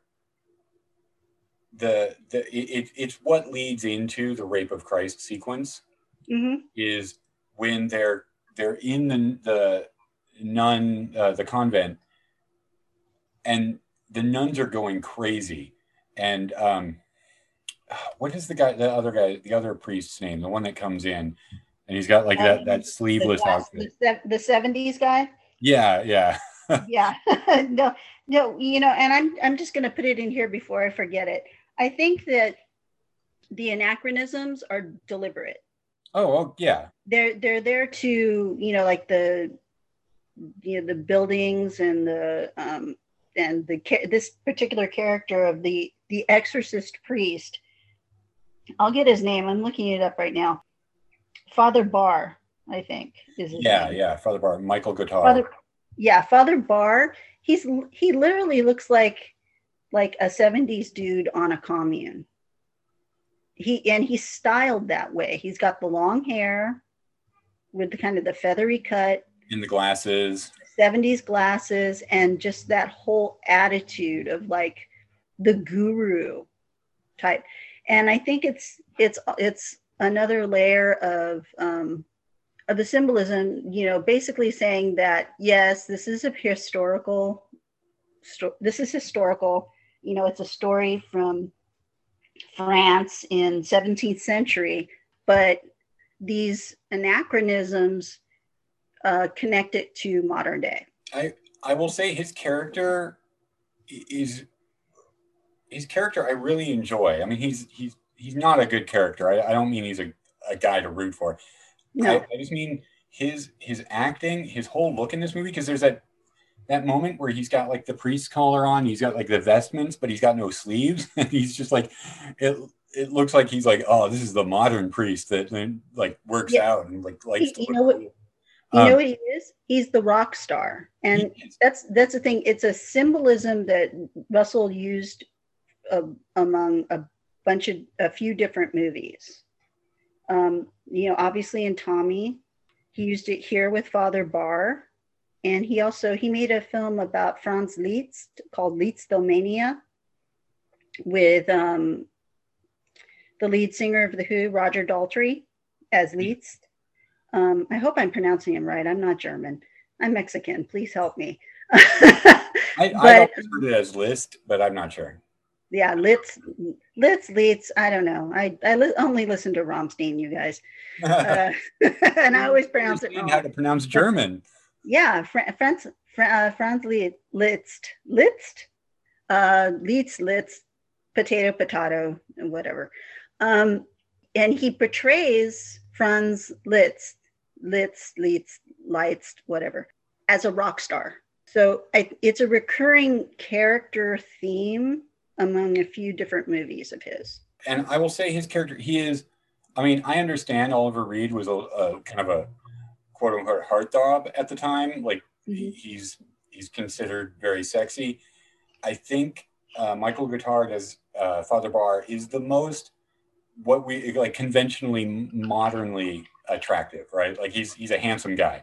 the the it, it's what leads into the rape of Christ sequence mm-hmm. is when they're they're in the the nun uh, the convent and the nuns are going crazy. And um what is the guy the other guy the other priest's name the one that comes in and he's got like that that sleeveless the, outfit? the, the 70s guy? Yeah yeah. [laughs] Yeah. [laughs] No no you know and i'm i'm just going to put it in here before i forget it. I think that the anachronisms are deliberate. Oh, well, yeah. They're they're there to you know like the you know the buildings and the um and the this particular character of the the exorcist priest. I'll get his name. I'm looking it up right now. Father Barre, I think is yeah name. yeah Father Barre Michael Gothard. Father, yeah, Father Barre. He's he literally looks like like a 70s dude on a commune. He and he's styled that way. He's got the long hair with the kind of the feathery cut in the glasses. 70s glasses and just that whole attitude of like the guru type. And I think it's it's it's another layer of um, of the symbolism, you know, basically saying that yes, this is a historical. Sto- this is historical you know, it's a story from France in 17th century, but these anachronisms uh, connect it to modern day. I I will say his character is his character I really enjoy. I mean, he's he's he's not a good character. I, I don't mean he's a, a guy to root for. No. I, I just mean his his acting, his whole look in this movie. Because there's that that moment where he's got like the priest collar on, he's got like the vestments, but he's got no sleeves. [laughs] And he's just like, it, it looks like he's like, oh, this is the modern priest that like works yeah. out and like likes he, to. You know what? You um, know what he is? He's the rock star, and that's that's the thing. It's a symbolism that Russell used uh, among a bunch of a few different movies. Um, you know, obviously in Tommy, he used it here with Father Barre and he also he made a film about Franz Liszt called Lisztomania with um, the lead singer of the Who, Roger Daltrey, as Liszt. Um, I hope I'm pronouncing him right. I'm not German. I'm Mexican. Please help me. [laughs] I, but, I heard it as Liszt, but I'm not sure. Yeah, Litz, Litz, Litz. I don't know. I I li- only listen to Rammstein, you guys, [laughs] uh, [laughs] and I always pronounce it wrong. How to pronounce German? Yeah, Fr- Franz Fr- uh, Franz Li- Liszt, Liszt, uh, Litz, Litz, potato, potato, and whatever. Um, and he portrays Franz Liszt, Liszt, Liszt, Liszt, whatever, as a rock star. So I, it's a recurring character theme among a few different movies of his. And I will say his character, he is, I mean, I understand Oliver Reed was a, a kind of a quote unquote heartthrob at the time. Like Mhm. he's he's considered very sexy. I think uh, Michael Gothard as uh, Father Barre is the most what we like conventionally modernly attractive, right? Like he's he's a handsome guy.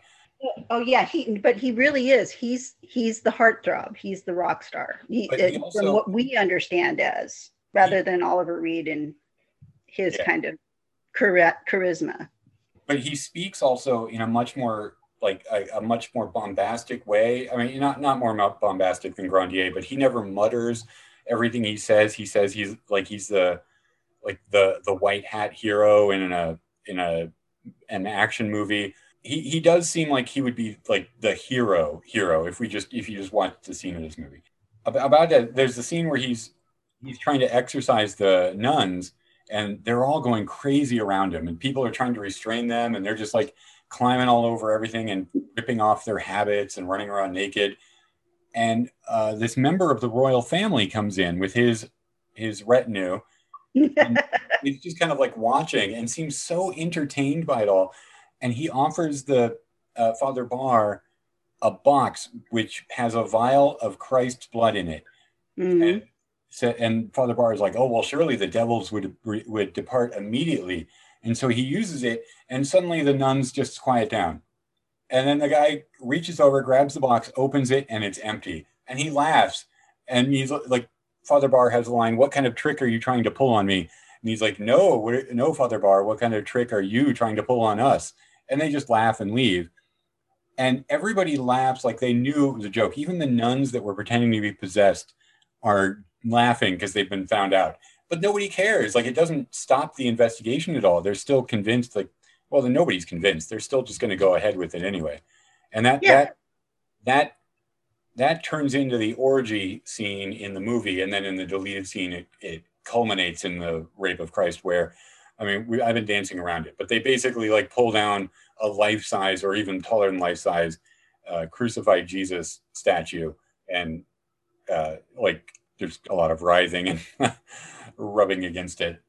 Oh yeah, he but he really is. He's he's the heartthrob. He's the rock star. He, he also- from what we understand as, rather than Oliver Reed and his Yeah. kind of chari- charisma. But he speaks also in a much more like a, a much more bombastic way. I mean, not not more bombastic than Grandier, but he never mutters everything he says. He says he's like he's the like the the white hat hero in a in a an action movie. He he does seem like he would be like the hero hero if we just if you just watch the scene of this movie. About that, there's the scene where he's he's trying to exorcise the nuns and they're all going crazy around him and people are trying to restrain them and they're just like climbing all over everything and ripping off their habits and running around naked. And uh, this member of the royal family comes in with his his retinue and [laughs] he's just kind of like watching and seems so entertained by it all. And he offers the uh, father Barre a box which has a vial of christ's blood in it. Mhm. and and Father Barre is like, oh well, surely the devils would would depart immediately, and so he uses it, and suddenly the nuns just quiet down, and then the guy reaches over, grabs the box, opens it, and it's empty, and he laughs, and he's like, Father Barre has a line, "What kind of trick are you trying to pull on me?" And he's like, "No, no, Father Barre, what kind of trick are you trying to pull on us?" And they just laugh and leave. And everybody laughs like they knew it was a joke. Even the nuns that were pretending to be possessed are laughing because they've been found out. But nobody cares. Like it doesn't stop the investigation at all. They're still convinced. Like, well, then nobody's convinced. They're still just going to go ahead with it anyway. And that Yeah. that that that turns into the orgy scene in the movie, and then in the deleted scene, it, it culminates in the rape of Christ. Where, I mean, we, I've been dancing around it, but they basically like pull down a life size or even taller than life size uh, crucified Jesus statue and uh, like there's a lot of writhing and [laughs] rubbing against it.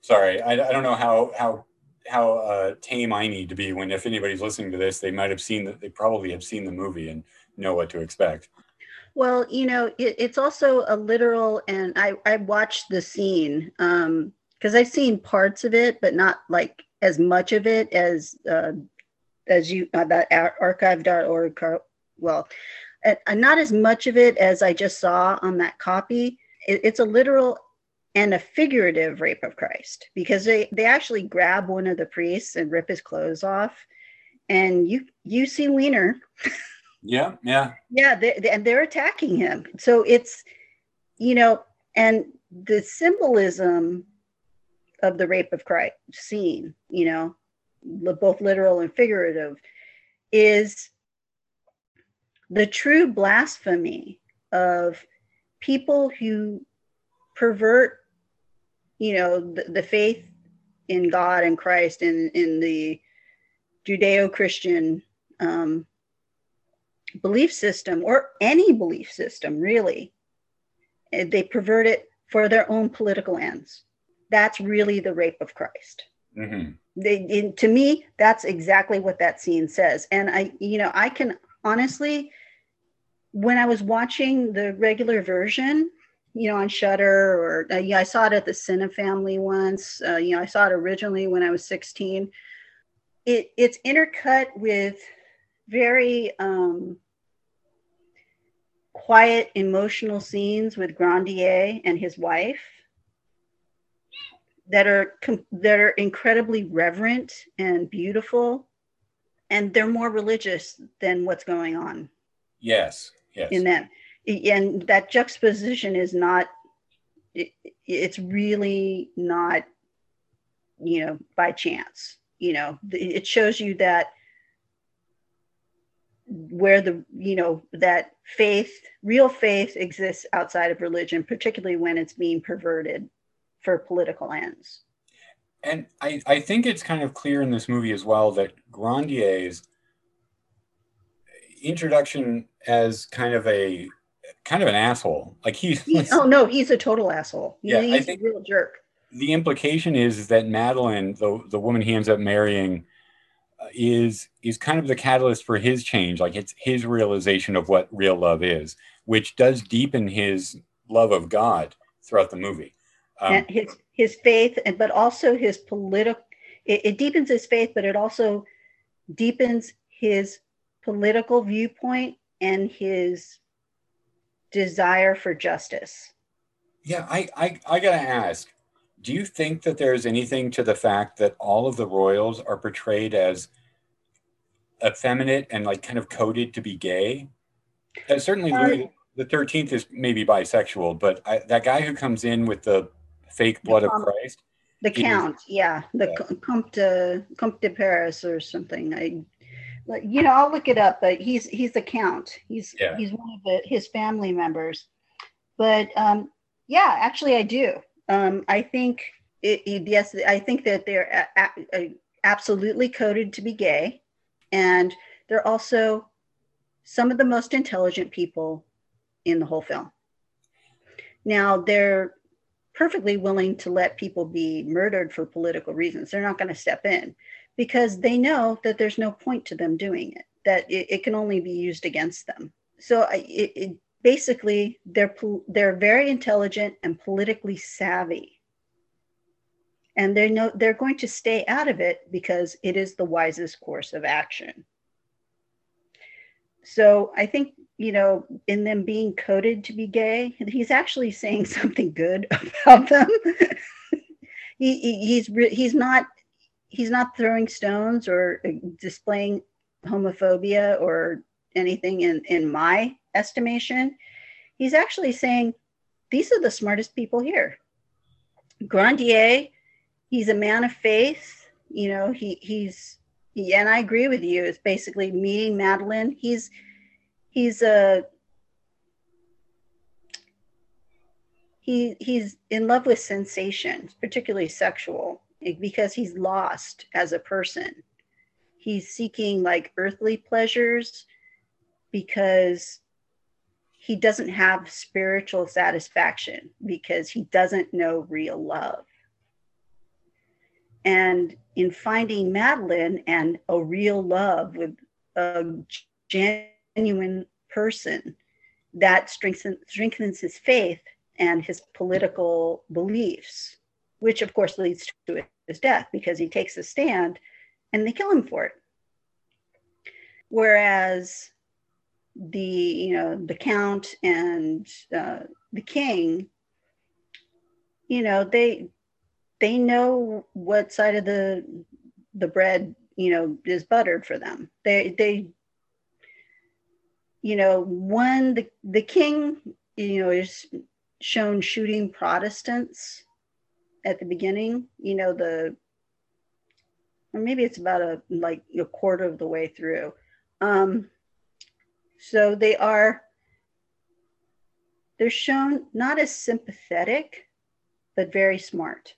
Sorry, I, I don't know how how how uh, tame I need to be when if anybody's listening to this, they might have seen that they probably have seen the movie and know what to expect. Well, you know, it, it's also a literal, and I I watched the scene um because I've seen parts of it, but not like as much of it as uh, as you uh, that ar- archive.org. Well, uh, uh, not as much of it as I just saw on that copy. It, it's a literal and a figurative rape of Christ because they they actually grab one of the priests and rip his clothes off, and you you see Wiener. Yeah, yeah, yeah they, they- and they're attacking him. So it's you know and the symbolism of the rape of christ scene you know both literal and figurative is the true blasphemy of people who pervert you know the, the faith in god and christ in in the judeo-christian um, belief system or any belief system really Uh, they pervert it for their own political ends. That's really the rape of christ. Hmm they in, to me that's exactly what that scene says. And i you know i can honestly when i was watching the regular version you know on Shudder or uh, yeah i saw it at the Cinefamily once. Uh, you know i saw it originally when i was 16 it it's intercut with very um quiet emotional scenes with grandier and his wife that are that are incredibly reverent and beautiful and they're more religious than what's going on. Yes, yes. in that and that juxtaposition is not it, it's really not, you know, by chance. You know, it shows you that where the you know that faith real faith exists outside of religion particularly when it's being perverted for political ends and I, I think it's kind of clear in this movie as well that grandier's introduction as kind of a kind of an asshole. Like he's he, oh no he's a total asshole. Yeah, he's I think a real jerk. the implication is, is that madeline the, the woman he ends up marrying is is kind of the catalyst for his change. Like it's his realization of what real love is which does deepen his love of god throughout the movie. Um, and his his faith and but also his political it, it deepens his faith but it also deepens his political viewpoint and his desire for justice yeah i i, I gotta ask do you think that there's anything to the fact that all of the royals are portrayed as effeminate and like kind of coded to be gay? Uh, certainly, uh, Louis the Thirteenth is maybe bisexual, but I, that guy who comes in with the fake blood of Christ, the Count, yeah, the yeah. Comte de, Comte de Paris or something. I, you know, I'll look it up, but he's he's the Count. He's yeah. he's one of the, his family members. But um, yeah, actually, I do. Um, I think it, it, yes, I think that they're a, a, absolutely coded to be gay, and they're also some of the most intelligent people in the whole film. Now they're perfectly willing to let people be murdered for political reasons. They're not going to step in because they know that there's no point to them doing it, that it, it can only be used against them. So it, it, basically they're they're very intelligent and politically savvy. And they know they're going to stay out of it because it is the wisest course of action. So i think you know in them being coded to be gay he's actually saying [laughs] something good [laughs] about them. [laughs] He, he, he's he's not he's not throwing stones or uh, displaying homophobia or anything in in my estimation, he's actually saying these are the smartest people here. Grandier, he's a man of faith. You know, he he's he, and I agree with you. It's basically meeting Madeline. He's he's a he he's in love with sensations, particularly sexual, because he's lost as a person. He's seeking like earthly pleasures because he doesn't have spiritual satisfaction because he doesn't know real love. And in finding Madeline and a real love with a genuine person, that strengthens, strengthens his faith and his political beliefs, which of course leads to his death because he takes a stand and they kill him for it. Whereas the you know the count and uh, the king you know they they know what side of the the bread you know is buttered for them they they you know one the the king you know is shown shooting protestants at the beginning you know the or maybe it's about a like a quarter of the way through um so they are they're shown not as sympathetic, but very smart,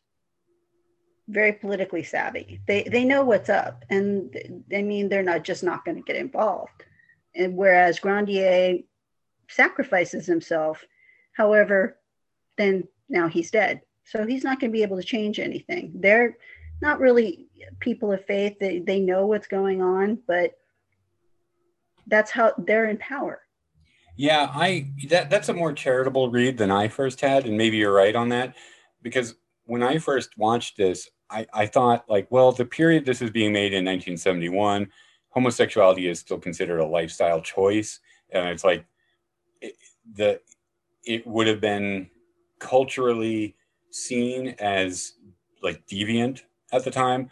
very politically savvy. They they know what's up, and I mean they're not just not going to get involved. And whereas Grandier sacrifices himself, however, then now he's dead, so he's not going to be able to change anything. They're not really people of faith. They they know what's going on, but that's how they're in power. Yeah, I that that's a more charitable read than I first had, and maybe you're right on that. Because when I first watched this, I, I thought like, well, the period this is being made in 1971, homosexuality is still considered a lifestyle choice, and it's like it, the it would have been culturally seen as like deviant at the time,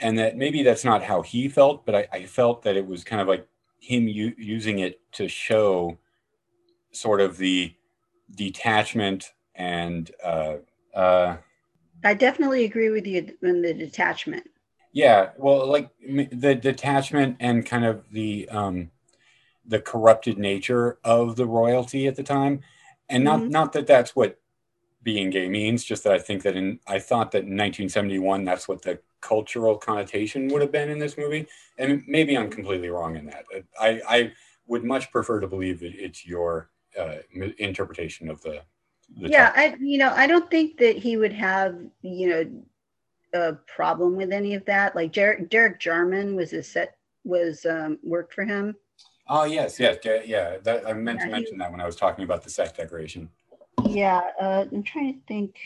and that maybe that's not how he felt, but I, I felt that it was kind of like him u- using it to show sort of the detachment and uh, uh, I definitely agree with you in the detachment. Yeah, well, like the detachment and kind of the um, the corrupted nature of the royalty at the time, and not Mhm. not that that's what being gay means. Just that I think that in I thought that in 1971 that's what the cultural connotation would have been in this movie, and maybe I'm completely wrong in that. I I would much prefer to believe that it's your uh, interpretation of the. the yeah, topic. I you know I don't think that he would have you know a problem with any of that. Like Derek Derek Jarman was a set was um, worked for him. Oh yes, yes, yeah. that, I meant Yeah, to he- mention that when I was talking about the set decoration. Yeah, uh, I'm trying to think.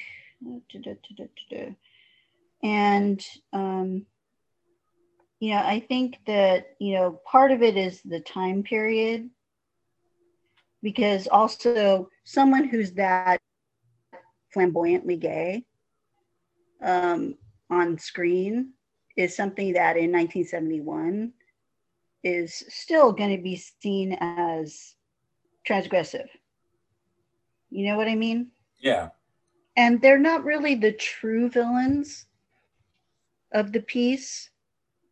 And um, you know, I think that you know part of it is the time period, because also someone who's that flamboyantly gay um, on screen is something that in 1971 is still going to be seen as transgressive. You know what I mean? Yeah. And they're not really the true villains of the piece.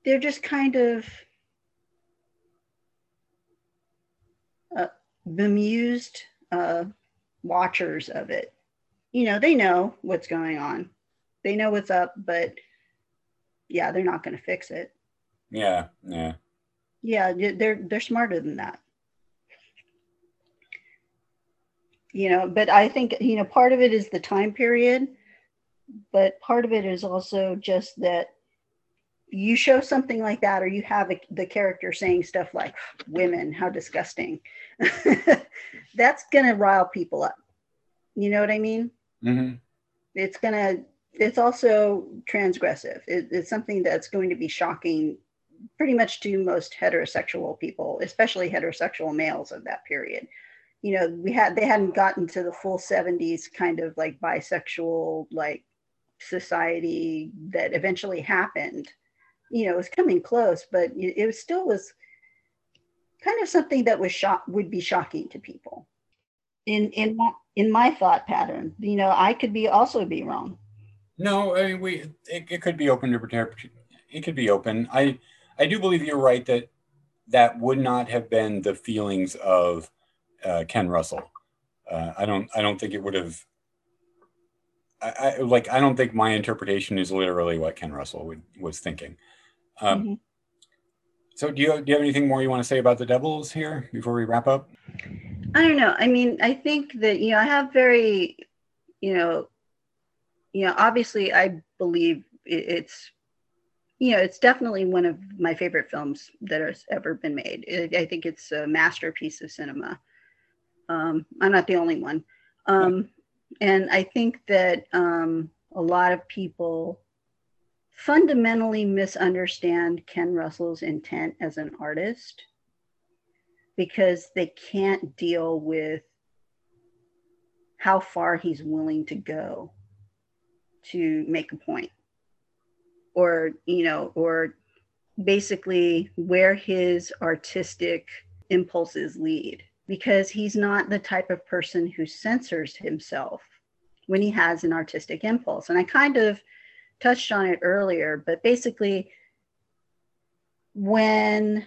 They're just kind of uh, bemused uh, watchers of it. You know, they know what's going on, they know what's up, but yeah, they're not going to fix it. Yeah, yeah. Yeah, they're they're smarter than that. You know, but I think you know part of it is the time period, but part of it is also just that you show something like that, or you have a, the character saying stuff like "women, how disgusting," [laughs] that's gonna rile people up. You know what I mean? hmm it's gonna it's also transgressive it, it's something that's going to be shocking pretty much to most heterosexual people especially heterosexual males of that period you know we had they hadn't gotten to the full 70s kind of like bisexual like society that eventually happened you know it was coming close but it, was still was kind of something that was shock would be shocking to people in in my in my thought pattern you know i could be also be wrong No, I mean we. It, it could be open to It could be open. I I do believe you're right that that would not have been the feelings of uh, Ken Russell. Uh, I don't. I don't think it would have. I, I like. I don't think my interpretation is literally what Ken Russell would, was thinking. Um, Mhm. So, do you do you have anything more you want to say about the Devils here before we wrap up? i don't know i mean i think that you know i have very you know you know obviously i believe it's you know it's definitely one of my favorite films that has ever been made i think it's a masterpiece of cinema um, i'm not the only one. Um, and i think that um, a lot of people fundamentally misunderstand ken russell's intent as an artist because they can't deal with how far he's willing to go to make a point or you know or basically where his artistic impulses lead because he's not the type of person who censors himself when he has an artistic impulse and i kind of touched on it earlier but basically when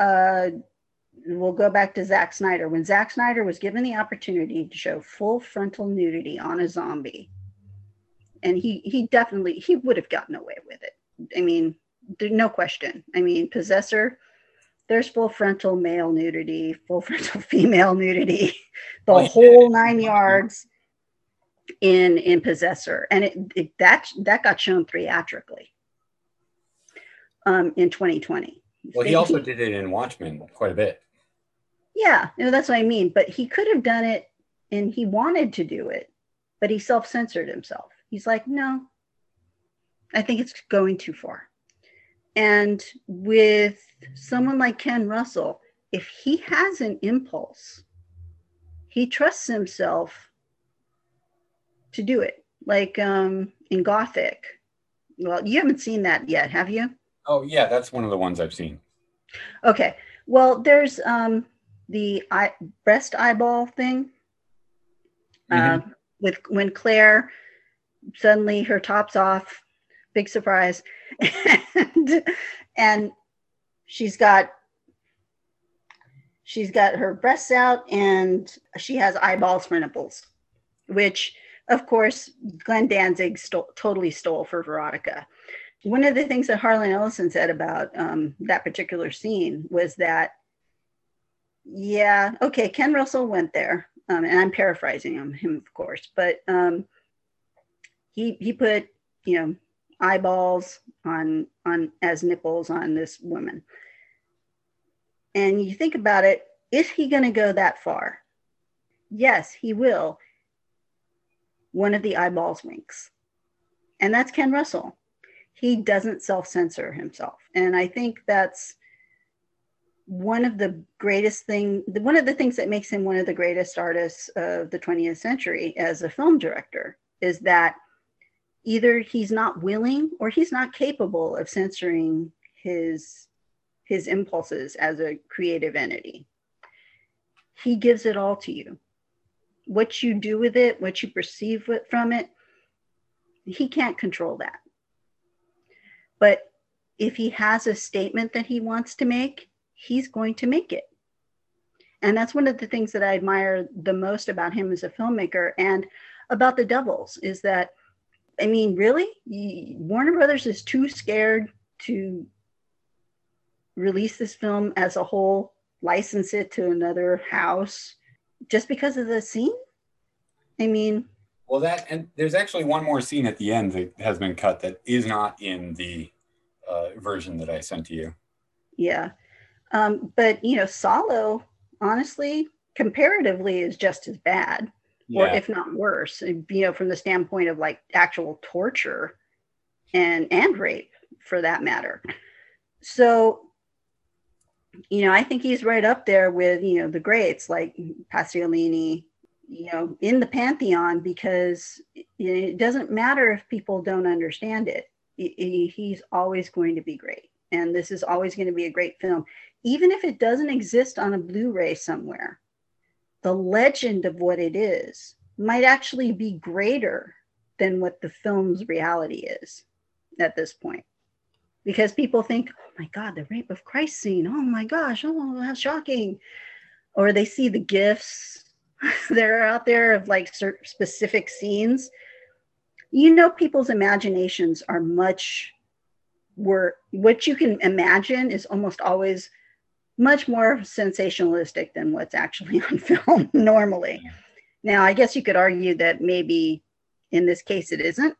uh, we'll go back to Zack Snyder. When Zack Snyder was given the opportunity to show full frontal nudity on a zombie, and he he definitely he would have gotten away with it. I mean, no question. I mean, Possessor, there's full frontal male nudity, full frontal [laughs] female nudity, the Oh, whole nine yards in in Possessor, and it, it that that got shown theatrically um, in 2020. Well, he also did it in Watchmen quite a bit. Yeah, you know, that's what I mean. But he could have done it and he wanted to do it, but he self censored himself. He's like, no, I think it's going too far. And with someone like Ken Russell, if he has an impulse, he trusts himself to do it. Like um, in Gothic. Well, you haven't seen that yet, have you? Oh yeah, that's one of the ones I've seen. Okay. Well, there's um, the eye, breast eyeball thing. uh, with when Claire suddenly her top's off, big surprise, [laughs] and and she's got she's got her breasts out and she has eyeballs for nipples, which of course Glenn Danzig stole, totally stole for Verotika. One of the things that Harlan Ellison said about um, that particular scene was that, yeah, okay, Ken Russell went there, um, and I'm paraphrasing him, him of course, but um, he he put you know eyeballs on on as nipples on this woman. And you think about it is he going to go that far? Yes he will. One of the eyeballs winks. And that's ken russell. He doesn't self-censor himself. And i think that's one of the greatest thing one of the things that makes him one of the greatest artists of the 20th century as a film director is that either he's not willing or he's not capable of censoring his his impulses as a creative entity. He gives it all to you. What you do with it what you perceive from it he can't control that. But if he has a statement that he wants to make he's going to make it. And that's one of the things that i admire the most about him as a filmmaker and about the devils is that I mean, really? Warner Brothers is too scared to release this film as a whole, license it to another house just because of the scene? I mean, well, that and there's actually one more scene at the end that has been cut that is not in the uh, version that I sent to you. Yeah. Um, but, you know, Salo honestly, comparatively, is just as bad yeah. or if not worse, you know, from the standpoint of like actual torture and and rape for that matter. So, you know, I think he's right up there with, you know, the greats like Pasolini, you know, in the pantheon because it doesn't matter if people don't understand it. He's always going to be great. And this is always going to be a great film, even if it doesn't exist on a Blu ray somewhere the legend of what it is might actually be greater than what the film's reality is at this point. Because people think, oh my God, the rape of Christ scene. Oh my gosh, oh, how shocking. Or they see the gifts [laughs] that are out there of like specific scenes. You know, people's imaginations are much were what you can imagine is almost always much more sensationalistic than what's actually [laughs] on film normally. Now, I guess you could argue that maybe in this case it isn't.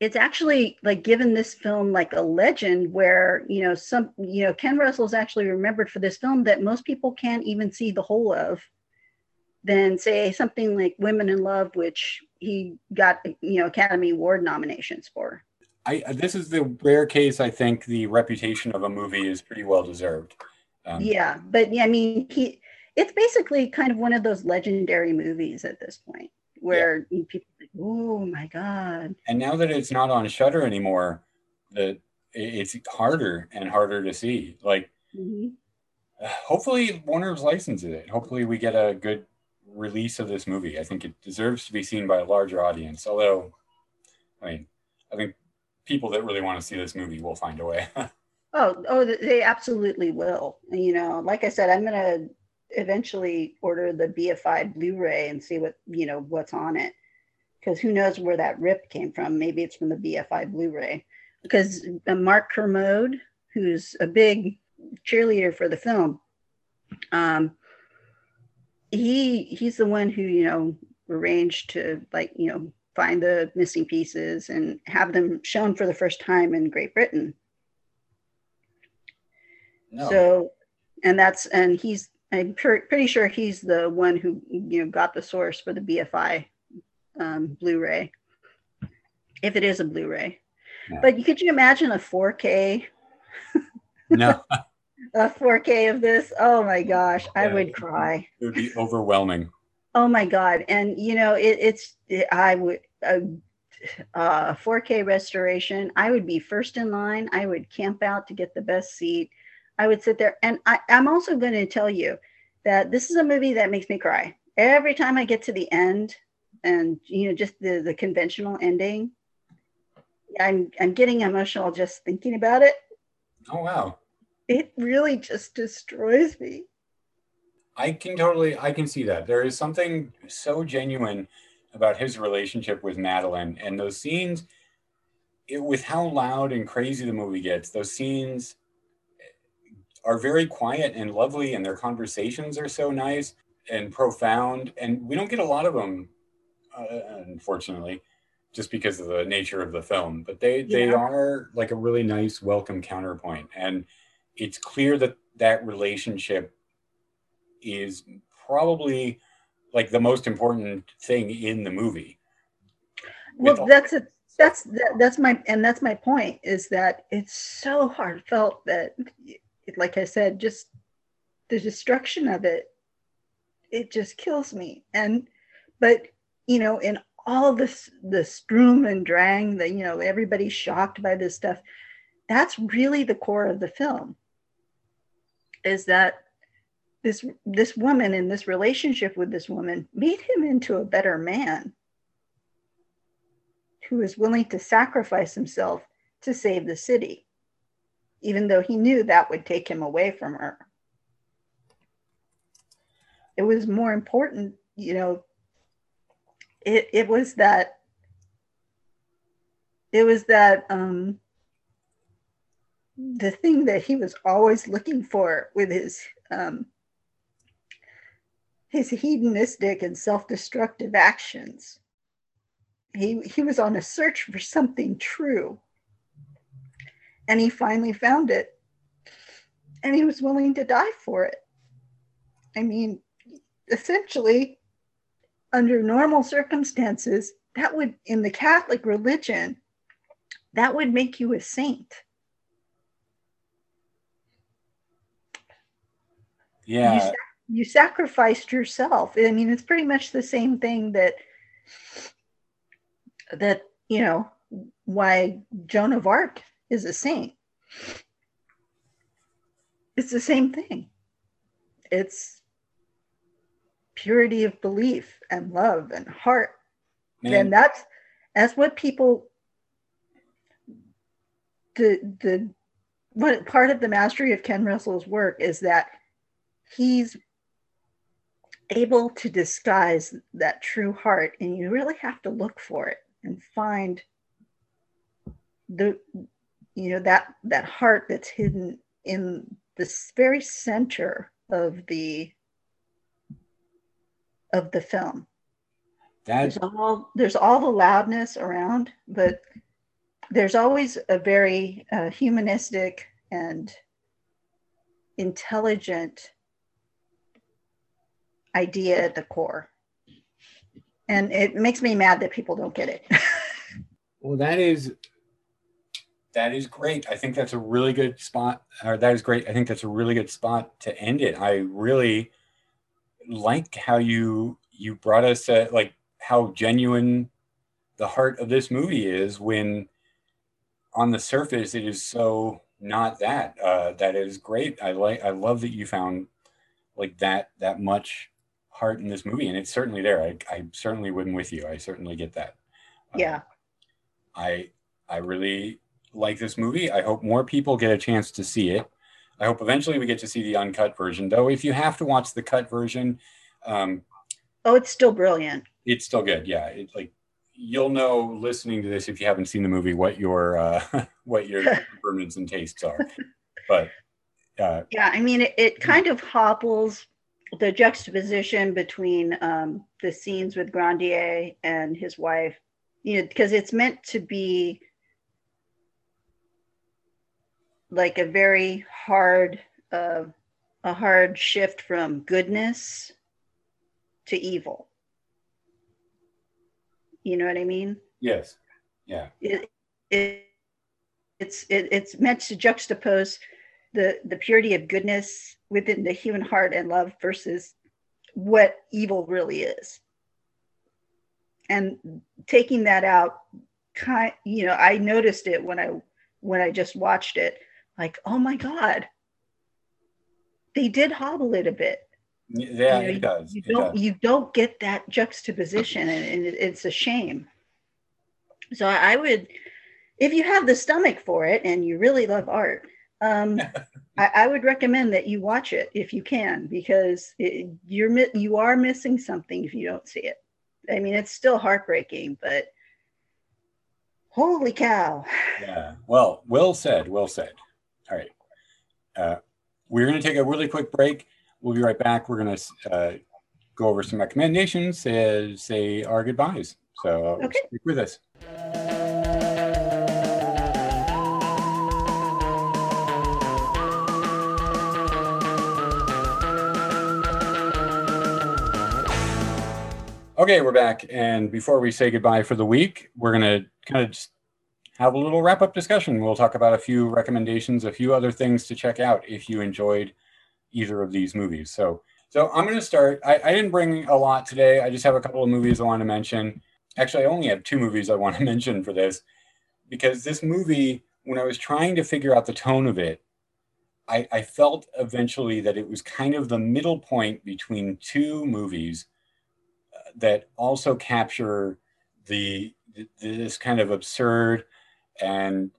It's actually like given this film like a legend where, you know, some, you know, Ken Russell's actually remembered for this film that most people can't even see the whole of than say something like Women in Love, which he got, you know, Academy Award nominations for. I, this is the rare case I think the reputation of a movie is pretty well deserved. Um, yeah, but yeah, I mean, he it's basically kind of one of those legendary movies at this point where yeah. people think, oh my god. And now that it's not on Shutter anymore, that it's harder and harder to see. Like, mm-hmm. hopefully Warner's licenses it. Hopefully we get a good release of this movie. I think it deserves to be seen by a larger audience. Although, I mean, I think people that really want to see this movie will find a way. [laughs] Oh, oh, they absolutely will. You know, like I said, I'm gonna eventually order the BFI Blu-ray and see what you know what's on it, because who knows where that rip came from? Maybe it's from the BFI Blu-ray. Because uh, Mark Kermode, who's a big cheerleader for the film, um, he he's the one who you know arranged to like you know find the missing pieces and have them shown for the first time in Great Britain no. So, and that's and he's I'm pretty sure he's the one who you know got the source for the BFI um, Blu-ray, if it is a Blu-ray. But could you imagine a 4K? no. [laughs] [laughs] a 4K of this? Oh my gosh, yeah, I would cry. It would be overwhelming. Oh my god! And you know, it, it's it, I would. Uh, uh, 4K restoration, I would be first in line. I would camp out to get the best seat. I would sit there. And I, I'm also going to tell you that this is a movie that makes me cry. every time I get to the end and you know just the the conventional ending, I'm I'm getting emotional just thinking about it. Oh wow. It really just destroys me. I can totally I can see that. There is something so genuine about his relationship with Madeline and those scenes it, with how loud and crazy the movie gets. Those scenes are very quiet and lovely and their conversations are so nice and profound and we don't get a lot of them uh, unfortunately just because of the nature of the film but they yeah. they are like a really nice welcome counterpoint and it's clear that that relationship is probably like the most important thing in the movie. Well, that's a that's that, that's my and that's my point is that it's so heartfelt that, like I said, just the destruction of it, it just kills me. And but you know, in all this the Sturm and Drang, that you know, everybody's shocked by this stuff. That's really the core of the film. Is that this this woman and this relationship with this woman made him into a better man who is willing to sacrifice himself to save the city even though he knew that would take him away from her it was more important you know it, it was that it was that um the thing that he was always looking for with his um his hedonistic and self-destructive actions. He, he was on a search for something true. And he finally found it. And he was willing to die for it. I mean, essentially, under normal circumstances, that would, in the Catholic religion, that would make you a saint. Yeah you sacrificed yourself. I mean, it's pretty much the same thing that that you know why Joan of Arc is a saint. It's the same thing. It's purity of belief and love and heart. Man. And that's that's what people the the what part of the mastery of Ken Russell's work is that he's able to disguise that true heart and you really have to look for it and find the you know that that heart that's hidden in this very center of the of the film that's there's all there's all the loudness around but there's always a very uh, humanistic and intelligent idea at the core. And it makes me mad that people don't get it. [laughs] well, that is that is great. I think that's a really good spot. Or that is great. I think that's a really good spot to end it. I really like how you you brought us to like how genuine the heart of this movie is when on the surface it is so not that. Uh, that is great. I like I love that you found like that that much heart in this movie, and it's certainly there. I, I certainly wouldn't with you. I certainly get that. Yeah. Um, I I really like this movie. I hope more people get a chance to see it. I hope eventually we get to see the uncut version. Though, if you have to watch the cut version, um, oh, it's still brilliant. It's still good. Yeah, it, like you'll know listening to this if you haven't seen the movie what your uh, [laughs] what your [laughs] temperaments and tastes are. But uh, yeah, I mean, it, it kind of hobbles the juxtaposition between um, the scenes with Grandier and his wife, you know, because it's meant to be like a very hard, uh, a hard shift from goodness to evil. You know what I mean? Yes. Yeah. It, it it's it, it's meant to juxtapose the the purity of goodness within the human heart and love versus what evil really is and taking that out kind you know i noticed it when i when i just watched it like oh my god they did hobble it a bit Yeah, You know, it does. You It don't does. you don't get that juxtaposition, and, and it- it's a shame. So I would, if you have the stomach for it and you really love art, um, [laughs] I, I would recommend that you watch it if you can, because it, you're you are missing something if you don't see it. I mean, it's still heartbreaking, but holy cow! Yeah. Well, well said. Well said. All right. Uh, we're going to take a really quick break. We'll be right back. We're going to uh, go over some recommendations and say our goodbyes. So uh, Okay. stick with us. Okay, we're back. And before we say goodbye for the week, we're going to kind of just have a little wrap up discussion. We'll talk about a few recommendations, a few other things to check out if you enjoyed either of these movies. So, so I'm going to start. I, I didn't bring a lot today. I just have a couple of movies I want to mention. Actually, I only have two movies I want to [laughs] mention for this because this movie, when I was trying to figure out the tone of it, I, I felt eventually that it was kind of the middle point between two movies uh, that also capture the th- this kind of absurd and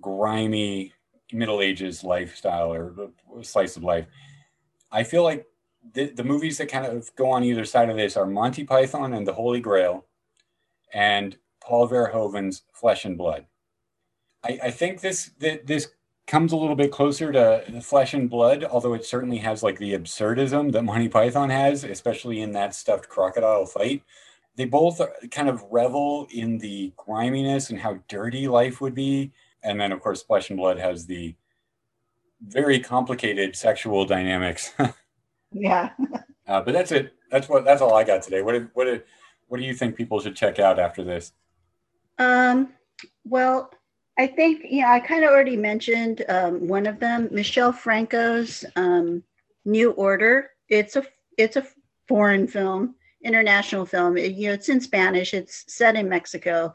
grimy Middle Ages lifestyle or slice of life. I feel like the, the movies that kind of go on either side of this are Monty Python and the Holy Grail and Paul Verhoeven's Flesh and Blood. I, I think this this comes a little bit closer to Flesh and Blood, although it certainly has like the absurdism that Monty Python has, especially in that stuffed crocodile fight. They both kind of revel in the griminess and how dirty life would be. And then, of course, Flesh and Blood has the very complicated sexual dynamics. [laughs] Yeah. Uh, but that's it. That's what. That's all I got today. What? do- What? What do you think people should check out after this? Um, well, I think, yeah, I kind of already mentioned um, one of them, Michel Franco's um, New Order. It's a it's a foreign film, international film. It- you know, it's in Spanish. It's set in Mexico.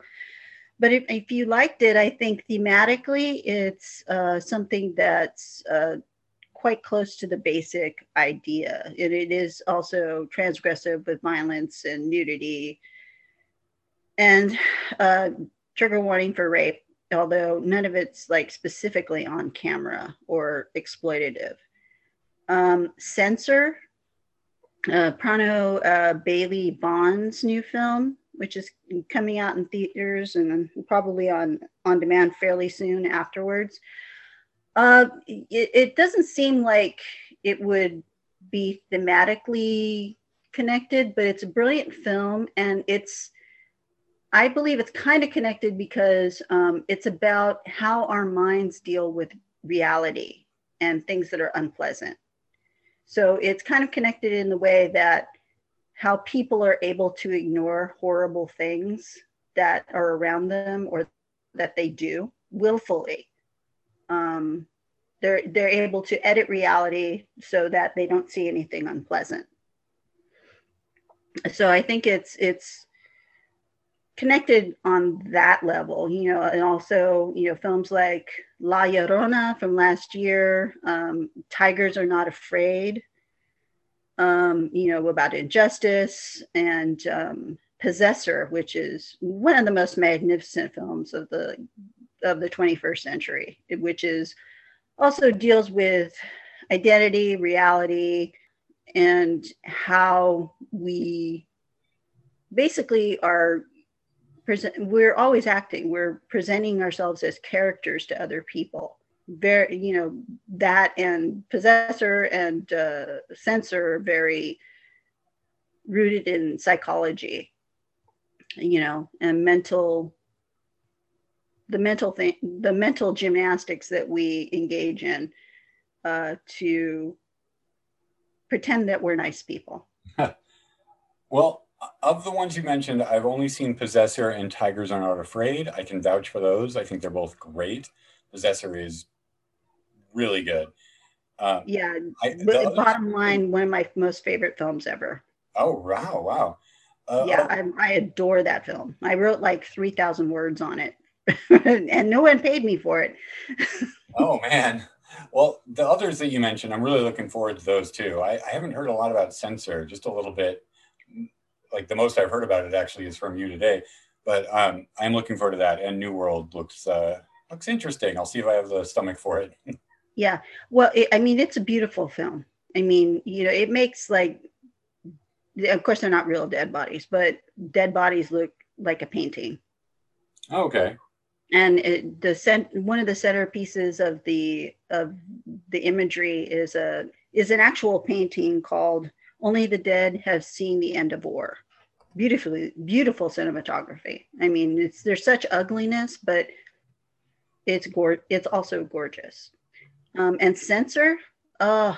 But if, if you liked it, I think thematically it's uh, something that's uh, quite close to the basic idea. It, it is also transgressive with violence and nudity and uh, trigger warning for rape, although none of it's like specifically on camera or exploitative. Um, Censor, uh, Prano uh, Bailey Bond's new film, which is coming out in theaters and probably on on demand fairly soon afterwards. Uh, it, it doesn't seem like it would be thematically connected, but it's a brilliant film and it's I believe it's kind of connected because um, it's about how our minds deal with reality and things that are unpleasant. So it's kind of connected in the way that how people are able to ignore horrible things that are around them or that they do willfully. Um, they're they're able to edit reality so that they don't see anything unpleasant. So I think it's it's connected on that level, you know, and also, you know, films like La Llorona from last year, um, Tigers Are Not Afraid, um, you know, about injustice, and um, Possessor, which is one of the most magnificent films of the of the 21st century, which is also deals with identity, reality, and how we basically are present we're always acting. We're presenting ourselves as characters to other people. Very you know that and possessor and uh, censor are very rooted in psychology you know and mental the mental thing the mental gymnastics that we engage in uh, to pretend that we're nice people. [laughs] Well, of the ones you mentioned, I've only seen Possessor and Tigers Are Not Afraid. I can vouch for those. I think they're both great. Possessor is really good. Um, yeah I- the bottom line one of my most favorite films ever oh, wow, wow. Uh, yeah I, I adore that film i wrote like 3000 words on it [laughs] and no one paid me for it [laughs] Oh man. well, the others that you mentioned, I'm really looking forward to those too. I, I haven't heard a lot about Censor, just a little bit. Like the most I've heard about it actually is from you today, but um, I'm looking forward to that. And New World looks uh, looks interesting. I'll see if I have the stomach for it. [laughs] Yeah. Well, it, I mean, it's a beautiful film. I mean, you know, it makes like, of course, they're not real dead bodies, but dead bodies look like a painting. Oh, okay. And it, the cent, one of the centerpieces of the of the imagery is a is an actual painting called "Only the Dead Have Seen the End of War." Beautifully, beautiful cinematography. I mean, it's there's such ugliness, but it's gor- It's also gorgeous. Um, and Censor, uh,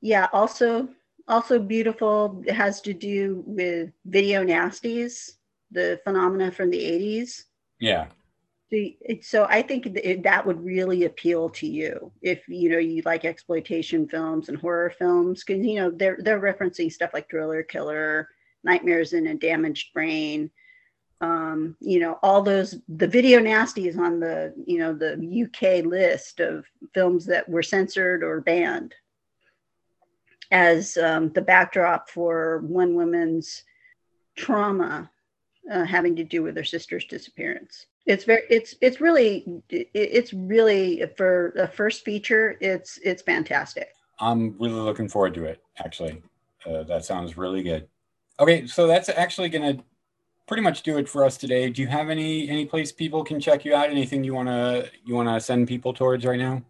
yeah, also also beautiful. It has to do with video nasties, the phenomena from the 80s. Yeah. So I think that would really appeal to you if you know you like exploitation films and horror films because you know they're they're referencing stuff like Driller Killer, Nightmares in a Damaged Brain, um, you know all those the video nasties on the you know the UK list of films that were censored or banned as um, the backdrop for one woman's trauma uh, having to do with her sister's disappearance. It's very, it's, it's really, it's really for the first feature. It's, it's fantastic. I'm really looking forward to it. Actually, uh, that sounds really good. Okay, so that's actually to pretty much do it for us today. Do you have any any place people can check you out? Anything you wanna you wanna send people towards right now?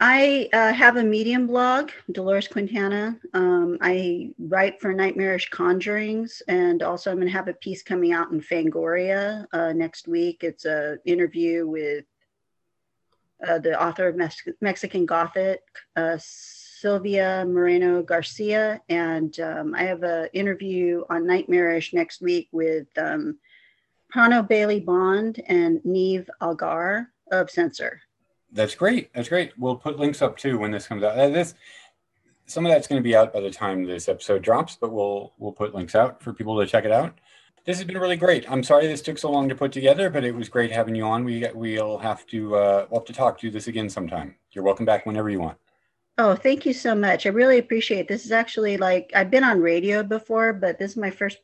I uh, have a Medium blog, Dolores Quintana. Um, I write for Nightmarish Conjurings, and also I'm going to have a piece coming out in Fangoria uh, next week. It's an interview with uh, the author of Mex- Mexican Gothic, uh, Silvia Moreno Garcia, and um, I have an interview on Nightmarish next week with um, Prano Bailey Bond and Niamh Algar of Censor. That's great. That's great. We'll put links up too when this comes out. Uh, this some of that's going to be out by the time this episode drops, but we'll we'll put links out for people to check it out. This has been really great. I'm sorry this took so long to put together, but it was great having you on. We we'll have to uh, we'll have to talk. Do this again sometime. You're welcome back whenever you want. Oh, thank you so much. I really appreciate it. This is actually like I've been on radio before, but this is my first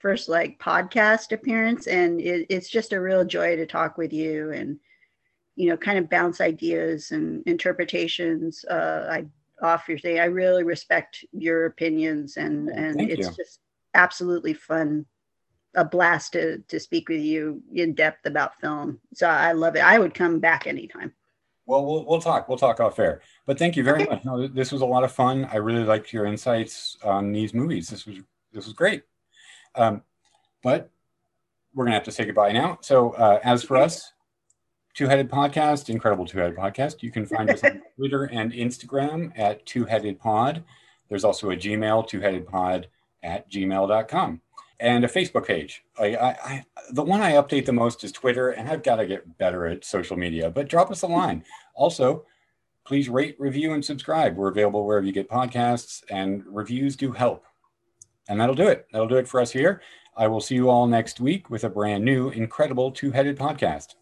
first like podcast appearance, and it, it's just a real joy to talk with you and you know, kind of bounce ideas and interpretations uh, I off your thing. I really respect your opinions, and and Thank it's you. just absolutely fun, a blast to to speak with you in depth about film. So I love it. I would come back anytime. Well, we'll we'll talk. We'll talk off air. But thank you very much. No, this was a lot of fun. I really liked your insights on these movies. This was this was great. Um, but we're gonna have to say goodbye now. So uh, as for us, Two Headed Podcast, incredible Two Headed Podcast. You can find us on [laughs] Twitter and Instagram at Two Headed Pod. There's also a Gmail, Two Headed Pod at gmail.com, and a Facebook page. I, I, I, the one I update the most is Twitter, and I've got to get better at social media, but drop us a line. Also, please rate, review, and subscribe. We're available wherever you get podcasts, and reviews do help. And that'll do it. That'll do it for us here. I will see you all next week with a brand new, incredible two headed podcast.